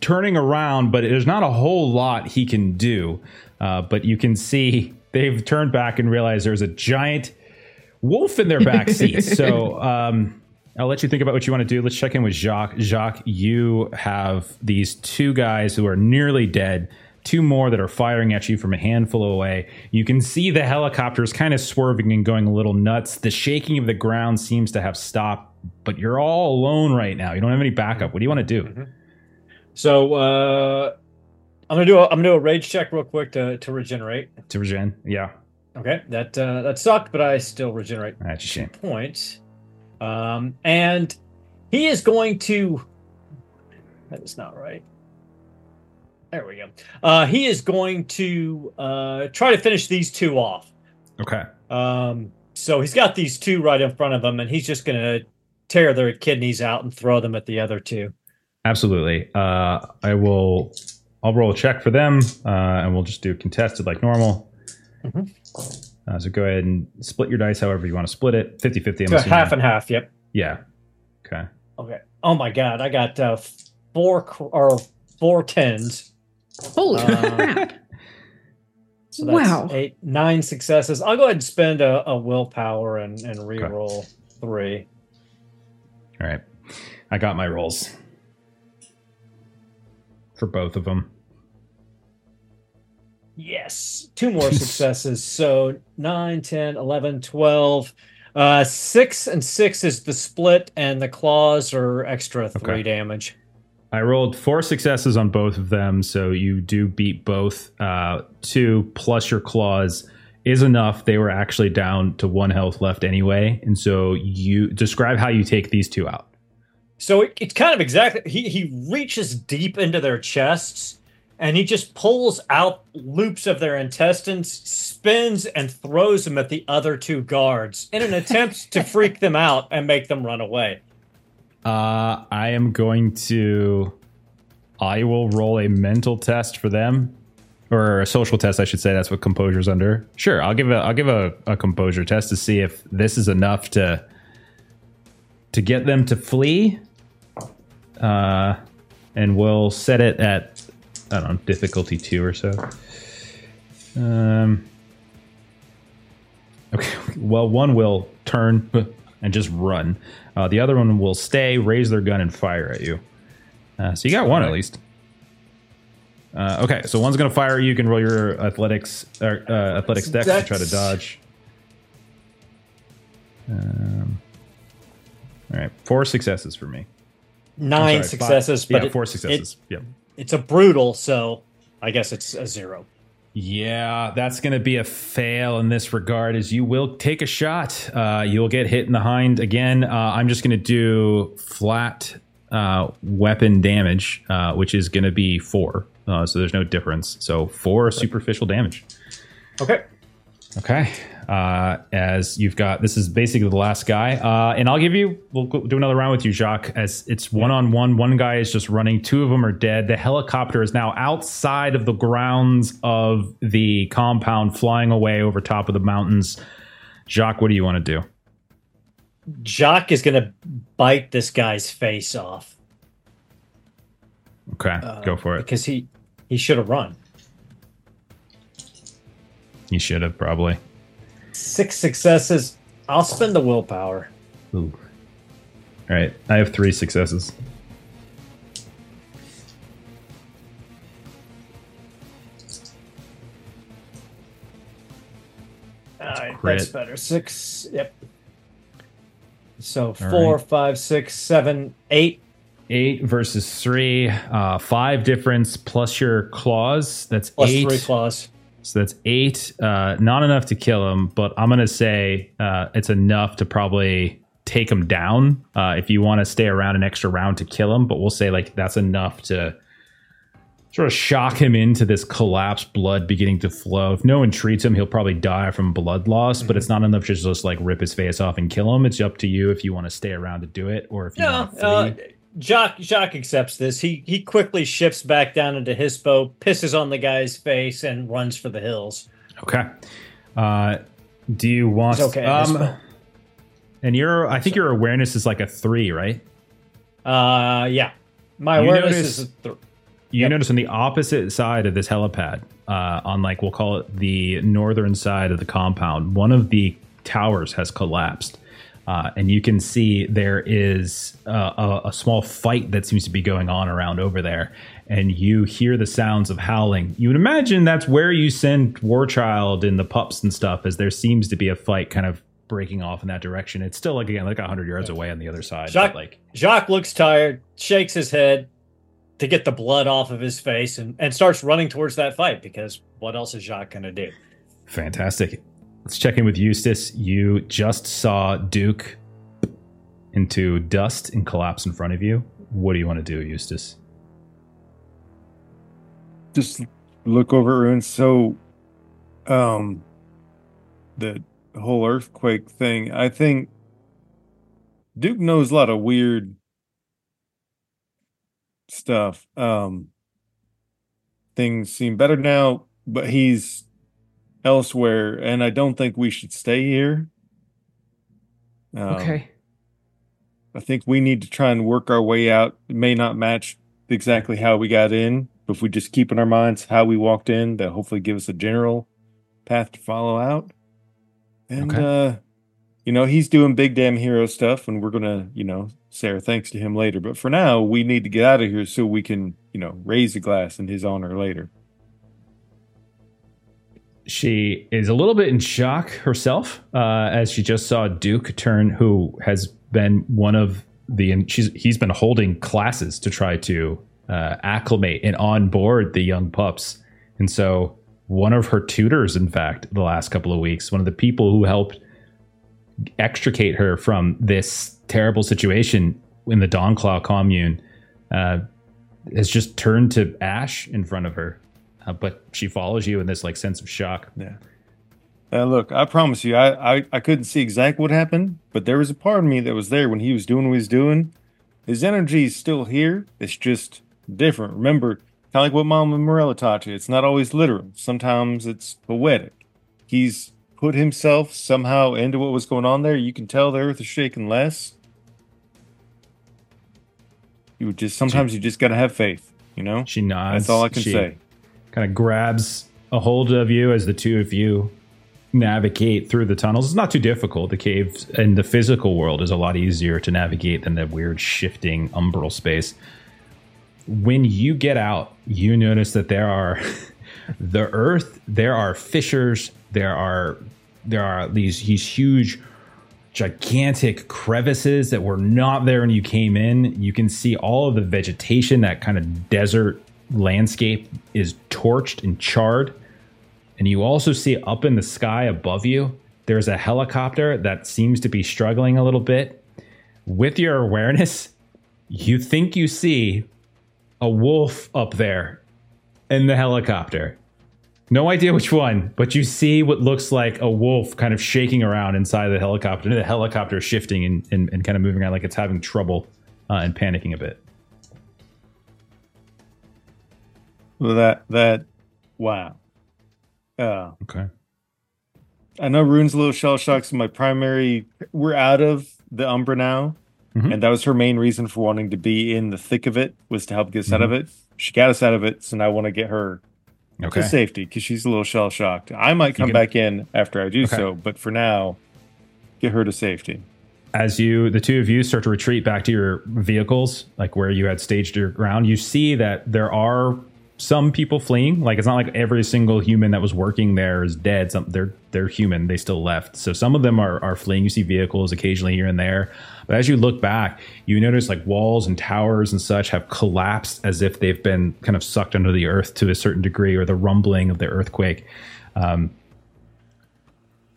turning around, but there's not a whole lot he can do. Uh, but you can see they've turned back and realized there's a giant wolf in their back seat. so um, I'll let you think about what you want to do. Let's check in with Jacques. Jacques, you have these two guys who are nearly dead. Two more that are firing at you from a handful away. You can see the helicopters kind of swerving and going a little nuts. The shaking of the ground seems to have stopped, but you're all alone right now. You don't have any backup. What do you want to do? So uh, I'm gonna do a, I'm gonna do a rage check real quick to to regenerate. To regen? Yeah, Okay, that uh, that sucked, but I still regenerate that's a shame. points. Um, and he is going to. That is not right. There we go. Uh, he is going to uh, try to finish these two off. Okay. Um, so he's got these two right in front of him, and he's just going to tear their kidneys out and throw them at the other two. Absolutely. Uh, I will. I'll roll a check for them, uh, and we'll just do contested like normal. Mhm. Uh, so go ahead and split your dice however you want to split it. 50 50. So half and half. Yep. Yeah. Okay. Okay. Oh my God, I got uh, four cr- or four tens. Holy Uh, crap! So that's Wow. eight, nine successes. I'll go ahead and spend a, a willpower and, and re-roll three. All right. I got my rolls for both of them. Yes. Two more successes. So 9, 10, 11, 12. Uh, six and six is the split, and the claws are extra three Okay. damage. I rolled four successes on both of them, so you do beat both. Uh, two plus your claws is enough. They were actually down to one health left anyway, and so you describe how you take these two out. So it, it's kind of exactly he he reaches deep into their chests and he just pulls out loops of their intestines, spins and throws them at the other two guards in an attempt to freak them out and make them run away. Uh, I am going to. I will roll a mental test for them, or a social test, I should say. That's what composure's under. Sure, I'll give a I'll give a, a composure test to see if this is enough to to get them to flee. Uh, and we'll set it at I don't know difficulty two or so. Um. Okay. Well, one will turn and just run. Uh, the other one will stay, raise their gun, and fire at you. Uh, so you got one at least. Uh, okay, so one's gonna fire. You You can roll your athletics, or, uh, athletics dex to try to dodge. Um, all right, four successes for me. Nine sorry, five- successes, but yeah, it- four it- successes. yep. it's a brutal, so I guess it's a zero. Yeah, that's going to be a fail in this regard, as you will take a shot. Uh, you'll get hit in the hind again. Uh, I'm just going to do flat uh, weapon damage, uh, which is going to be four. Uh, so there's no difference. So four superficial damage. Okay. Okay. Uh, as you've got, this is basically the last guy. Uh, and I'll give you, we'll do another round with you, Jacques, as it's one on one. One guy is just running, two of them are dead. The helicopter is now outside of the grounds of the compound, flying away over top of the mountains. Jacques, what do you want to do? Jacques is going to bite this guy's face off Okay, uh, go for it. because he he should have run. He should have probably. Six successes. I'll spend the willpower. Ooh. All right, I have three successes. All right, crit. that's better. Six. Yep. So All four, right. five, six, seven, eight. Eight versus three, uh, five difference plus your claws. That's Plus eight. three claws. So that's eight. Uh, not enough to kill him, but I'm gonna say uh, it's enough to probably take him down. Uh, if you want to stay around an extra round to kill him, but we'll say like that's enough to sort of shock him into this collapsed blood beginning to flow. If no one treats him, he'll probably die from blood loss. But it's not enough to just like rip his face off and kill him. It's up to you if you want to stay around to do it, or if you No, want to uh, flee. Jacques Jacques accepts this. He he quickly shifts back down into his boat, pisses on the guy's face, and runs for the hills. Okay. Uh, do you want? It's okay, Um, and your, I think your awareness is like a three, right? Uh, yeah. My You awareness notice- is th- You Yep. notice on the opposite side of this helipad, uh, on like we'll call it the northern side of the compound, one of the towers has collapsed, uh, and you can see there is uh, a, a small fight that seems to be going on around over there. And you hear the sounds of howling. You would imagine that's where you send Warchild and the pups and stuff, as there seems to be a fight kind of breaking off in that direction. It's still like again like hundred yards away on the other side. Jacques, like Jacques looks tired, shakes his head to get the blood off of his face, and, and starts running towards that fight because what else is Jacques going to do? Fantastic. Let's check in with Eustace. You just saw Duke into dust and collapse in front of you. What do you want to do, Eustace? just look over ruins. So, um, the whole earthquake thing. I think Duke knows a lot of weird stuff. Um, things seem better now, but he's elsewhere, and I don't think we should stay here. Um, I think we need to try and work our way out. It may not match exactly how we got in, but if we just keep in our minds how we walked in, that hopefully give us a general path to follow out. And Okay. uh you know, he's doing big damn hero stuff and we're gonna, you know, say our thanks to him later. But for now, we need to get out of here so we can, you know, raise a glass in his honor later. She is a little bit in shock herself uh, as she just saw Duke turn, who has been one of the and she's he's been holding classes to try to uh, acclimate and onboard the young pups, and so one of her tutors, in fact, the last couple of weeks, one of the people who helped extricate her from this terrible situation in the Dawnclaw commune, uh, has just turned to ash in front of her. Uh, but she follows you in this like sense of shock. Yeah. Uh, look, I promise you, I, I I couldn't see exactly what happened, but there was a part of me that was there when he was doing what he was doing. His energy is still here. It's just different. Remember, kind of like what Mama Morella taught you. It's not always literal. Sometimes it's poetic. He's put himself somehow into what was going on there. You can tell the earth is shaking less. You would just sometimes you just gotta have faith. You know, She nods. that's all I can She say. Kind of grabs a hold of you as the two of you navigate through the tunnels. It's not too difficult. The cave in the physical world is a lot easier to navigate than the weird shifting umbral space. When you get out, you notice that there are the earth, there are fissures, there are there are these these huge gigantic crevices that were not there when you came in. You can see all of the vegetation, that kind of desert landscape is torched and charred. And you also see up in the sky above you, there's a helicopter that seems to be struggling a little bit. With your awareness, you think you see a wolf up there in the helicopter. No idea which one, but you see what looks like a wolf kind of shaking around inside the helicopter. The helicopter is shifting and, and, and kind of moving around like it's having trouble uh, and panicking a bit. That that wow. Uh, Okay. I know Rune's a little shell shocked. So my primary, we're out of the Umbra now, Mhm. and that was her main reason for wanting to be in the thick of it was to help get us out of it. She got us out of it, so now I want to get her Okay. to safety because she's a little shell shocked. I might come can- back in after I do Okay. so, but for now, get her to safety. as you the two of you start to retreat back to your vehicles like where you had staged your ground you see that there are some people fleeing. Like it's not like every single human that was working there is dead. Some they're they're human. They still left. So some of them are are fleeing. You see vehicles occasionally here and there. But as you look back, you notice like walls and towers and such have collapsed as if they've been kind of sucked under the earth to a certain degree, or the rumbling of the earthquake. Um,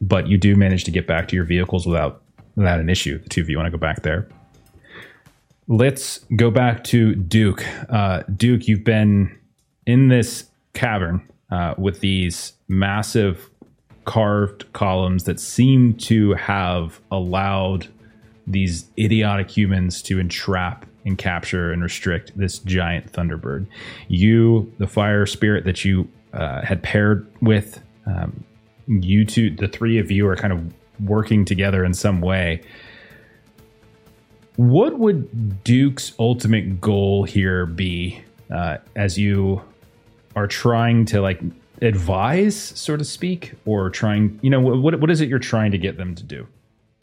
but you do manage to get back to your vehicles without without an issue. The two of you want to go back there. Let's go back to Duke. Uh, Duke, you've been in this cavern uh, with these massive carved columns that seem to have allowed these idiotic humans to entrap and capture and restrict this giant thunderbird. You, the fire spirit that you uh, had paired with, um, you two, the three of you are kind of working together in some way. What would Duke's ultimate goal here be uh, as you are trying to like advise, so to speak, or trying, you know, what what is it you're trying to get them to do?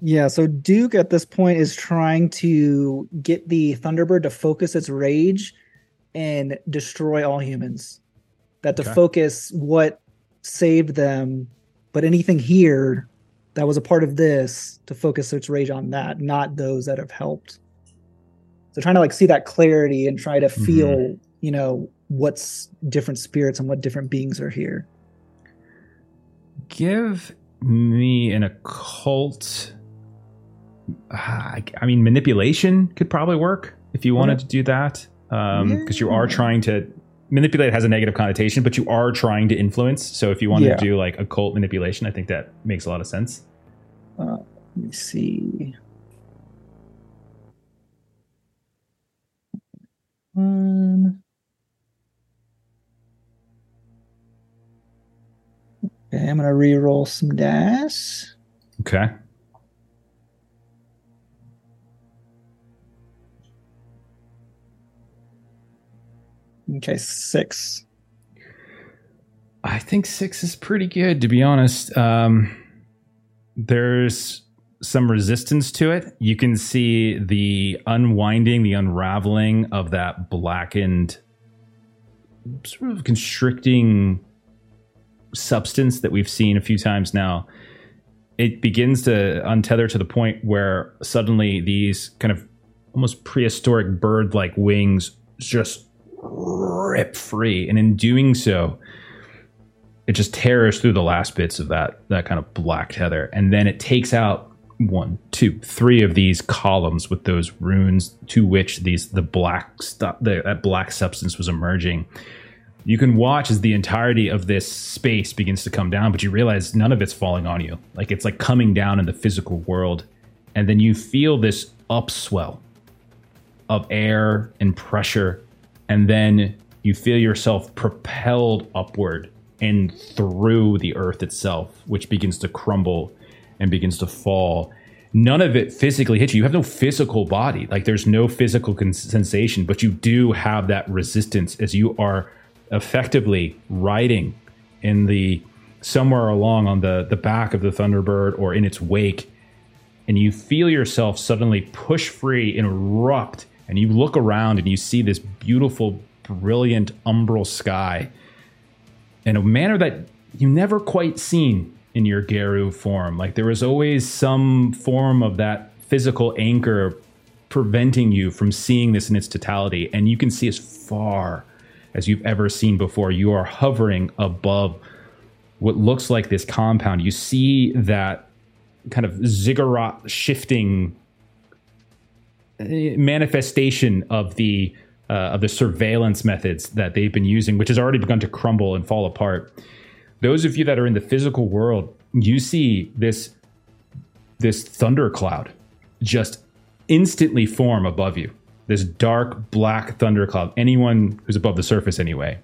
Yeah, so Duke at this point is trying to get the Thunderbird to focus its rage and destroy all humans. That to Okay. focus what saved them, but anything here that was a part of this to focus its rage on that, not those that have helped. So trying to like see that clarity and try to mm-hmm. feel, you know, what's different spirits and what different beings are here. Give me an occult. Uh, I mean, manipulation could probably work if you wanted to do that, because you are trying to manipulate has a negative connotation, but you are trying to influence. So if you wanted Yeah. to do like occult manipulation, I think that makes a lot of sense. Uh, let me see. One. Okay, I'm gonna re-roll some dice. Okay. Okay, six. I think six is pretty good, to be honest. Um, there's some resistance to it. You can see the unwinding, the unraveling of that blackened, sort of constricting substance that we've seen a few times now. It begins to untether to the point where suddenly these kind of almost prehistoric bird like wings just rip free. And in doing so, it just tears through the last bits of that that kind of black tether and then it takes out one two three of these columns with those runes to which these the black stuff that black substance was emerging you can watch as the entirety of this space begins to come down but you realize none of it's falling on you like it's like coming down in the physical world and then you feel this upswell of air and pressure and then you feel yourself propelled upward and through the earth itself, which begins to crumble and begins to fall. None of it physically hits you. You have no physical body. Like there's no physical sensation, but you do have that resistance as you are effectively riding in the somewhere along on the the back of the Thunderbird or in its wake, and you feel yourself suddenly push free and erupt, and you look around and you see this beautiful, brilliant umbral sky in a manner that you never quite seen in your Garou form. Like there was always some form of that physical anchor preventing you from seeing this in its totality. And you can see as far as you've ever seen before. You are hovering above what looks like this compound. You see that kind of ziggurat shifting uh, manifestation of the uh, of the surveillance methods that they've been using, which has already begun to crumble and fall apart. Those of you that are in the physical world, you see this this thundercloud just instantly form above you. This dark black thundercloud. Anyone who's above the surface, anyway.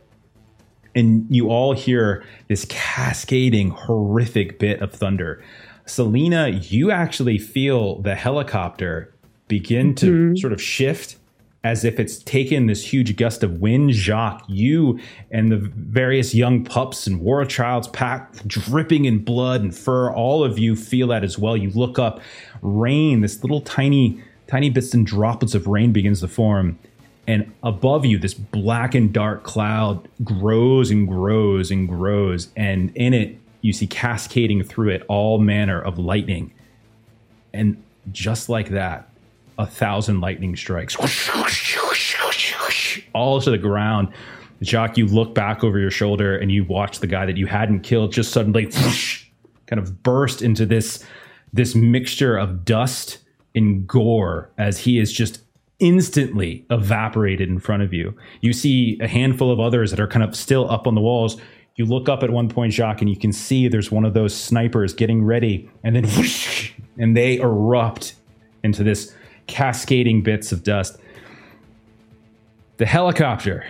And you all hear this cascading, horrific bit of thunder. Salina, you actually feel the helicopter begin to mm-hmm. sort of shift as if it's taken this huge gust of wind. Jacques, you and the various young pups and Warchild's pack dripping in blood and fur, all of you feel that as well. You look up, rain, this little tiny, tiny bits and droplets of rain begins to form. and above you this black and dark cloud grows and grows and grows and in it you see cascading through it all manner of lightning and just like that a thousand lightning strikes all to the ground Jacques, you look back over your shoulder and you watch the guy that you hadn't killed just suddenly kind of burst into this this mixture of dust and gore as he is just instantly evaporated in front of you. You see a handful of others that are kind of still up on the walls. You look up at one point, Jacques, and you can see there's one of those snipers getting ready, and then whoosh, and they erupt into this cascading bits of dust. The helicopter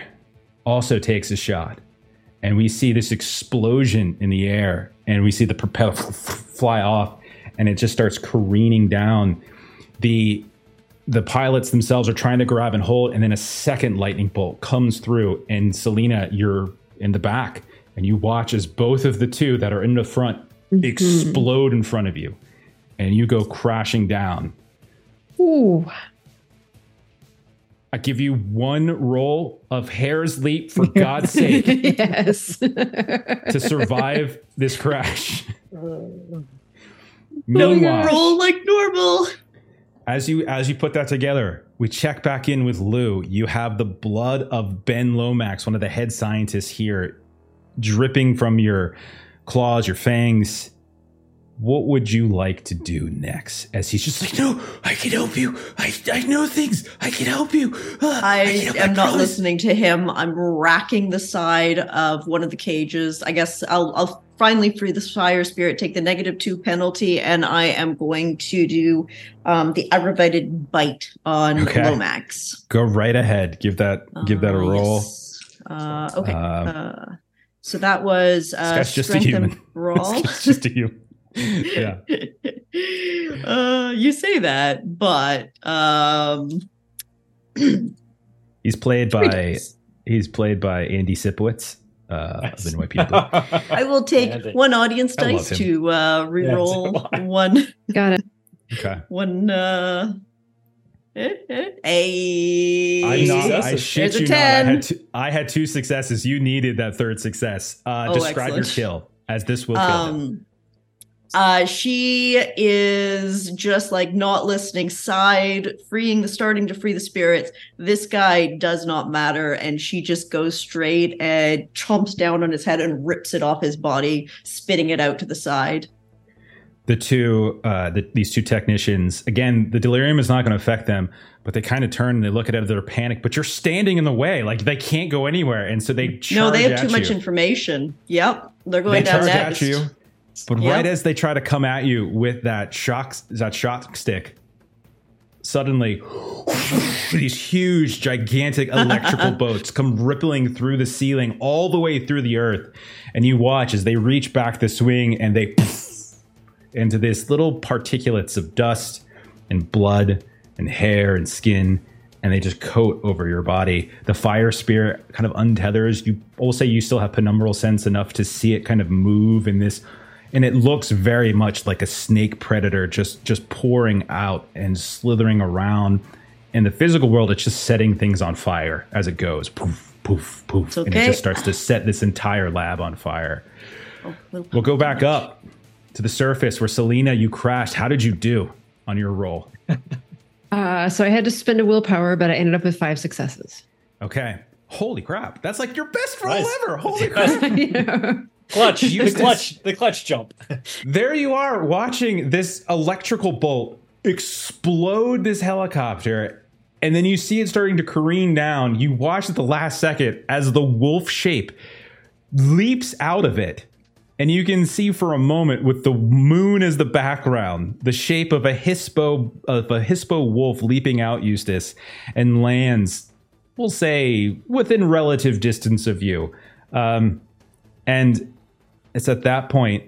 also takes a shot, and we see this explosion in the air, and we see the propeller fly off, and it just starts careening down. The the pilots themselves are trying to grab and hold, and then a second lightning bolt comes through, and Salina, you're in the back, and you watch as both of the two that are in the front mm-hmm. explode in front of you, and you go crashing down. Ooh. I give you one roll of hare's leap for God's sake yes. to survive this crash. No, Meanwhile, roll like normal. As you as you put that together, we check back in with Lou. You have the blood of Ben Lomax, one of the head scientists here, dripping from your claws, your fangs. What would you like to do next? As he's just like, no, I can help you. I, I know things. I can help you. Uh, I can help, am not listening to him. I'm racking the side of one of the cages. I guess I'll, I'll finally free the fire spirit, take the negative two penalty, and I am going to do um, the aggravated bite on Okay. Lomax. Go right ahead. Give that give that a Uh, roll. yes. Uh, okay. Um, uh, so that was uh, just a human. brawl. Just a you. Yeah. uh, you say that, but um, He's played by he's played by Andy Sipowicz uh, of NYPD. I will take Andy. one audience I dice to uh, re-roll so one Got it. Okay. one uh eh, eh, a I'm not. I shit There's a you not. I had, two, I had two successes. You needed that third success. Uh, Oh, describe your excellent. kill, as this will kill him. um uh she is just like not listening side freeing the starting to free the spirits this guy does not matter and she just goes straight and chomps down on his head and rips it off his body spitting it out to the side The two, uh, the, these two technicians. Again, the delirium is not going to affect them, but they kind of turn and they look at it. They're panicked, but you're standing in the way. Like they can't go anywhere, and so they charge no they have too much information yep they're They going down charge next at you, but Yeah. right as they try to come at you with that shock, that shock stick, suddenly these huge, gigantic electrical boats come rippling through the ceiling all the way through the earth, and you watch as they reach back the swing and they into this little particulates of dust and blood and hair and skin and they just coat over your body. The fire spirit kind of untethers. You say you still have penumbral sense enough to see it kind of move in this and it looks very much like a snake predator just just pouring out and slithering around. In the physical world, it's just setting things on fire as it goes. Poof, poof, poof. It's And it just starts to set this entire lab on fire. Oh, We'll go back much. up to the surface where Salina, you crashed. How did you do on your roll? Uh, so I had to spend a willpower, but I ended up with five successes. Okay. Holy crap. That's like your best roll Nice. ever. Holy crap. You clutch, the clutch, the clutch jump. there you are watching this electrical bolt explode this helicopter. And then you see it starting to careen down. You watch at the last second as the wolf shape leaps out of it. And you can see for a moment with the moon as the background, the shape of a hispo of a hispo wolf leaping out, Eustace, and lands, we'll say, within relative distance of you. Um, and it's at that point,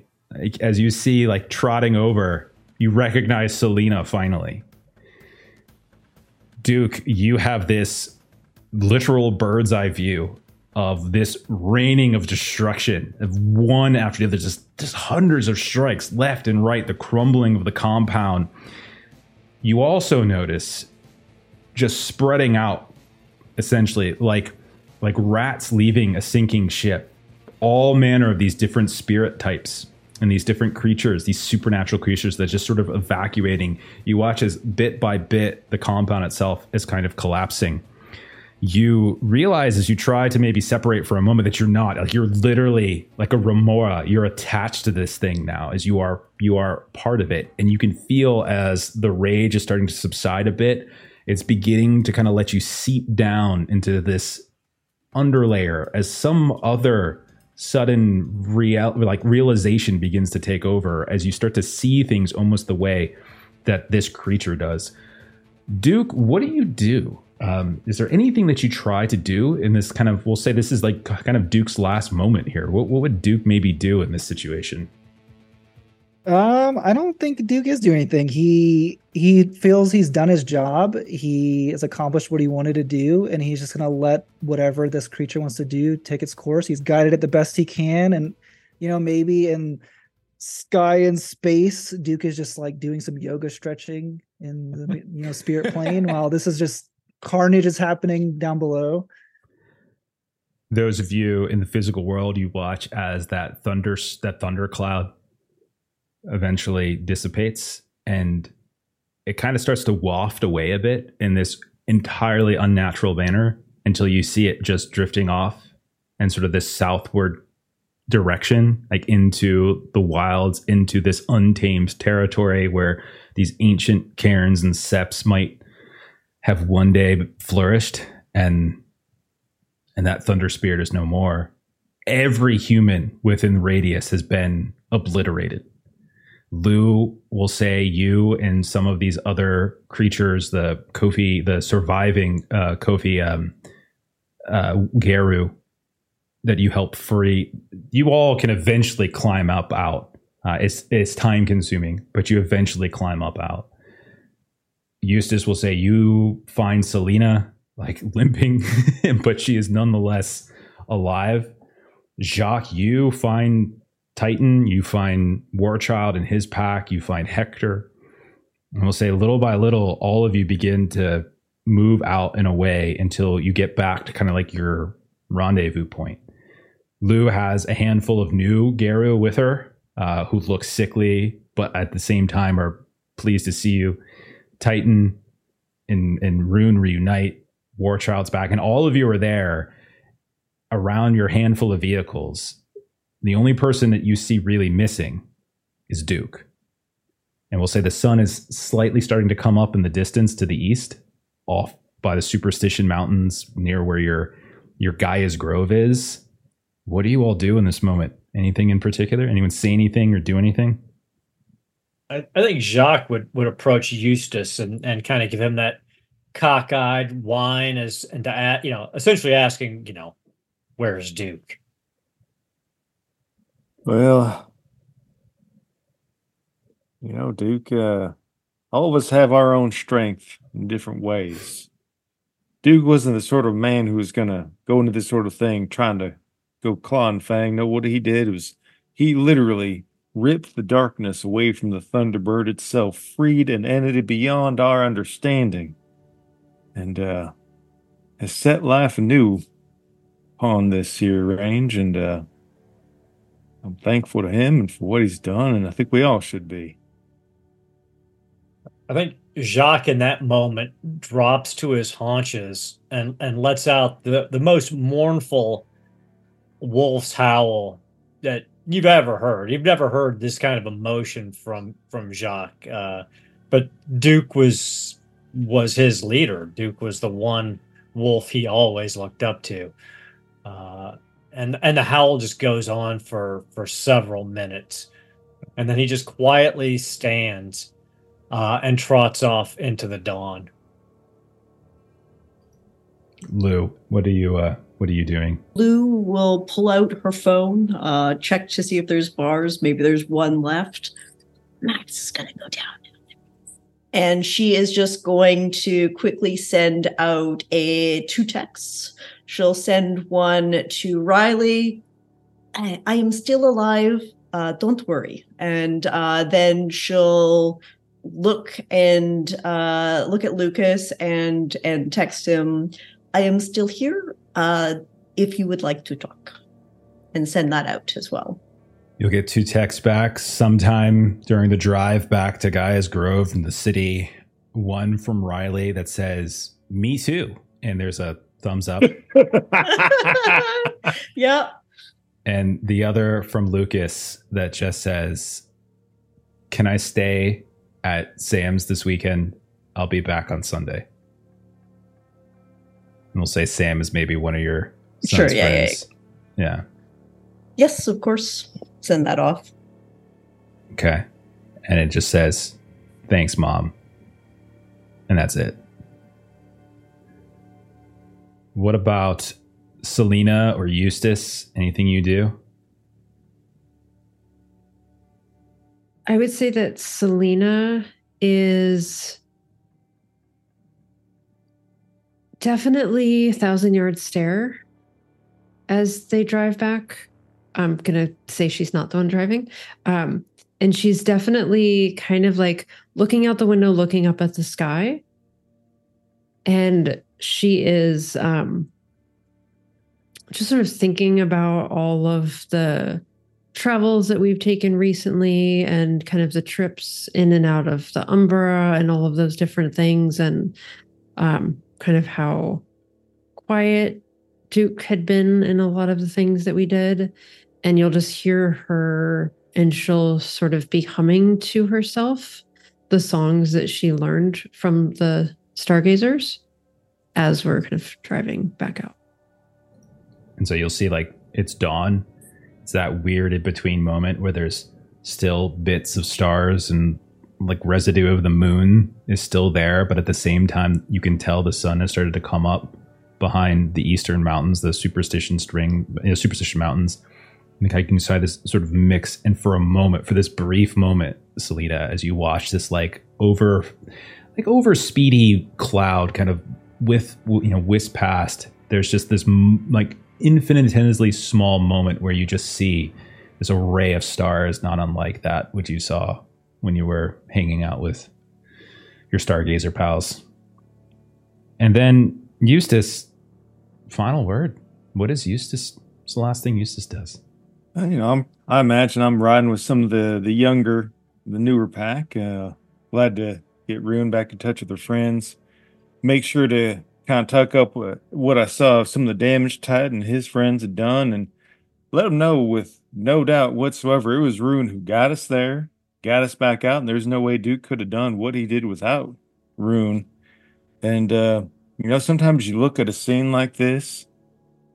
as you see, like trotting over, you recognize Salina finally. Duke, you have this literal bird's eye view of this raining of destruction of one after the other, just, just hundreds of strikes left and right, the crumbling of the compound. You also notice just spreading out essentially like like rats leaving a sinking ship. All manner of these different spirit types and these different creatures, these supernatural creatures that just sort of evacuating. You watch as bit by bit the compound itself is kind of collapsing. You realize as you try to maybe separate for a moment that you're not like you're literally like a remora. You're attached to this thing now, as you are you are part of it, and you can feel as the rage is starting to subside a bit. It's beginning to kind of let you seep down into this underlayer as some other sudden real like realization begins to take over as you start to see things almost the way that this creature does. Duke, what do you do? Um, is there anything that you try to do in this kind of? We'll say this is like kind of Duke's last moment here. What, what would Duke maybe do in this situation? Um, I don't think Duke is doing anything. He he feels he's done his job. He has accomplished what he wanted to do, and he's just gonna let whatever this creature wants to do take its course. He's guided it the best he can, and you know maybe in sky and space, Duke is just like doing some yoga stretching in the you know spirit plane, while this is just carnage is happening down below. Those of you in the physical world, you watch as that thunder that thunder cloud eventually dissipates and it kind of starts to waft away a bit in this entirely unnatural manner until you see it just drifting off and sort of this southward direction, like into the wilds, into this untamed territory where these ancient caerns and septs might have one day flourished and and that thunder spirit is no more. Every human within radius has been obliterated. Lou will say you and some of these other creatures, the Kofi, the surviving uh, Kofi um, uh, Garou that you help free, you all can eventually climb up out. Uh, it's it's time consuming, but you eventually climb up out. Eustace will say you find Salina like limping, but she is nonetheless alive. Jacques, you find Titan, you find Warchild and his pack, you find Hector. And we'll say little by little, all of you begin to move out and away until you get back to kind of like your rendezvous point. Lou has a handful of new Garou with her, uh, who look sickly, but at the same time are pleased to see you. Titan and, and Rune reunite. Warchild's back, and all of you are there around your handful of vehicles the only person that you see really missing is Duke. And we'll say the sun is slightly starting to come up in the distance to the east, off by the Superstition Mountains near where your your Gaia's Grove is. What do you all do in this moment? Anything in particular? Anyone say anything or do anything? I, I think Jacques would would approach Eustace and, and kind of give him that cockeyed whine as and to you know essentially asking you know where's Duke well, you know, Duke, uh, all of us have our own strength in different ways. Duke wasn't the sort of man who was going to go into this sort of thing trying to go claw and fang. No, what he did was he literally ripped the darkness away from the Thunderbird itself, freed an entity beyond our understanding, and uh, has set life anew upon this here range. And uh, I'm thankful to him and for what he's done, and I think we all should be. I think Jacques in that moment drops to his haunches and, and lets out the, the most mournful wolf's howl that you've ever heard. You've never heard this kind of emotion from from Jacques. Uh, but Duke was was his leader. Duke was the one wolf he always looked up to. Uh, and and the howl just goes on for for several minutes. And then he just quietly stands uh, and trots off into the dawn. Lou what are you uh what are you doing? Lou will pull out her phone uh check to see if there's bars. Maybe there's one left. Max is gonna go down. And she is just going to quickly send out a two texts She'll send one to Riley. I, I am still alive. Uh, don't worry. And uh, then she'll look and uh, look at Lucas and and text him. I am still here. Uh, if you would like to talk, and send that out as well. You'll get two texts back sometime during the drive back to Gaia's Grove in the city. One from Riley that says, Me too. And there's a thumbs up. yep. and the other from Lucas that just says, Can I stay at Sam's this weekend? I'll be back on Sunday. And we'll say Sam is maybe one of your Sure, yeah, yeah, friends. Yeah. Yes, of course. Send that off. Okay. And it just says, Thanks, mom. And that's it. What about Salina or Eustace? Anything you do? I would say that Salina is definitely a thousand yard stare as they drive back. I'm gonna say she's not the one driving. Um, and she's definitely kind of like looking out the window, looking up at the sky. And she is um just sort of thinking about all of the travels that we've taken recently and kind of the trips in and out of the Umbra and all of those different things and um, kind of how quiet Duke had been in a lot of the things that we did. And you'll just hear her and she'll sort of be humming to herself the songs that she learned from the stargazers as we're kind of driving back out. And so you'll see like it's dawn. It's that weird in between moment where there's still bits of stars and like residue of the moon is still there, but at the same time you can tell the sun has started to come up behind the eastern mountains, the superstition string, you know, superstition mountains. And I can decide this sort of mix. And for a moment, for this brief moment, Salina, as you watch this like over, like over speedy cloud kind of with you know whisk past, there's just this like infinitesimally small moment where you just see this array of stars, not unlike that which you saw when you were hanging out with your stargazer pals. And then Eustace, final word. What is Eustace? What's the last thing Eustace does? Uh, you know, I'm, I imagine I'm riding with some of the the younger, the newer pack. Uh, glad to get Rune back in touch with her friends. Make sure to kind of tuck up what, I saw of some of the damage Titan and his friends had done, and let them know with no doubt whatsoever it was Rune who got us there, got us back out, and there's no way Duke could have done what he did without Rune. And uh, you know, sometimes you look at a scene like this,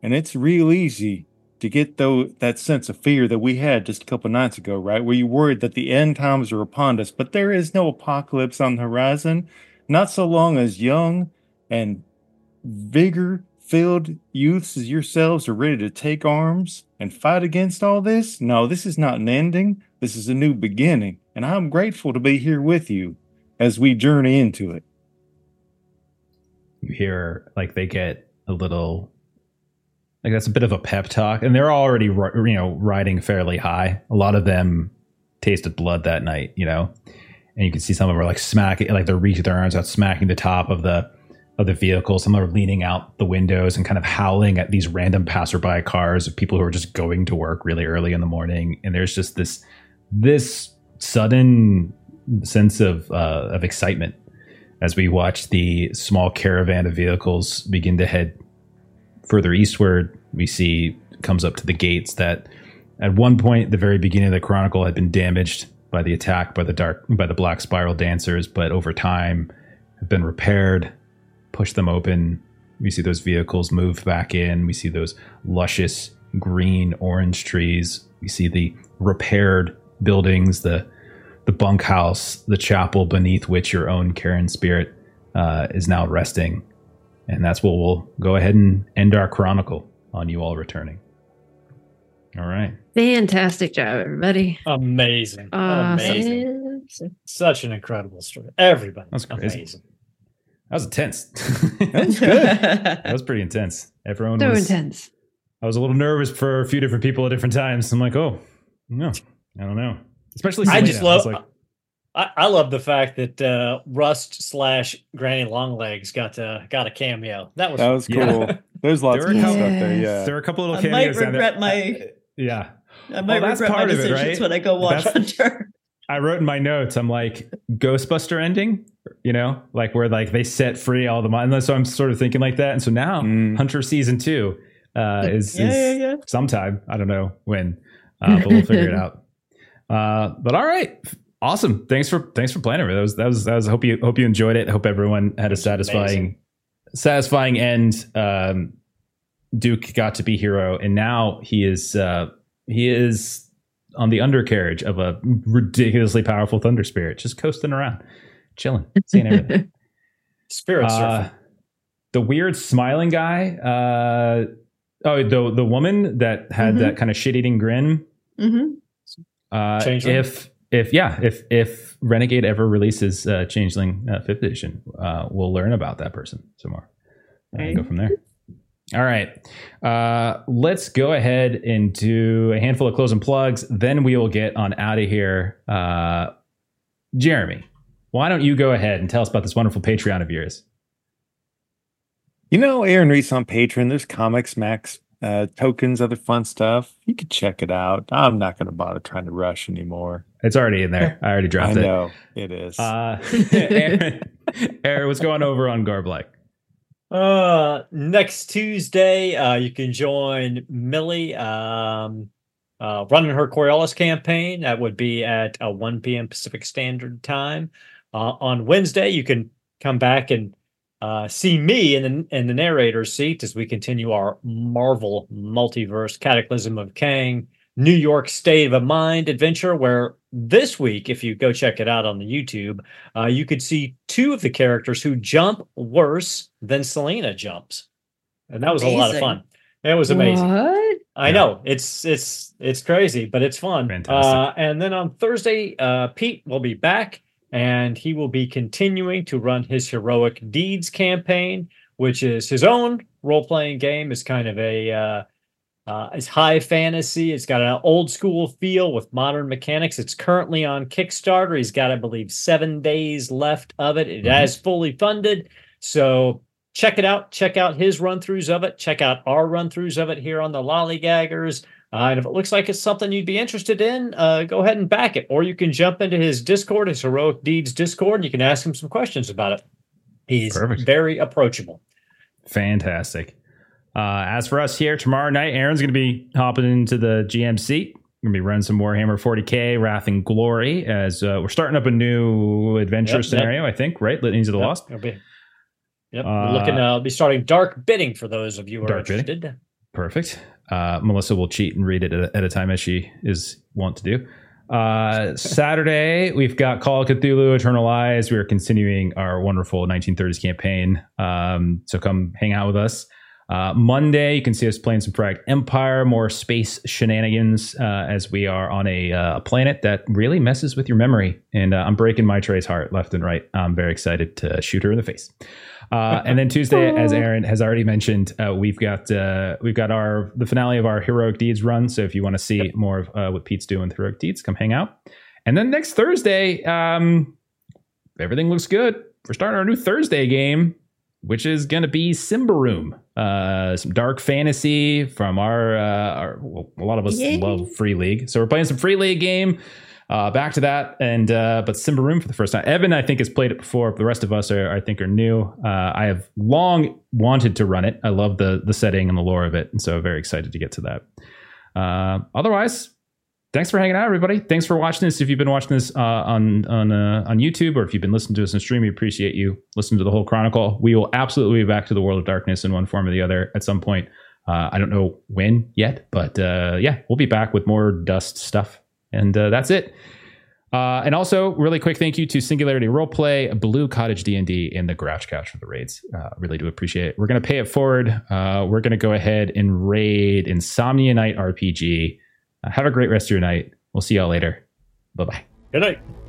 and it's real easy to get though that sense of fear that we had just a couple nights ago, right? Where you worried that the end times are upon us, but there is no apocalypse on the horizon. Not so long as young and vigor filled youths as yourselves are ready to take arms and fight against all this. No, this is not an ending. This is a new beginning. And I'm grateful to be here with you as we journey into it. You hear like they get a little like that's a bit of a pep talk, and they're already you know riding fairly high. A lot of them tasted blood that night, you know, and you can see some of them are like smacking, like they're reaching their arms out, smacking the top of the of the vehicle. Some are leaning out the windows and kind of howling at these random passerby cars of people who are just going to work really early in the morning. And there's just this this sudden sense of uh, of excitement as we watch the small caravan of vehicles begin to head further eastward. We see comes up to the gates that at one point the very beginning of the chronicle had been damaged by the attack by the dark by the black spiral dancers, but over time have been repaired push them open. We see those vehicles move back in. We see those luscious green orange trees. We see the repaired buildings, the the bunkhouse, the chapel beneath which your own caern spirit uh, is now resting. And that's what we'll go ahead and end our chronicle on you all returning. All right. Fantastic job, everybody. Amazing. Awesome. Amazing. Such an incredible story. Everybody. That's crazy. Amazing. That was intense. That's good. that was pretty intense. Everyone So was intense. I was a little nervous for a few different people at different times. I'm like, oh, no, I don't know. Especially I Salina. just I was love. like, I, I love the fact that uh, Rust slash Granny Longlegs got uh, got a cameo. That was That was Yeah. cool. There's lots There of were cool a stuff there. Yeah. There are a couple little I might cameos down there. regret my- yeah. I might that's regret my part of it, right? when I go watch That's- Hunter. I wrote in my notes, I'm like, Ghostbuster ending, you know, like where like they set free all the money. So I'm sort of thinking like that. And so now Mm. Hunter season two uh, is, Yeah, is yeah, yeah. sometime. I don't know when, uh, but we'll figure it out. Uh, but all right. Awesome. Thanks for thanks for playing it. That was that was that was. I hope you hope you enjoyed it. Hope everyone had a satisfying amazing. satisfying end. Um, Duke got to be hero, and now he is uh, he is on the undercarriage of a ridiculously powerful thunder spirit, just coasting around, chilling, seeing everything. Spirit Uh, Surfer. the weird smiling guy. Uh, oh, the the woman that had Mhm. that kind of shit eating grin. hmm Uh, Changeling? if if yeah, if if Renegade ever releases uh, Changeling uh, Fifth Edition, uh, we'll learn about that person some more and Right. go from there. All right, uh, let's go ahead and do a handful of closing plugs. Then we will get on out of here. Uh, Jeremy, why don't you go ahead and tell us about this wonderful Patreon of yours? You know, Aaron Reese on Patreon. There's comics, Max, uh, tokens, other fun stuff. You can check it out. I'm not going to bother trying to rush anymore. It's already in there. I already I dropped it. know it is. Uh, Aaron, Aaron, what's going over on Garblike? Uh, next Tuesday, uh, you can join Millie um, uh, running her Coriolis campaign. That would be at uh, 1 p.m. Pacific Standard Time. Uh, on Wednesday, you can come back and uh, see me in the in the narrator's seat as we continue our Marvel multiverse Cataclysm of Kang New York State of Mind adventure. Where this week, if you go check it out on the YouTube, uh, you could see two of the characters who jump worse than Salina jumps, and that was a lot of fun. It was amazing. What? I Yeah. know it's it's it's crazy, but it's fun. Fantastic. Uh, and then on Thursday, uh, Pete will be back, and he will be continuing to run his heroic deeds campaign, which is his own role playing game. It's kind of a uh, it's high fantasy. It's got an old school feel with modern mechanics. It's currently on Kickstarter. He's got, I believe, seven days left of it. It Mhm. has fully funded. So check it out. Check out his run throughs of it. Check out our run throughs of it here on the Lollygaggers. Uh, and if it looks like it's something you'd be interested in, uh, go ahead and back it. Or you can jump into his Discord, his Heroic Deeds Discord, and you can ask him some questions about it. He's Perfect. very approachable. Fantastic. Uh, as for us here, tomorrow night, Aaron's going to be hopping into the GM seat. We're going to be running some Warhammer 40k, Wrath and Glory, as uh, we're starting up a new adventure Yep, yep. scenario, I think, right? Litanies of the Yep, Lost. be- Yep, Uh, looking. Uh, I'll be starting dark bidding for those of you who are Dark bidding. Perfect. Uh, Melissa will cheat and read it at a, at a time as she is wont to do. Uh, Saturday, we've got Call of Cthulhu, Eternal Lies. We are continuing our wonderful 1930s campaign. Um, so come hang out with us. Uh, Monday, you can see us playing some Fragged Empire, more space shenanigans uh, as we are on a, uh, planet that really messes with your memory. And uh, I'm breaking my Trey's heart left and right. I'm very excited to shoot her in the face. Uh, and then Tuesday, as Aaron has already mentioned, uh, we've got uh, we've got our the finale of our heroic deeds run. So if you want to see more of uh, what Pete's doing with heroic deeds, come hang out. And then next Thursday, um, everything looks good. We're starting our new Thursday game, which is going to be Symbaroum, uh, some dark fantasy from our, uh, our well, a lot of us Yay. love Free League, so we're playing some Free League game. Uh, back to that, and uh, but Symbaroum for the first time. Evan, I think, has played it before. But the rest of us are, I think, are new. Uh, I have long wanted to run it. I love the the setting and the lore of it, and so very excited to get to that. Uh, otherwise, thanks for hanging out, everybody. Thanks for watching this. If you've been watching this uh, on on uh, on YouTube or if you've been listening to us in stream, we appreciate you listening to the whole chronicle. We will absolutely be back to the world of darkness in one form or the other at some point. Uh, I don't know when yet, but uh, yeah, we'll be back with more dust stuff. And uh, that's it. Uh, and also, really quick thank you to Singularity Roleplay, Blue Cottage D&D, and the Grouch Couch for the raids. Really do appreciate it. We're to pay it forward. We're to go ahead and raid Insomnia Night RPG. Uh, have a great rest of your night. We'll see y'all later. Bye bye. Good night.